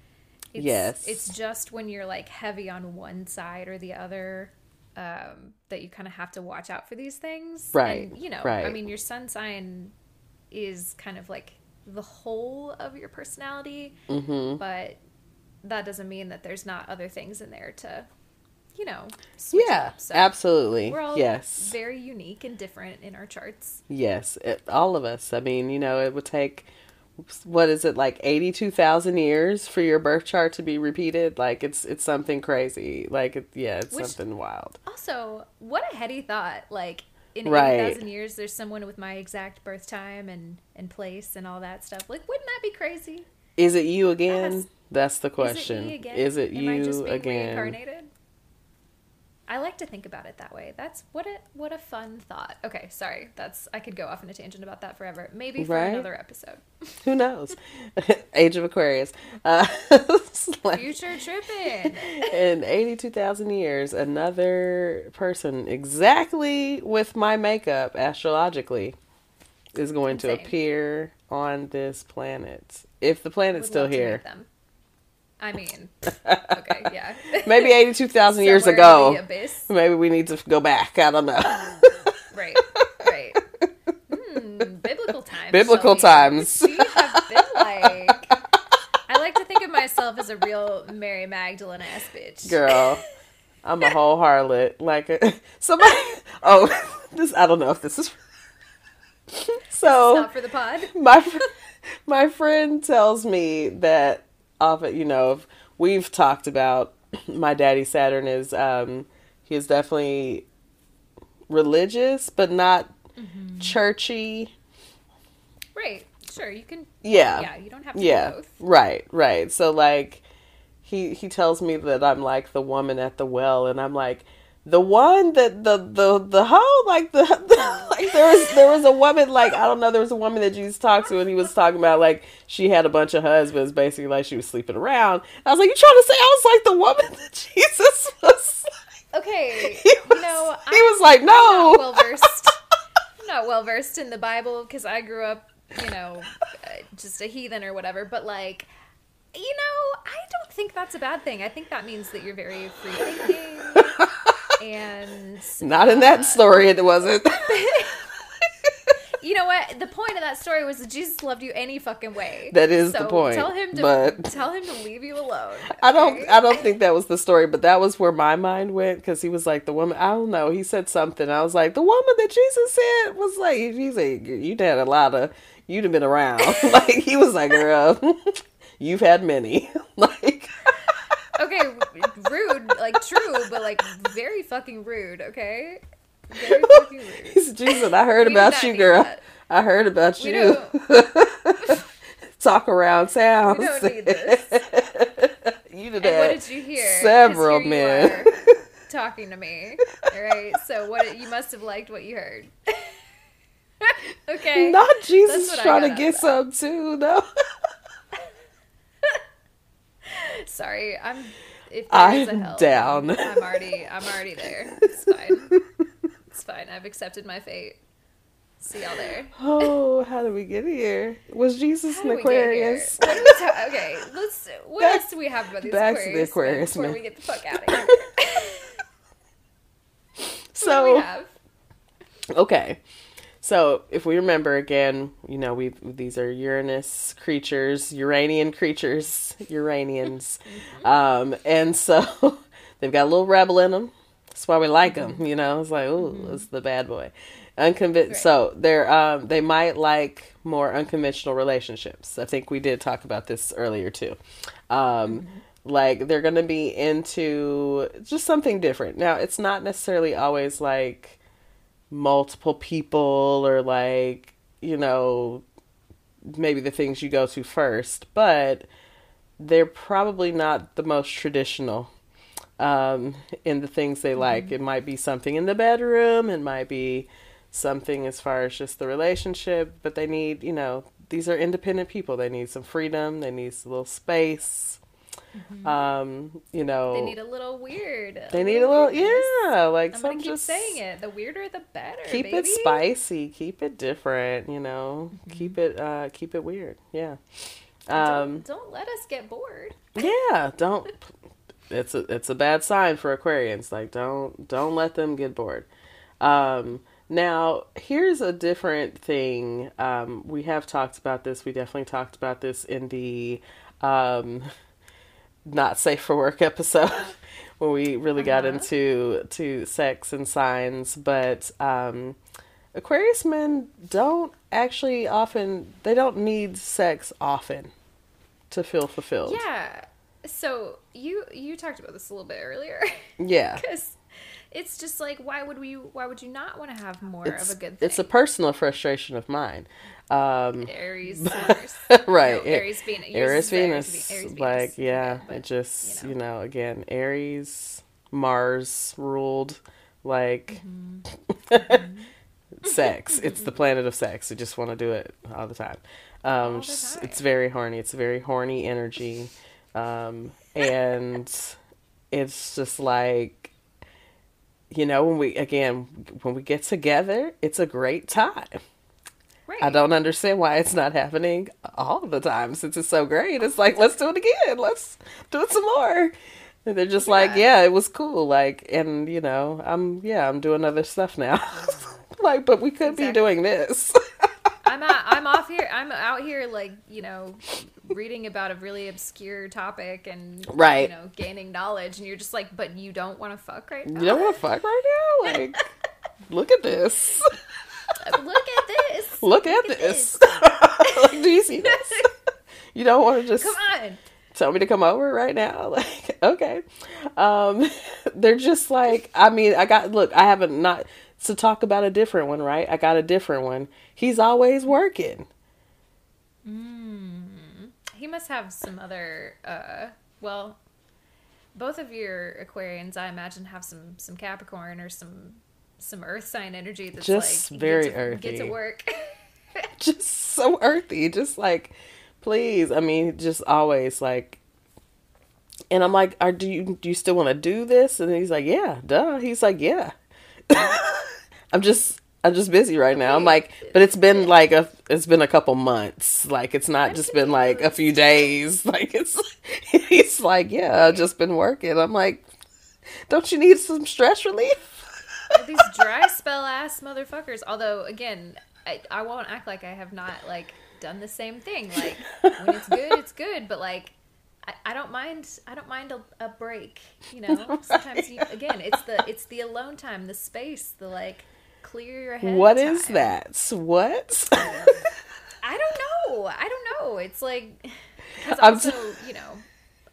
Speaker 2: It's,
Speaker 1: Yes.
Speaker 2: It's just when you're like heavy on one side or the other um, that you kind of have to watch out for these things.
Speaker 1: Right,
Speaker 2: And, you know,
Speaker 1: right.
Speaker 2: I mean, your sun sign is kind of like the whole of your personality,
Speaker 1: Mm-hmm.
Speaker 2: but that doesn't mean that there's not other things in there to, you know, switch
Speaker 1: Yeah.
Speaker 2: So
Speaker 1: absolutely.
Speaker 2: we're all
Speaker 1: yes.
Speaker 2: very unique and different in our charts.
Speaker 1: Yes, it, all of us. I mean, you know, it would take what is it like 82,000 years for your birth chart to be repeated? Like it's it's something crazy. Like it, yeah, it's
Speaker 2: Which-
Speaker 1: something wild.
Speaker 2: Also, what a heady thought! Like in
Speaker 1: Right.
Speaker 2: eighty thousand years, there's someone with my exact birth time and and place and all that stuff. Like, wouldn't that be crazy?
Speaker 1: Is it you again?
Speaker 2: Yes.
Speaker 1: That's the question.
Speaker 2: Is it me again?
Speaker 1: Is it
Speaker 2: Am I just
Speaker 1: you
Speaker 2: being
Speaker 1: again?
Speaker 2: I like to think about it that way. That's what a what a fun thought. Okay, sorry. That's I could go off on a tangent about that forever. Maybe for
Speaker 1: Right?
Speaker 2: another episode.
Speaker 1: Who knows? Age of Aquarius. Uh, like-
Speaker 2: Future tripping.
Speaker 1: in 82,000 years, another person exactly with my makeup astrologically is going to appear on this planet. If the planet's
Speaker 2: Would
Speaker 1: still
Speaker 2: love to meet
Speaker 1: here.
Speaker 2: I mean, okay, yeah.
Speaker 1: Maybe 82,000 years ago. Maybe we need to go back. I don't know.
Speaker 2: Right, right. Hmm, biblical times.
Speaker 1: Biblical
Speaker 2: Shelby.
Speaker 1: times.
Speaker 2: You have been like? I like to think of myself as a real Mary Magdalene ass bitch.
Speaker 1: Girl, I'm a whole harlot. Like a, somebody. Oh, this. I don't know if this is. So
Speaker 2: Not for the pod.
Speaker 1: my my friend tells me that often you know we've talked about my daddy Saturn is um he is definitely religious but not churchy
Speaker 2: Right. Sure, you can.
Speaker 1: yeah
Speaker 2: Yeah, you don't have to
Speaker 1: yeah
Speaker 2: both.
Speaker 1: right right so like he he tells me that I'm like the woman at the well and I'm like the one that the the the hoe like the, the like there was there was a woman like I don't know there was a woman that Jesus talked to and he was talking about like she had a bunch of husbands basically like she was sleeping around I was like you trying to say I was like the woman that Jesus was like,
Speaker 2: Okay,
Speaker 1: he was,
Speaker 2: you know,
Speaker 1: he
Speaker 2: I'm
Speaker 1: was like no
Speaker 2: well versed. I'm not well versed in the Bible because I grew up, you know, uh, just a heathen or whatever. But like, you know, I don't think that's a bad thing. I think that means that you're very free thinking. And
Speaker 1: not in that uh, story it wasn't
Speaker 2: you know what? The point of that story was that Jesus loved you any fucking way.
Speaker 1: That is the point,
Speaker 2: Tell him to
Speaker 1: but-
Speaker 2: tell him to leave you alone.
Speaker 1: I don't. I don't think that was the story, but that was where my mind went because he was like the woman. I don't know. He said something. I was like the woman that Jesus said was like. He said you had a lot of. You'd have been around. like he was like, girl, you've had many. like
Speaker 2: okay, rude, like true, but like very fucking rude. Okay, very fucking rude.
Speaker 1: Jesus, I heard about you, girl.
Speaker 2: that.
Speaker 1: I heard about
Speaker 2: We
Speaker 1: you. Talk around town.
Speaker 2: We don't need this.
Speaker 1: you did
Speaker 2: And what did you hear?
Speaker 1: Several
Speaker 2: you
Speaker 1: men.
Speaker 2: talking to me. All right. So what you must have liked what you heard. okay.
Speaker 1: Not Jesus
Speaker 2: That's what I
Speaker 1: trying to get
Speaker 2: out
Speaker 1: some too, no.
Speaker 2: Sorry. I'm. If
Speaker 1: I'm
Speaker 2: is a hell,
Speaker 1: down.
Speaker 2: I'm already. I'm already there. It's fine. It's fine. I've accepted my fate. See y'all there.
Speaker 1: Oh, how did we get here? Was Jesus
Speaker 2: How
Speaker 1: an
Speaker 2: did we get here?
Speaker 1: Aquarius?
Speaker 2: What we ta- okay, let's. What
Speaker 1: Back-
Speaker 2: else do we have about these
Speaker 1: back to the
Speaker 2: Aquarius,
Speaker 1: Aquarius
Speaker 2: before
Speaker 1: man.
Speaker 2: we get the fuck out of here? what do we
Speaker 1: So,
Speaker 2: have?
Speaker 1: okay. So, if we remember again, you know, we these are Uranus creatures, Uranian creatures, Uranians. um, and so they've got a little rebel in them. That's why we like them, you know. It's like, ooh, it's the bad boy. Unconvinced.
Speaker 2: Right.
Speaker 1: So they're um they might like more unconventional relationships. I think we did talk about this earlier too. Um, like they're gonna be into just something different. Now it's not necessarily always like multiple people or like you know maybe the things you go to first, but they're probably not the most traditional um, in the things they like. It might be something in the bedroom, it might be something as far as just the relationship, but they need, you know, these are independent people. They need some freedom, they need a little space. Um, you know,
Speaker 2: They need a little weird.
Speaker 1: they need a little, yeah, like
Speaker 2: I'm
Speaker 1: some
Speaker 2: keep
Speaker 1: just
Speaker 2: saying it. The weirder, the better.
Speaker 1: keep
Speaker 2: baby.
Speaker 1: it spicy, keep it different, you know,
Speaker 2: Mm-hmm.
Speaker 1: keep it, uh, keep it weird, yeah.
Speaker 2: Don't,
Speaker 1: Um,
Speaker 2: don't let us get bored.
Speaker 1: yeah, don't it's a it's a bad sign for Aquarians. Like don't don't let them get bored. Um, now here's a different thing. Um, we have talked about this. We definitely talked about this in the um, not safe for work episode when we really got
Speaker 2: Uh-huh.
Speaker 1: into to sex and signs. But um, Aquarius men don't actually often they don't need sex often to feel fulfilled.
Speaker 2: Yeah. So you you talked about this a little bit earlier.
Speaker 1: Yeah.
Speaker 2: Because it's just like why would we why would you not want to have more
Speaker 1: It's,
Speaker 2: of a good thing?
Speaker 1: it's a personal frustration of mine. Um,
Speaker 2: Aries, Mars.
Speaker 1: right.
Speaker 2: No, Aries, Venus.
Speaker 1: Aries, Venus.
Speaker 2: Aries, Venus.
Speaker 1: Like, yeah,
Speaker 2: Okay, but,
Speaker 1: it just,
Speaker 2: you
Speaker 1: you
Speaker 2: know.
Speaker 1: know. again, Aries, Mars ruled, like,
Speaker 2: Mm-hmm.
Speaker 1: sex. It's the planet of sex. You just want to do it all the time. Um,
Speaker 2: All the
Speaker 1: just-
Speaker 2: time.
Speaker 1: It's very horny. It's a very horny energy. Um, and it's just like, you know, when we, again, when we get together, it's a great time.
Speaker 2: Right.
Speaker 1: I don't understand why it's not happening all the time since it's so great. It's like, let's do it again. Let's do it some more. And they're just like,
Speaker 2: Yeah.
Speaker 1: yeah, it was cool. Like, and you know, I'm, yeah, I'm doing other stuff now. like, but we could be doing this.
Speaker 2: I'm out, I'm off here. I'm out here, like you know, reading about a really obscure topic and
Speaker 1: Right.
Speaker 2: you know, gaining knowledge, and you're just like, but you don't want to fuck right now.
Speaker 1: you don't want to fuck right now? Like, look at this.
Speaker 2: Look at this.
Speaker 1: Look at this. like, do you see this? You don't want to just
Speaker 2: Come on.
Speaker 1: tell me to come over right now like okay um they're just like i mean i got look i haven't not to talk about a different one right i got a different one he's always working Mm.
Speaker 2: He must have some other. uh Well, both of your Aquarians, I imagine, have some some Capricorn or some some Earth sign energy that's
Speaker 1: Just
Speaker 2: like
Speaker 1: very
Speaker 2: get to, Get to work.
Speaker 1: just so earthy. Just like please. I mean just always like and i'm like are do you do you still want to do this? And he's like yeah duh. He's like yeah. I'm just i'm just busy right now. I'm like but it's been like a it's been a couple months. Like it's not just been like a few days. Like it's he's like yeah i've just been working. I'm like don't you need some stress relief
Speaker 2: These dry spell ass motherfuckers. Although, again, I, I won't act like I have not like done the same thing. Like when it's good, it's good. But like. I, I don't mind. I don't mind a, a break. You know, sometimes you, again, it's the it's the alone time, the space, the like clear your head.
Speaker 1: what is
Speaker 2: time.
Speaker 1: that what
Speaker 2: I don't know. I don't know. It's like because
Speaker 1: I'm
Speaker 2: also, you know,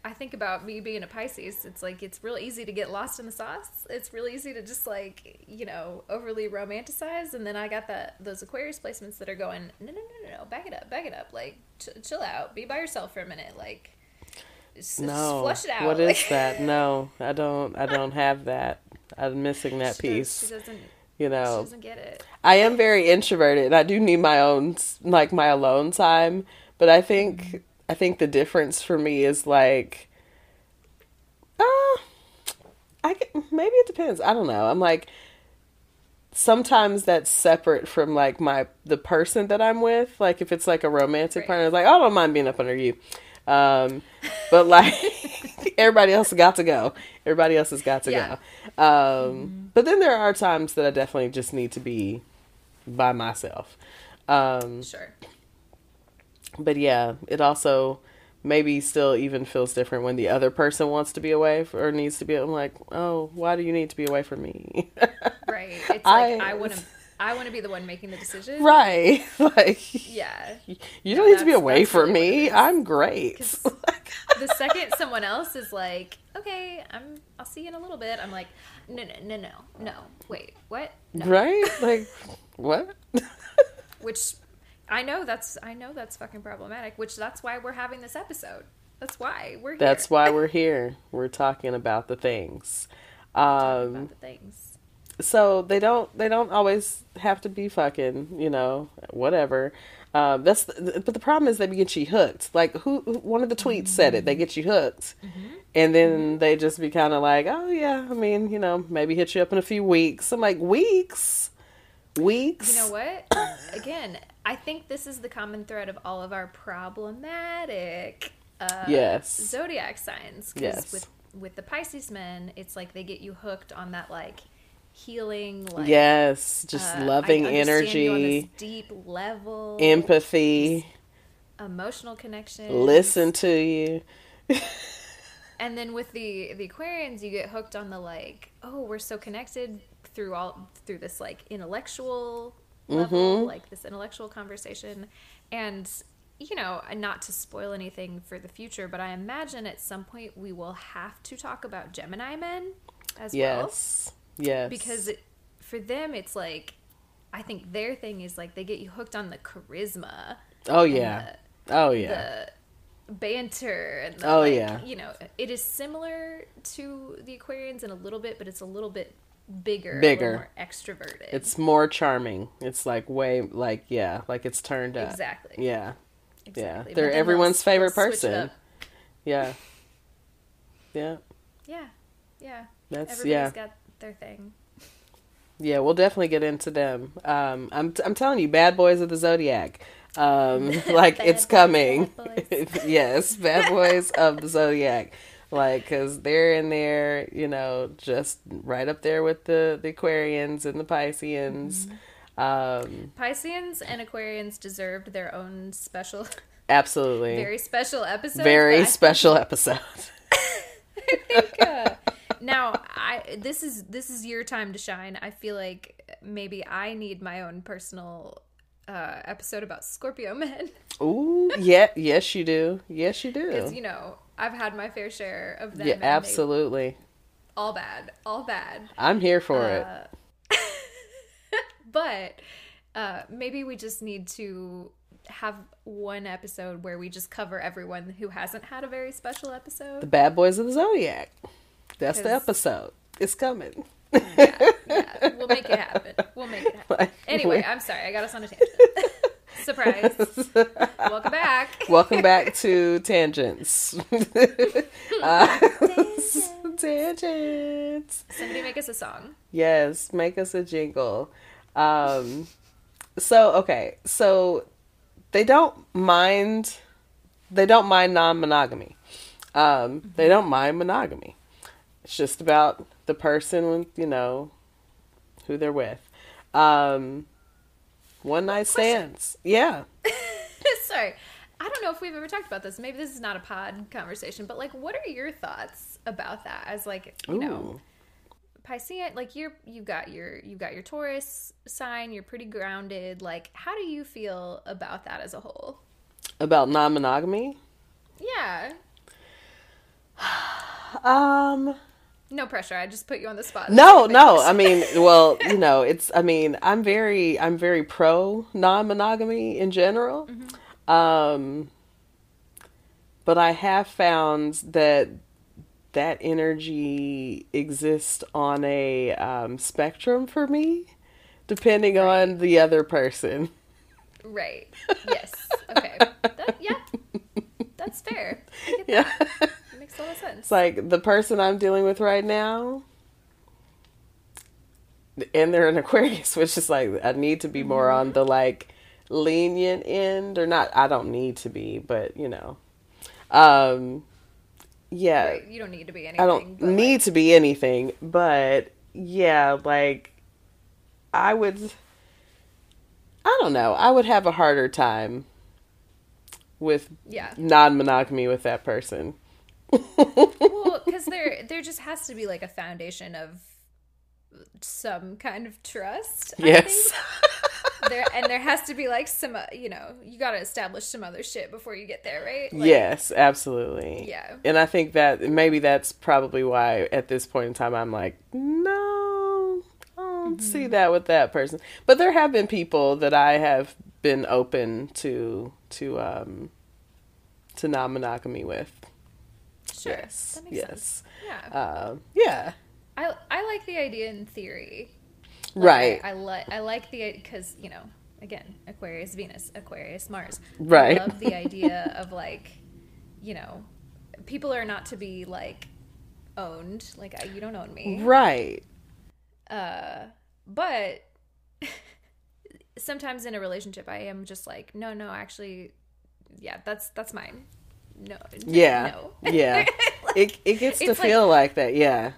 Speaker 2: I think about me being a Pisces. It's like it's real easy to get lost in the sauce. It's real easy to just like you know overly romanticize. And then I got that those Aquarius placements that are going no no no no no back it up back it up like ch- chill out be by yourself for a minute like just, just flush it out.
Speaker 1: What is
Speaker 2: Like-
Speaker 1: that? No, I don't. I don't have that. I'm missing that
Speaker 2: She does-
Speaker 1: piece.
Speaker 2: She doesn't.
Speaker 1: You
Speaker 2: She
Speaker 1: know,
Speaker 2: doesn't get it.
Speaker 1: I am very introverted, and I do need my own, like my alone time. But I think, mm-hmm. I think the difference for me is like, uh, I get- maybe it depends. I don't know. I'm like, sometimes that's separate from like my the person that I'm with. Like if it's like a romantic
Speaker 2: Right.
Speaker 1: partner, it's like oh, I don't mind being up under you. Um, but like everybody else got to go. Everybody else has got to
Speaker 2: Yeah.
Speaker 1: go. Um, But then there are times that I definitely just need to be by myself. Um,
Speaker 2: Sure.
Speaker 1: But yeah, it also maybe still even feels different when the other person wants to be away f or needs to be. I'm like, oh, why do you need to be away from me?
Speaker 2: Right. It's like
Speaker 1: I-
Speaker 2: I want to. I want to be the one making the decision.
Speaker 1: right? Like,
Speaker 2: Yeah.
Speaker 1: you don't need to be away from
Speaker 2: really what it
Speaker 1: me. I'm great.
Speaker 2: the second someone else is like, "Okay, I'm I'll see you in a little bit." I'm like, "No, no, no, no. No. Wait. What?" No.
Speaker 1: right? Like, what?
Speaker 2: Which I know that's I know that's fucking problematic, which that's why we're having this episode. That's why we're here.
Speaker 1: That's why we're here. We're talking about the things.
Speaker 2: talking
Speaker 1: Um,
Speaker 2: about the things.
Speaker 1: so they don't they don't always have to be fucking you know whatever um that's the, but the problem is they get you hooked like who, who one of the tweets said it they get you hooked and then they just be kind of like oh yeah i mean you know maybe hit you up in a few weeks i'm like weeks weeks
Speaker 2: You know what? Again, I think this is the common thread of all of our problematic uh,
Speaker 1: yes
Speaker 2: zodiac signs.
Speaker 1: Yes.
Speaker 2: with with the Pisces men, it's like they get you hooked on that like healing, like
Speaker 1: yes, just
Speaker 2: uh,
Speaker 1: loving
Speaker 2: I understand you on this
Speaker 1: energy,
Speaker 2: deep level,
Speaker 1: empathy,
Speaker 2: emotional connection.
Speaker 1: listen to you.
Speaker 2: and then with the the Aquarians, you get hooked on the like, oh, we're so connected through all through this like intellectual level, mm-hmm. like this intellectual conversation, and you know, not to spoil anything for the future, but I imagine at some point we will have to talk about Gemini men as well
Speaker 1: Yes. Yes.
Speaker 2: because it, for them it's like I think their thing is like they get you hooked on the charisma,
Speaker 1: Oh yeah. Oh yeah.
Speaker 2: the banter, and the,
Speaker 1: Oh,
Speaker 2: like,
Speaker 1: yeah.
Speaker 2: you know, it is similar to the Aquarians in a little bit, but it's a little bit bigger,
Speaker 1: Bigger.
Speaker 2: more extroverted.
Speaker 1: It's more charming. It's like way like yeah, like it's turned up.
Speaker 2: exactly,
Speaker 1: Yeah.
Speaker 2: exactly.
Speaker 1: They're
Speaker 2: But then they'll-
Speaker 1: everyone's favorite
Speaker 2: they'll
Speaker 1: person. Yeah. Yeah.
Speaker 2: Yeah, yeah.
Speaker 1: That's
Speaker 2: Everybody's
Speaker 1: yeah.
Speaker 2: got their thing.
Speaker 1: Yeah, we'll definitely get into them. Um, I'm I'm telling you, bad boys of the zodiac. Um, like it's coming.
Speaker 2: bad
Speaker 1: yes, bad boys of the zodiac. Like, cause they're in there, you know, just right up there with the the Aquarians and the Pisceans.
Speaker 2: Mm-hmm.
Speaker 1: Um,
Speaker 2: Pisceans and Aquarians deserved their own special,
Speaker 1: absolutely, very,
Speaker 2: special episode. very
Speaker 1: special episode.
Speaker 2: think, uh, now I this is this is your time to shine. I feel like maybe I need my own personal uh, episode about Scorpio men
Speaker 1: Ooh, yeah, yes, you do. Yes, you
Speaker 2: because
Speaker 1: do.
Speaker 2: you know I've had my fair share of them.
Speaker 1: Yeah, absolutely.
Speaker 2: all bad, all bad.
Speaker 1: I'm here for it.
Speaker 2: Uh, but uh, maybe we just need to have one episode where we just cover everyone who hasn't had a very special episode.
Speaker 1: The bad boys of the zodiac. That's the episode. It's coming.
Speaker 2: yeah, yeah, we'll make it happen. We'll make it happen.
Speaker 1: Like,
Speaker 2: Anyway, I'm sorry, I got us on a tangent. Surprise. Welcome back.
Speaker 1: Welcome back to Tangents. Uh, tangents.
Speaker 2: Somebody make us a song.
Speaker 1: Yes, make us a jingle. Um, so okay, so they don't mind. They don't mind non-monogamy. Um, they don't mind monogamy. It's just about the person with you know who they're with. Um, one night stands. Yeah.
Speaker 2: sorry. I don't know if we've ever talked about this. Maybe this is not a pod conversation, but like what are your thoughts about that as like, you know,
Speaker 1: Ooh.
Speaker 2: Piscean, like you're you've got your you've got your Taurus sign, you're pretty grounded. Like, how do you feel about that as a whole?
Speaker 1: About non-monogamy.
Speaker 2: Yeah.
Speaker 1: Um.
Speaker 2: No pressure. I just put you on the spot.
Speaker 1: No, no. I mean, well, you know, it's. I mean, I'm very, I'm very pro non-monogamy in general. Um, but I have found that that energy exists on a um, spectrum for me, depending on the other person.
Speaker 2: Right. Yes. Okay. That, yeah. That's fair.
Speaker 1: Yeah,
Speaker 2: that. It makes a lot of sense.
Speaker 1: it's like the person I'm dealing with right now. And they're an Aquarius, which is like I need to be more on the like lenient end, or not. I don't need to be, but you know, um, yeah,
Speaker 2: Right. You don't need to be anything.
Speaker 1: I don't
Speaker 2: but, like,
Speaker 1: need to be anything, but yeah, like I would. I don't know. I would have a harder time with
Speaker 2: yeah.
Speaker 1: non-monogamy with that person.
Speaker 2: Well, because there there just has to be like a foundation of some kind of trust. I
Speaker 1: Yes.
Speaker 2: think. there and there has to be like some uh, you know you got to establish some other shit before you get there, right? Like,
Speaker 1: yes, absolutely.
Speaker 2: Yeah.
Speaker 1: And I think that maybe that's probably why at this point in time I'm like, no, I don't
Speaker 2: Mm-hmm.
Speaker 1: see that with that person. But there have been people that I have been open to to um to non monogamy with.
Speaker 2: Sure.
Speaker 1: Yes.
Speaker 2: That makes
Speaker 1: yes.
Speaker 2: sense. Yeah.
Speaker 1: Um, yeah.
Speaker 2: I I like the idea in theory.
Speaker 1: right.
Speaker 2: I, I like I like the because you know again Aquarius Venus Aquarius Mars.
Speaker 1: Right.
Speaker 2: I love the idea of like you know people are not to be like owned like I, you don't own me.
Speaker 1: right.
Speaker 2: Uh, but sometimes in a relationship, I am just like, no, no, actually, yeah, that's that's mine. No,
Speaker 1: Yeah.
Speaker 2: no.
Speaker 1: Yeah.
Speaker 2: Like,
Speaker 1: it it gets to
Speaker 2: It's like-
Speaker 1: feel like that. Yeah.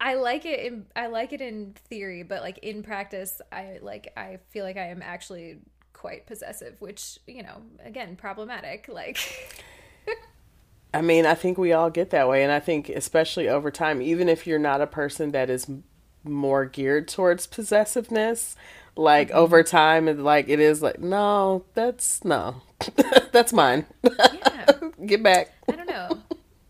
Speaker 2: I like it in I like it in theory, but like in practice, I like I feel like I am actually quite possessive, which you know, again, problematic. Like,
Speaker 1: I mean, I think we all get that way. And I think, especially over time, even if you're not a person that is more geared towards possessiveness, like mm-hmm. over time, it, like it is like, no, that's no, that's mine.
Speaker 2: yeah,
Speaker 1: get back.
Speaker 2: I don't know,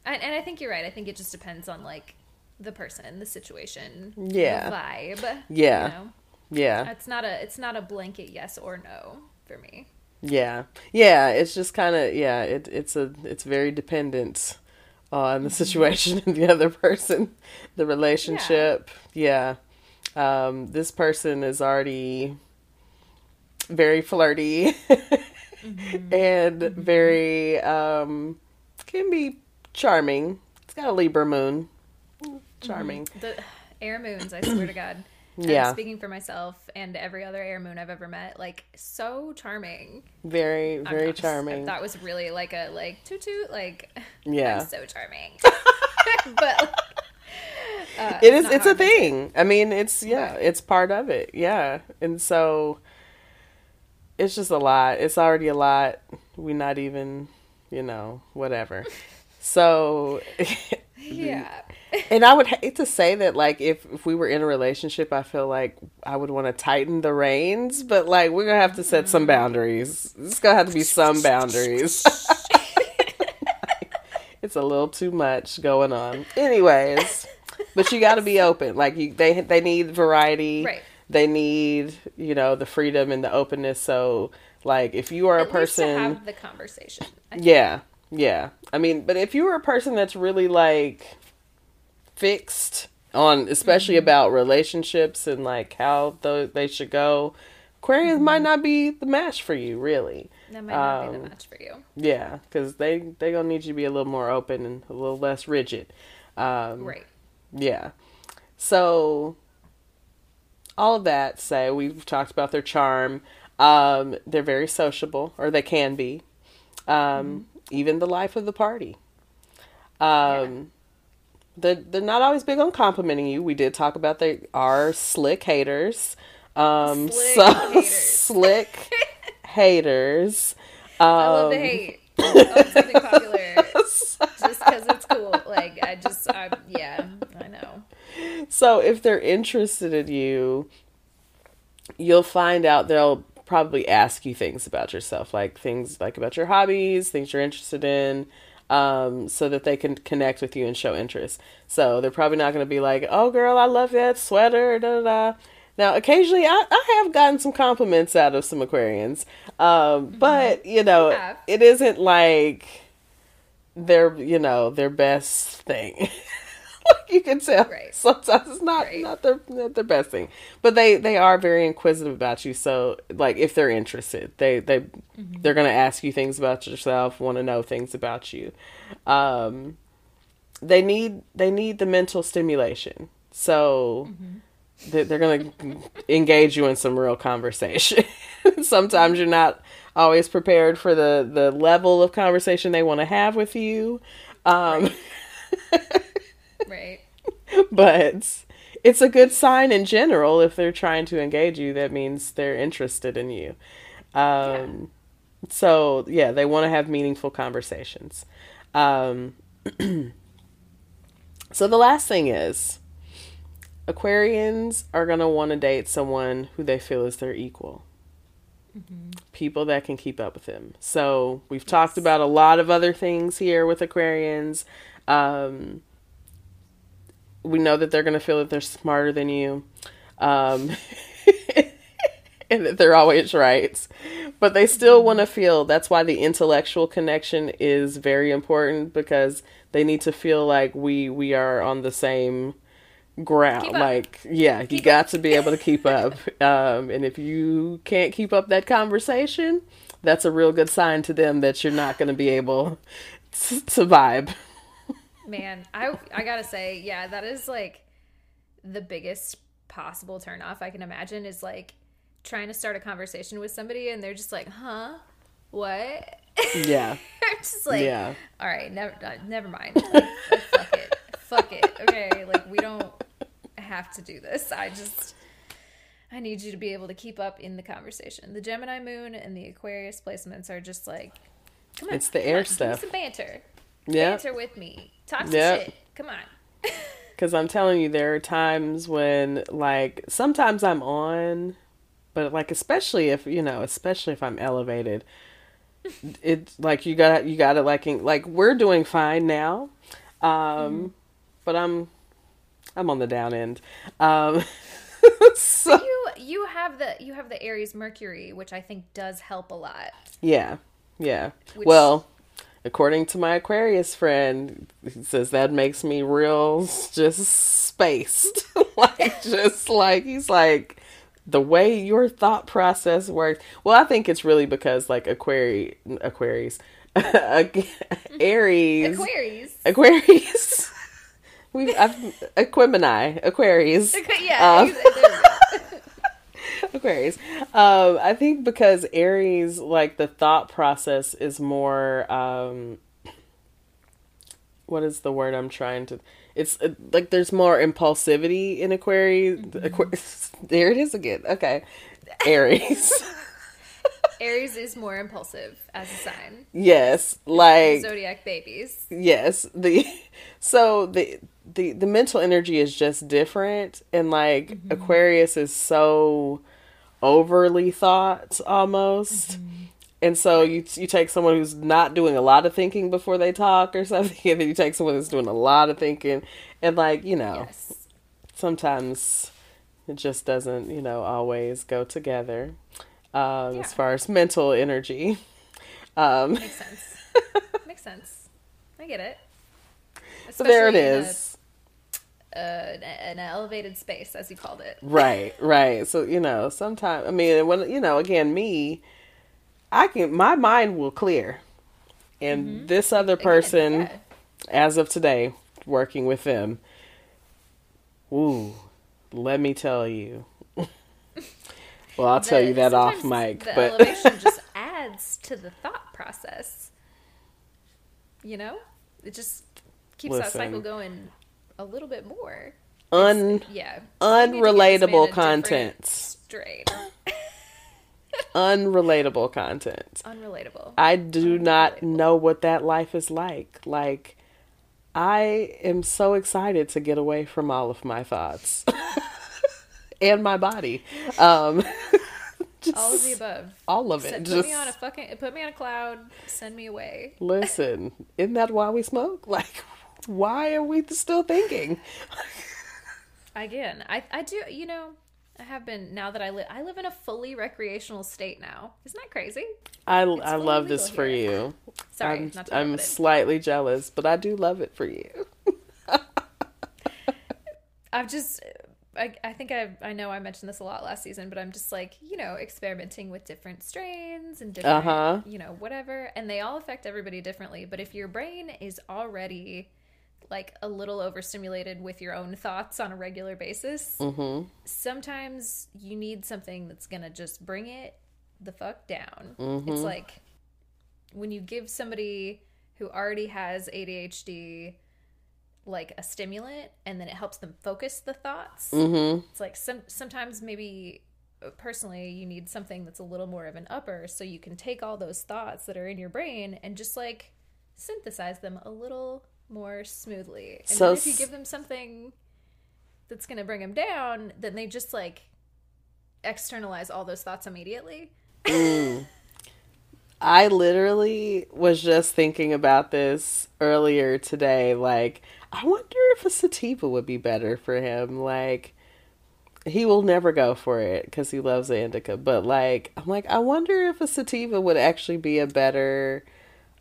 Speaker 2: I, and I think you're right. I think it just depends on like the person, the situation,
Speaker 1: Yeah.
Speaker 2: the vibe.
Speaker 1: Yeah.
Speaker 2: you know?
Speaker 1: Yeah.
Speaker 2: it's not a it's not a blanket yes or no for me.
Speaker 1: Yeah. Yeah. It's just kind of, yeah, it, it's a, it's very dependent on the situation and the other person, the relationship. Yeah. Um, this person is already very flirty and very, um, can be charming. It's got a Libra moon. Charming.
Speaker 2: The air moons, I swear to God.
Speaker 1: Yeah.
Speaker 2: speaking for myself and every other air moon I've ever met, like so charming.
Speaker 1: Very,
Speaker 2: I'm-
Speaker 1: very
Speaker 2: I'm
Speaker 1: charming.
Speaker 2: That was really like a like toot toot like
Speaker 1: Yeah.
Speaker 2: I'm so charming. but uh,
Speaker 1: it is it's
Speaker 2: a
Speaker 1: a
Speaker 2: I'm into it.
Speaker 1: thing i mean it's yeah
Speaker 2: Right.
Speaker 1: it's part of it yeah and so it's just a lot. It's already a lot. We not even you know whatever. So
Speaker 2: Yeah.
Speaker 1: and i would hate to say that like if if we were in a relationship i feel like i would want to tighten the reins but like we're gonna have to set some mm. boundaries. It's gonna have to be some boundaries. It's a little too much going on. Anyways but you got to be open. Like you they they need variety.
Speaker 2: Right.
Speaker 1: They need you know the freedom and the openness so like if you are a
Speaker 2: At to
Speaker 1: person
Speaker 2: have the conversation.
Speaker 1: Yeah yeah i mean but if you are a person that's really like fixed on especially
Speaker 2: Mm-hmm.
Speaker 1: about relationships and like how th- they should go aquarians might
Speaker 2: Mm-hmm.
Speaker 1: not be the match for you really
Speaker 2: That might not be
Speaker 1: Um,
Speaker 2: the match for you.
Speaker 1: yeah because they they gonna need you to be a little more open and a little less rigid um
Speaker 2: Right.
Speaker 1: yeah. So all of that say we've talked about their charm. Um, they're very sociable, or they can be. Um, Even the life of the party. Um, they're, they're not always big on complimenting you. We did talk about they are slick haters. Um,
Speaker 2: Slick
Speaker 1: so
Speaker 2: haters.
Speaker 1: slick haters. Um,
Speaker 2: I love the hate on something popular just because it's cool. Like I just, I, yeah, I know.
Speaker 1: So if they're interested in you, you'll find out they'll probably ask you things about yourself, like things like about your hobbies, things you're interested in, um, so that they can connect with you and show interest. So they're probably not going to be like, "Oh, girl, I love that sweater." Da da da. Now, occasionally, I, I have gotten some compliments out of some Aquarians, um, but you know,
Speaker 2: have.
Speaker 1: it isn't like their you know their best thing. you can tell,
Speaker 2: Right.
Speaker 1: sometimes it's not
Speaker 2: Right.
Speaker 1: not their not their best thing, but they they are very inquisitive about you. So like if they're interested, they they they're gonna ask you things about yourself, want to know things about you. Um, they need they need the mental stimulation. So they- they're going to engage you in some real conversation. Sometimes you're not always prepared for the the level of conversation they want to have with you. Um,
Speaker 2: Right.
Speaker 1: but it's a good sign in general if they're trying to engage you that means they're interested in you. Um so yeah they want to have meaningful conversations. Um so the last thing is aquarians are going to want to date someone who they feel is their equal. People that can keep up with them. So we've talked about a lot of other things here with aquarians. Um we know that they're going to feel that they're smarter than you um, and that they're always right. But they still want to feel that's why the intellectual connection is very important because they need to feel like we we are on the same ground. Like yeah you
Speaker 2: Keep
Speaker 1: got to be able to keep up. Um, and if you can't keep up that conversation that's a real good sign to them that you're not going to be able to, to vibe
Speaker 2: Man, I I gotta say, yeah, that is like the biggest possible turnoff I can imagine is like trying to start a conversation with somebody and they're just like, huh, what?
Speaker 1: Yeah.
Speaker 2: just like,
Speaker 1: yeah.
Speaker 2: All right, never, uh, never mind. Like, fuck it, fuck it. Okay, like we don't have to do this. I just, I need you to be able to keep up in the conversation. The Gemini Moon and the Aquarius placements are just like, come on,
Speaker 1: it's the air
Speaker 2: on,
Speaker 1: stuff.
Speaker 2: Some banter.
Speaker 1: Yeah.
Speaker 2: Banter with me. Talk some
Speaker 1: Yep.
Speaker 2: shit. Come on.
Speaker 1: Because I'm telling you, there are times when, like, sometimes I'm on, but like, especially if you know, especially if I'm elevated, it's like you got you got to like in- like we're doing fine now, um, but I'm I'm on the down end. Um, so
Speaker 2: You you have the you have the Aries Mercury, which I think does help a lot.
Speaker 1: yeah, yeah.
Speaker 2: Which-
Speaker 1: Well. According to my Aquarius friend, he says that makes me real just spaced. like just like he's like the way your thought process works. Well, I think it's really because like Aquarius Aquarius Aries
Speaker 2: Aquarius.
Speaker 1: Aquarius we I've Aquemini Aquarius
Speaker 2: yeah.
Speaker 1: Um,
Speaker 2: there we go.
Speaker 1: Aquarius. Um, I think because Aries, like the thought process is more. Um, what is the word I'm trying to? It's uh, like there's more impulsivity in Aquarius. Aquarius. There it is again. Okay, Aries.
Speaker 2: Aries is more impulsive as a sign.
Speaker 1: yes, like
Speaker 2: Zodiac babies.
Speaker 1: yes the so the the the mental energy is just different and like aquarius is so overly thought almost and so you you take someone who's not doing a lot of thinking before they talk or something and then you take someone who's doing a lot of thinking and like you know
Speaker 2: Yes.
Speaker 1: sometimes it just doesn't you know always go together um
Speaker 2: Yeah.
Speaker 1: as far as mental energy um
Speaker 2: Makes sense. Makes sense. I get it.
Speaker 1: so there it is
Speaker 2: uh, an elevated space, as you called it.
Speaker 1: Right, right. So, you know, sometimes, I mean, when, you know, again, me, I can, my mind will clear. And this other person,
Speaker 2: yeah.
Speaker 1: as of today, working with them, ooh, let me tell you. well, I'll tell you that off mic,
Speaker 2: the
Speaker 1: but
Speaker 2: elevation just adds to the thought process. You know, it just keeps that cycle going a little bit more.
Speaker 1: un,
Speaker 2: Yeah, You need to give this man
Speaker 1: unrelatable content.
Speaker 2: Strain,
Speaker 1: unrelatable content.
Speaker 2: unrelatable.
Speaker 1: I do not know what that life is like. Like, I am so excited to get away from all of my thoughts and my body. Um, just
Speaker 2: All of the above.
Speaker 1: all of it. Just
Speaker 2: put me on a fucking put me on a cloud. Send me away.
Speaker 1: listen. Isn't that why we smoke? Like, why are we still thinking?
Speaker 2: Again, I I do. You know, I have been now that I live. I live in a fully recreational state now. Isn't that crazy?
Speaker 1: I I love this
Speaker 2: legal
Speaker 1: for you.
Speaker 2: Sorry,
Speaker 1: I'm I'm
Speaker 2: rub it in.
Speaker 1: slightly jealous, but I do love it for you.
Speaker 2: I've just. I, I think I I know I mentioned this a lot last season, but I'm just like you know experimenting with different strains and different
Speaker 1: Uh-huh.
Speaker 2: you know whatever, and they all affect everybody differently. But if your brain is already like a little overstimulated with your own thoughts on a regular basis,
Speaker 1: Mm-hmm.
Speaker 2: sometimes you need something that's gonna just bring it the fuck down.
Speaker 1: Mm-hmm.
Speaker 2: It's like when you give somebody who already has ADHD like a stimulant and then it helps them focus the thoughts.
Speaker 1: Mm-hmm.
Speaker 2: It's like some sometimes maybe uh, personally you need something that's a little more of an upper so you can take all those thoughts that are in your brain and just like synthesize them a little more smoothly. And
Speaker 1: So
Speaker 2: if you give them something that's going to bring them down, then they just like externalize all those thoughts immediately. Mm.
Speaker 1: I literally was just thinking about this earlier today. Like, I wonder if a sativa would be better for him. Like, he will never go for it because he loves the indica. But like, I'm like, I wonder if a sativa would actually be a better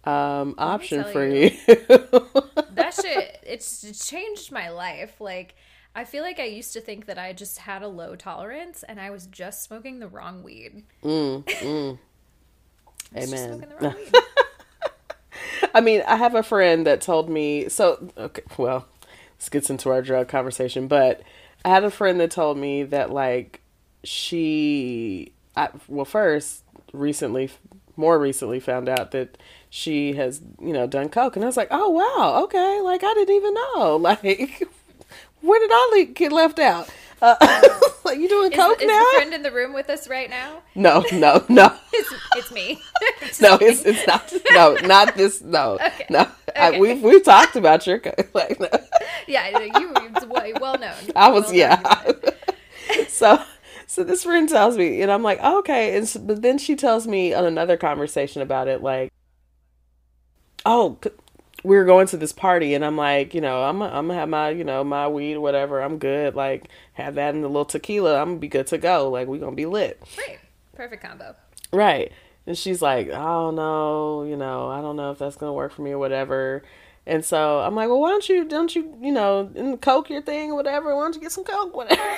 Speaker 1: um, option for
Speaker 2: you.
Speaker 1: you.
Speaker 2: that shit it's it changed my life like i feel like i used to think that i just had a low tolerance and i was just smoking the wrong weed
Speaker 1: mm, mm. Amen.
Speaker 2: wrong weed.
Speaker 1: I mean, I have a friend that told me so okay, well, this gets into our drug conversation, but I had a friend that told me that like she I, well first recently more recently found out that she has, you know, done coke and I was like, "Oh wow, okay, like I didn't even know." Like Where did Ollie get left out? Uh, like you doing
Speaker 2: Is,
Speaker 1: coke
Speaker 2: is
Speaker 1: now?
Speaker 2: the friend in the room with us right now?
Speaker 1: No, no, no.
Speaker 2: It's, it's me.
Speaker 1: No, it's it's not. No, not this. No,
Speaker 2: Okay.
Speaker 1: no. I, we've we've talked about your coke. Like, no.
Speaker 2: yeah, you well, well known.
Speaker 1: I was
Speaker 2: Well
Speaker 1: yeah. so so this friend tells me, and I'm like, oh, okay. And so, but then she tells me on another conversation about it, like, oh, we were going to this party, and I'm like, you know, I'm I'm gonna have my you know my weed, whatever. I'm good. Like, have that in the little tequila. I'm gonna be good to go. Like, we gonna be lit.
Speaker 2: Great, perfect combo.
Speaker 1: Right. And she's like, I don't know, you know, I don't know if that's gonna work for me or whatever. And so I'm like, well, why don't you, don't you, you know, coke your thing or whatever? Why don't you get some coke, whatever?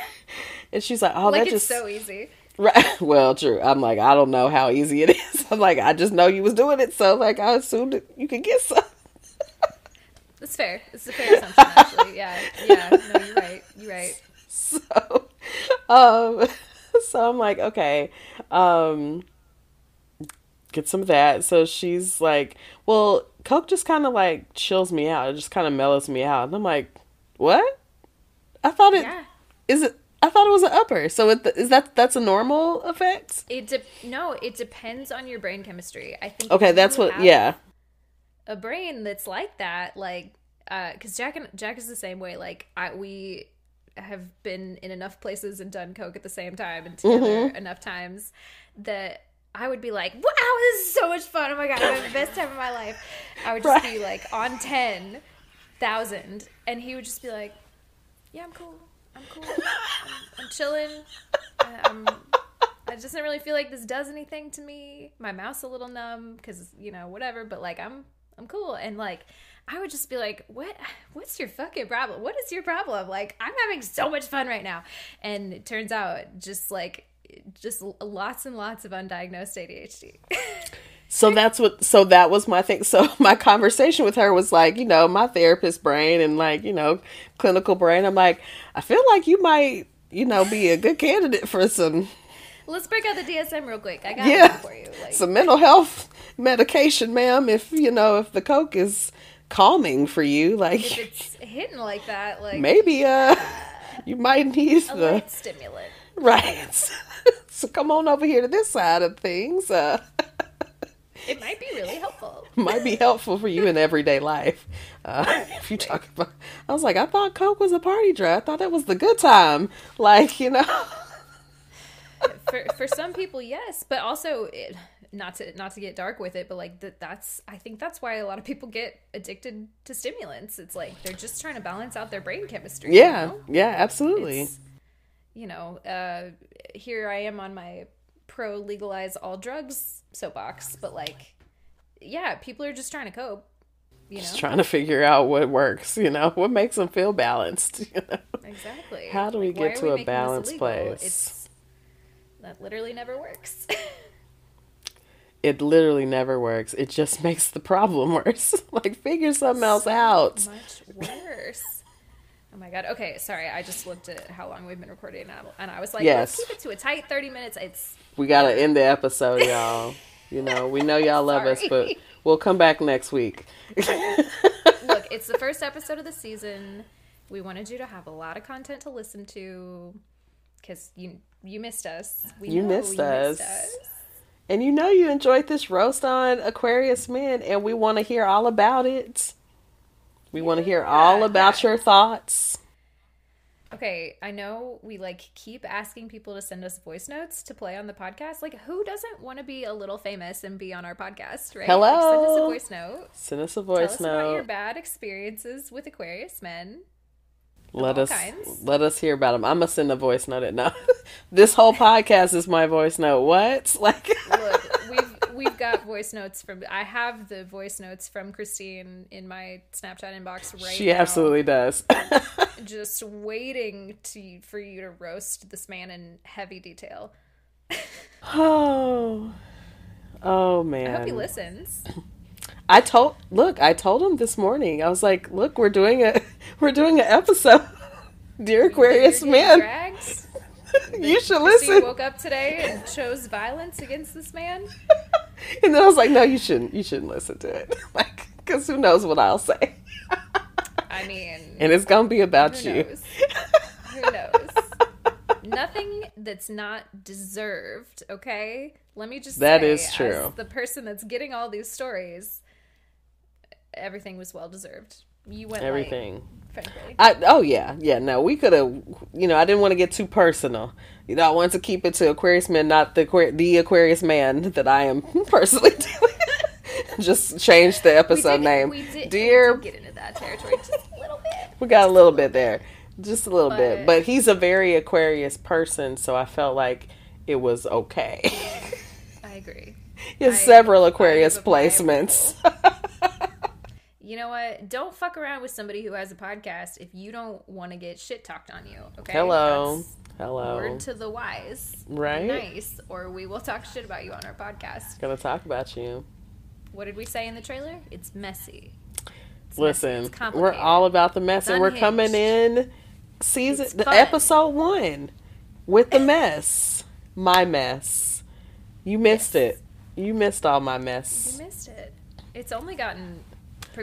Speaker 1: And she's like, oh,
Speaker 2: like
Speaker 1: that just
Speaker 2: so easy.
Speaker 1: Right. Well, true. I'm like, I don't know how easy it is. I'm like, I just know you was doing it, so like, I assumed you could get some.
Speaker 2: It's fair. It's a fair assumption, actually. Yeah, yeah. No, you're right. You're right.
Speaker 1: So, um, so I'm like, okay, um, get some of that. So she's like, well, Coke just kind of like chills me out. It just kind of mellows me out. And I'm like, what? I thought it is
Speaker 2: Yeah.
Speaker 1: it. I thought it was an upper. So it, is that that's a normal effect?
Speaker 2: It de- no, it depends on your brain chemistry. I think.
Speaker 1: Okay, that's what. Yeah.
Speaker 2: A brain that's like that, like, uh, because Jack and Jack is the same way. Like, I we have been in enough places and done coke at the same time and together
Speaker 1: Mm-hmm.
Speaker 2: enough times that I would be like, "Wow, this is so much fun! Oh my god, I'm having the best time of my life." I would just be like on ten thousand, and he would just be like, "Yeah, I'm cool. I'm cool. I'm, I'm chilling. I'm, I just don't really feel like this does anything to me. My mouth's a little numb because you know whatever, but like I'm I'm cool." And like I would just be like, "What? What's your fucking problem? What is your problem? Like I'm having so much fun right now." And it turns out just like just lots and lots of undiagnosed ADHD.
Speaker 1: So that's what. So that was my thing. So my conversation with her was like, you know, my therapist brain and like, you know, clinical brain. I'm like, I feel like you might, you know, be a good candidate for some
Speaker 2: Let's break out the DSM real quick. I got
Speaker 1: Yeah.
Speaker 2: one for you. Like,
Speaker 1: some mental health medication, ma'am. If you know, if the coke is calming for you,
Speaker 2: if
Speaker 1: like
Speaker 2: it's hitting like that, like
Speaker 1: maybe uh, you might need
Speaker 2: a
Speaker 1: the
Speaker 2: light stimulant.
Speaker 1: right. so come on over here to this side of things. Uh,
Speaker 2: It might be really helpful.
Speaker 1: might be helpful for you in everyday life. Uh, if you talk about, I was like, I thought coke was a party drug. I thought that was the good time. Like you know,
Speaker 2: for for some people yes but also it, not to not to get dark with it but like that that's i think that's why a lot of people get addicted to stimulants it's like they're just trying to balance out their brain chemistry you
Speaker 1: yeah,
Speaker 2: know?
Speaker 1: yeah, absolutely.
Speaker 2: It's, you know uh here i am on my pro legalize all drugs soapbox but like yeah people are just trying to cope you know
Speaker 1: Just trying to figure out what works. You know, what makes them feel balanced. You know.
Speaker 2: exactly
Speaker 1: How do we
Speaker 2: Like,
Speaker 1: get to a balanced place?
Speaker 2: it's that literally never works
Speaker 1: It literally never works. It just makes the problem worse. like figure something else out.
Speaker 2: much worse. Oh my god. Okay, sorry. I just looked at how long we've been recording and I was like,
Speaker 1: Yes.
Speaker 2: let's keep it to a tight thirty minutes. It's
Speaker 1: We gotta end the episode, y'all. You know, we know y'all love us, but we'll come back next week.
Speaker 2: look. It's the first episode of the season. We wanted you to have a lot of content to listen to because you you missed us. We
Speaker 1: You
Speaker 2: know
Speaker 1: missed us. and you know you enjoyed this roast on Aquarius Men, and we want to hear all about it. We want to hear all about your thoughts.
Speaker 2: Okay, I know we like keep asking people to send us voice notes to play on the podcast. Like, who doesn't want to be a little famous and be on our podcast, right? Like, send us a voice note.
Speaker 1: Send us a voice Tell
Speaker 2: us about your bad experiences with Aquarius men.
Speaker 1: Let us
Speaker 2: kinds.
Speaker 1: let us hear about them. I'm gonna send a voice note. No, this whole podcast is my voice note. What? Like,
Speaker 2: Look, we've we've got voice notes from. I have the voice notes from Christine in my Snapchat inbox right now.
Speaker 1: she
Speaker 2: now.
Speaker 1: absolutely does.
Speaker 2: just waiting to for you to roast this man in heavy detail.
Speaker 1: oh, oh man.
Speaker 2: I hope he listens.
Speaker 1: I told look, I told him this morning. I was like, look, we're doing a we're doing an episode. Dear Aquarius man,
Speaker 2: dragged?
Speaker 1: you should listen.
Speaker 2: woke up today and chose violence against this man.
Speaker 1: And then I was like, no, you shouldn't. You shouldn't listen to it. Like, because who knows what I'll say.
Speaker 2: I mean,
Speaker 1: and it's gonna be about
Speaker 2: who
Speaker 1: you.
Speaker 2: knows? who knows? Nothing that's not deserved. Okay, let me just
Speaker 1: That
Speaker 2: say,
Speaker 1: is true.
Speaker 2: As the person that's getting all these stories, everything was well deserved. You went
Speaker 1: Everything.
Speaker 2: Frankly.
Speaker 1: I oh yeah yeah no we could have you know I didn't want to get too personal you know I wanted to keep it to Aquarius man not the the Aquarius man that I am personally dealing. Just change the episode
Speaker 2: did-
Speaker 1: name,
Speaker 2: we did,
Speaker 1: dear.
Speaker 2: get into that territory just a little bit.
Speaker 1: We got a little bit there, just a little bit.
Speaker 2: But-
Speaker 1: But he's a very Aquarius person, so I felt like it was okay.
Speaker 2: I agree.
Speaker 1: he has
Speaker 2: I-
Speaker 1: several Aquarius
Speaker 2: have a- I
Speaker 1: placements.
Speaker 2: You know what? Don't fuck around with somebody who has a podcast if you don't want to get shit talked on you. Okay.
Speaker 1: Hello,
Speaker 2: That's
Speaker 1: hello.
Speaker 2: Word to the wise.
Speaker 1: Right?
Speaker 2: Nice, or we will talk shit about you on our podcast.
Speaker 1: Gonna talk about you.
Speaker 2: What did we say in the trailer? It's messy. It's messy.
Speaker 1: Listen,
Speaker 2: It's
Speaker 1: we're all about the mess, and we're coming in season the episode one with the mess, my mess. You missed
Speaker 2: Yes.
Speaker 1: it. You missed all my mess.
Speaker 2: You missed it. It's only gotten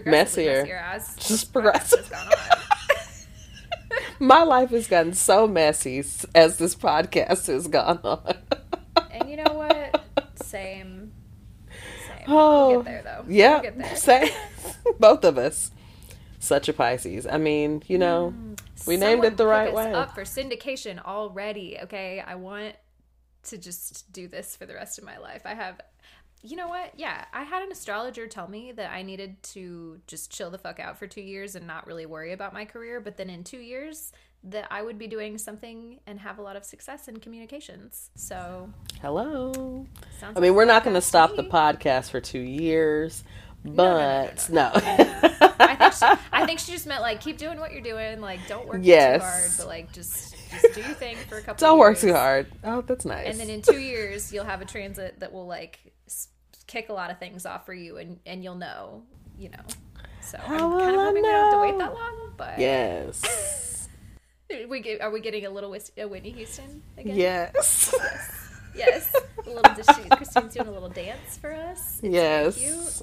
Speaker 1: Messier.
Speaker 2: messier, as
Speaker 1: Just
Speaker 2: the podcast has gone on.
Speaker 1: My life has gotten so messy as this podcast has gone on.
Speaker 2: and you know what? Same. Same.
Speaker 1: Oh,
Speaker 2: we'll get there though.
Speaker 1: Yeah,
Speaker 2: We'll get there.
Speaker 1: say both of us. Such a Pisces. I mean, you know, mm. we named it the right way.
Speaker 2: Up for syndication already. Okay, I want to just do this for the rest of my life. I have, you know what? Yeah, I had an astrologer tell me that I needed to just chill the fuck out for two years and not really worry about my career. But then in two years, that I would be doing something and have a lot of success in communications. So
Speaker 1: Hello.
Speaker 2: sounds.
Speaker 1: I mean,
Speaker 2: like
Speaker 1: we're not going to stop the podcast for two years,
Speaker 2: no, no,
Speaker 1: but no.
Speaker 2: I think she, I think she just meant like keep doing what you're doing. Like don't work
Speaker 1: Yes.
Speaker 2: too hard, but like just just do your thing for a couple.
Speaker 1: Don't work too hard. Oh, that's nice.
Speaker 2: And then in two years, you'll have a transit that will like kick a lot of things off for you, and and you'll know, you know. So
Speaker 1: How
Speaker 2: I'm kind of
Speaker 1: I
Speaker 2: hoping we don't have to wait that long. But
Speaker 1: yes.
Speaker 2: we get, are we getting a little Whitney Houston again?
Speaker 1: yes.
Speaker 2: Yes. A little. She, Christine's doing a little dance for us.
Speaker 1: yes.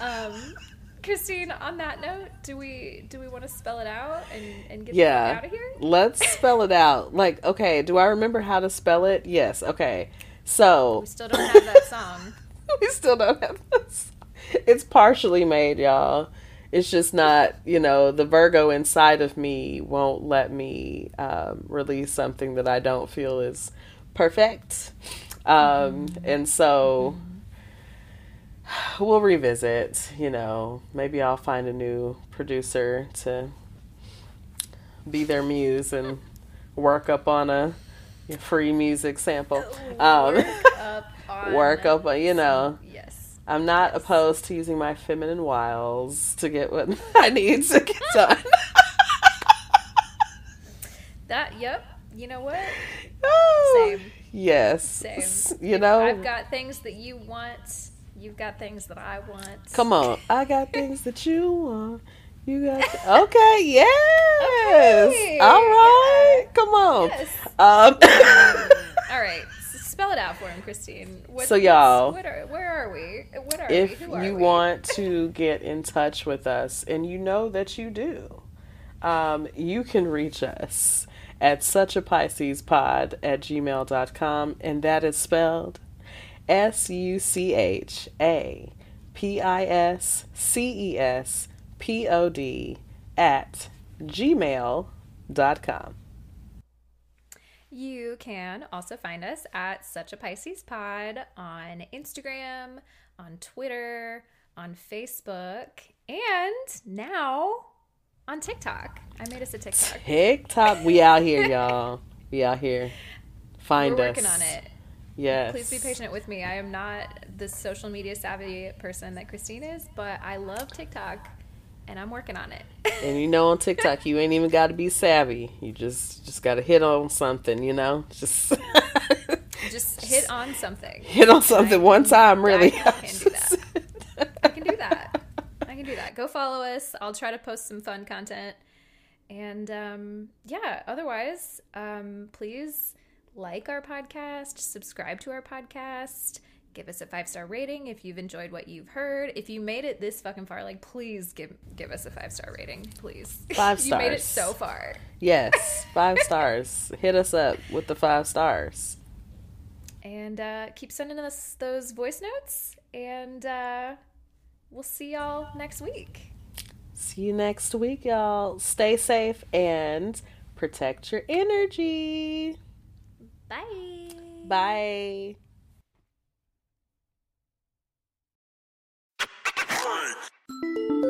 Speaker 2: Um, Christine, on that note, do we do we want to spell it out and and get
Speaker 1: Yeah.
Speaker 2: out of here?
Speaker 1: Let's spell it out. Like, okay, do I remember how to spell it? Yes. Okay. So,
Speaker 2: We still don't have that song.
Speaker 1: we still don't have this. It's partially made, y'all. It's just not, you know, the Virgo inside of me won't let me um, release something that I don't feel is perfect. Um, and so we'll revisit, you know, maybe I'll find a new producer to be their muse and work up on a free music sample. Um,
Speaker 2: work up on
Speaker 1: work up on, you know,
Speaker 2: Yes.
Speaker 1: I'm not opposed to using my feminine wiles to get what I need to get done.
Speaker 2: That. Yep. You know what?
Speaker 1: Oh,
Speaker 2: Same.
Speaker 1: Yes.
Speaker 2: Same.
Speaker 1: You know,
Speaker 2: I've got things that you want. You've got things that I want.
Speaker 1: come on. I got things that you want. You got okay. Yes.
Speaker 2: Okay,
Speaker 1: All right.
Speaker 2: yeah.
Speaker 1: Come on.
Speaker 2: Yes.
Speaker 1: Um,
Speaker 2: All right. Spell it out for him, Christine. What,
Speaker 1: So, y'all,
Speaker 2: What are, where are we? What are
Speaker 1: if
Speaker 2: we? Who are
Speaker 1: you
Speaker 2: we?
Speaker 1: want to get in touch with us, and you know that you do, um, you can reach us at such a Pisces pod at gmail.com, and that is spelled S U C H A P I S C E S P O D at gmail.com.
Speaker 2: You can also find us at Such a Pisces Pod on Instagram, on Twitter, on Facebook, and now on TikTok. I made us a TikTok.
Speaker 1: TikTok, we out here, y'all. We out here. Find
Speaker 2: We're
Speaker 1: us.
Speaker 2: working on it.
Speaker 1: Yes.
Speaker 2: Please be patient with me. I am not the social media savvy person that Christine is, but I love TikTok and I'm working on it.
Speaker 1: And you know, on TikTok, you ain't even got to be savvy. You just just got to hit on something, you know. Just
Speaker 2: Just hit on something.
Speaker 1: hit on something one time, really.
Speaker 2: I can do that. I can do that. I can do that. Go follow us. I'll try to post some fun content. And um, yeah, otherwise, um, please like our podcast, subscribe to our podcast, give us a five star rating if you've enjoyed what you've heard. If you made it this fucking far, like please give give us a five star rating, please.
Speaker 1: Five stars.
Speaker 2: you made it so far.
Speaker 1: Yes, five stars. Hit us up with the five stars.
Speaker 2: And uh, keep sending us those voice notes, and uh, we'll see y'all next week.
Speaker 1: See you next week, y'all. Stay safe and protect your energy.
Speaker 2: Bye.
Speaker 1: Bye. freak.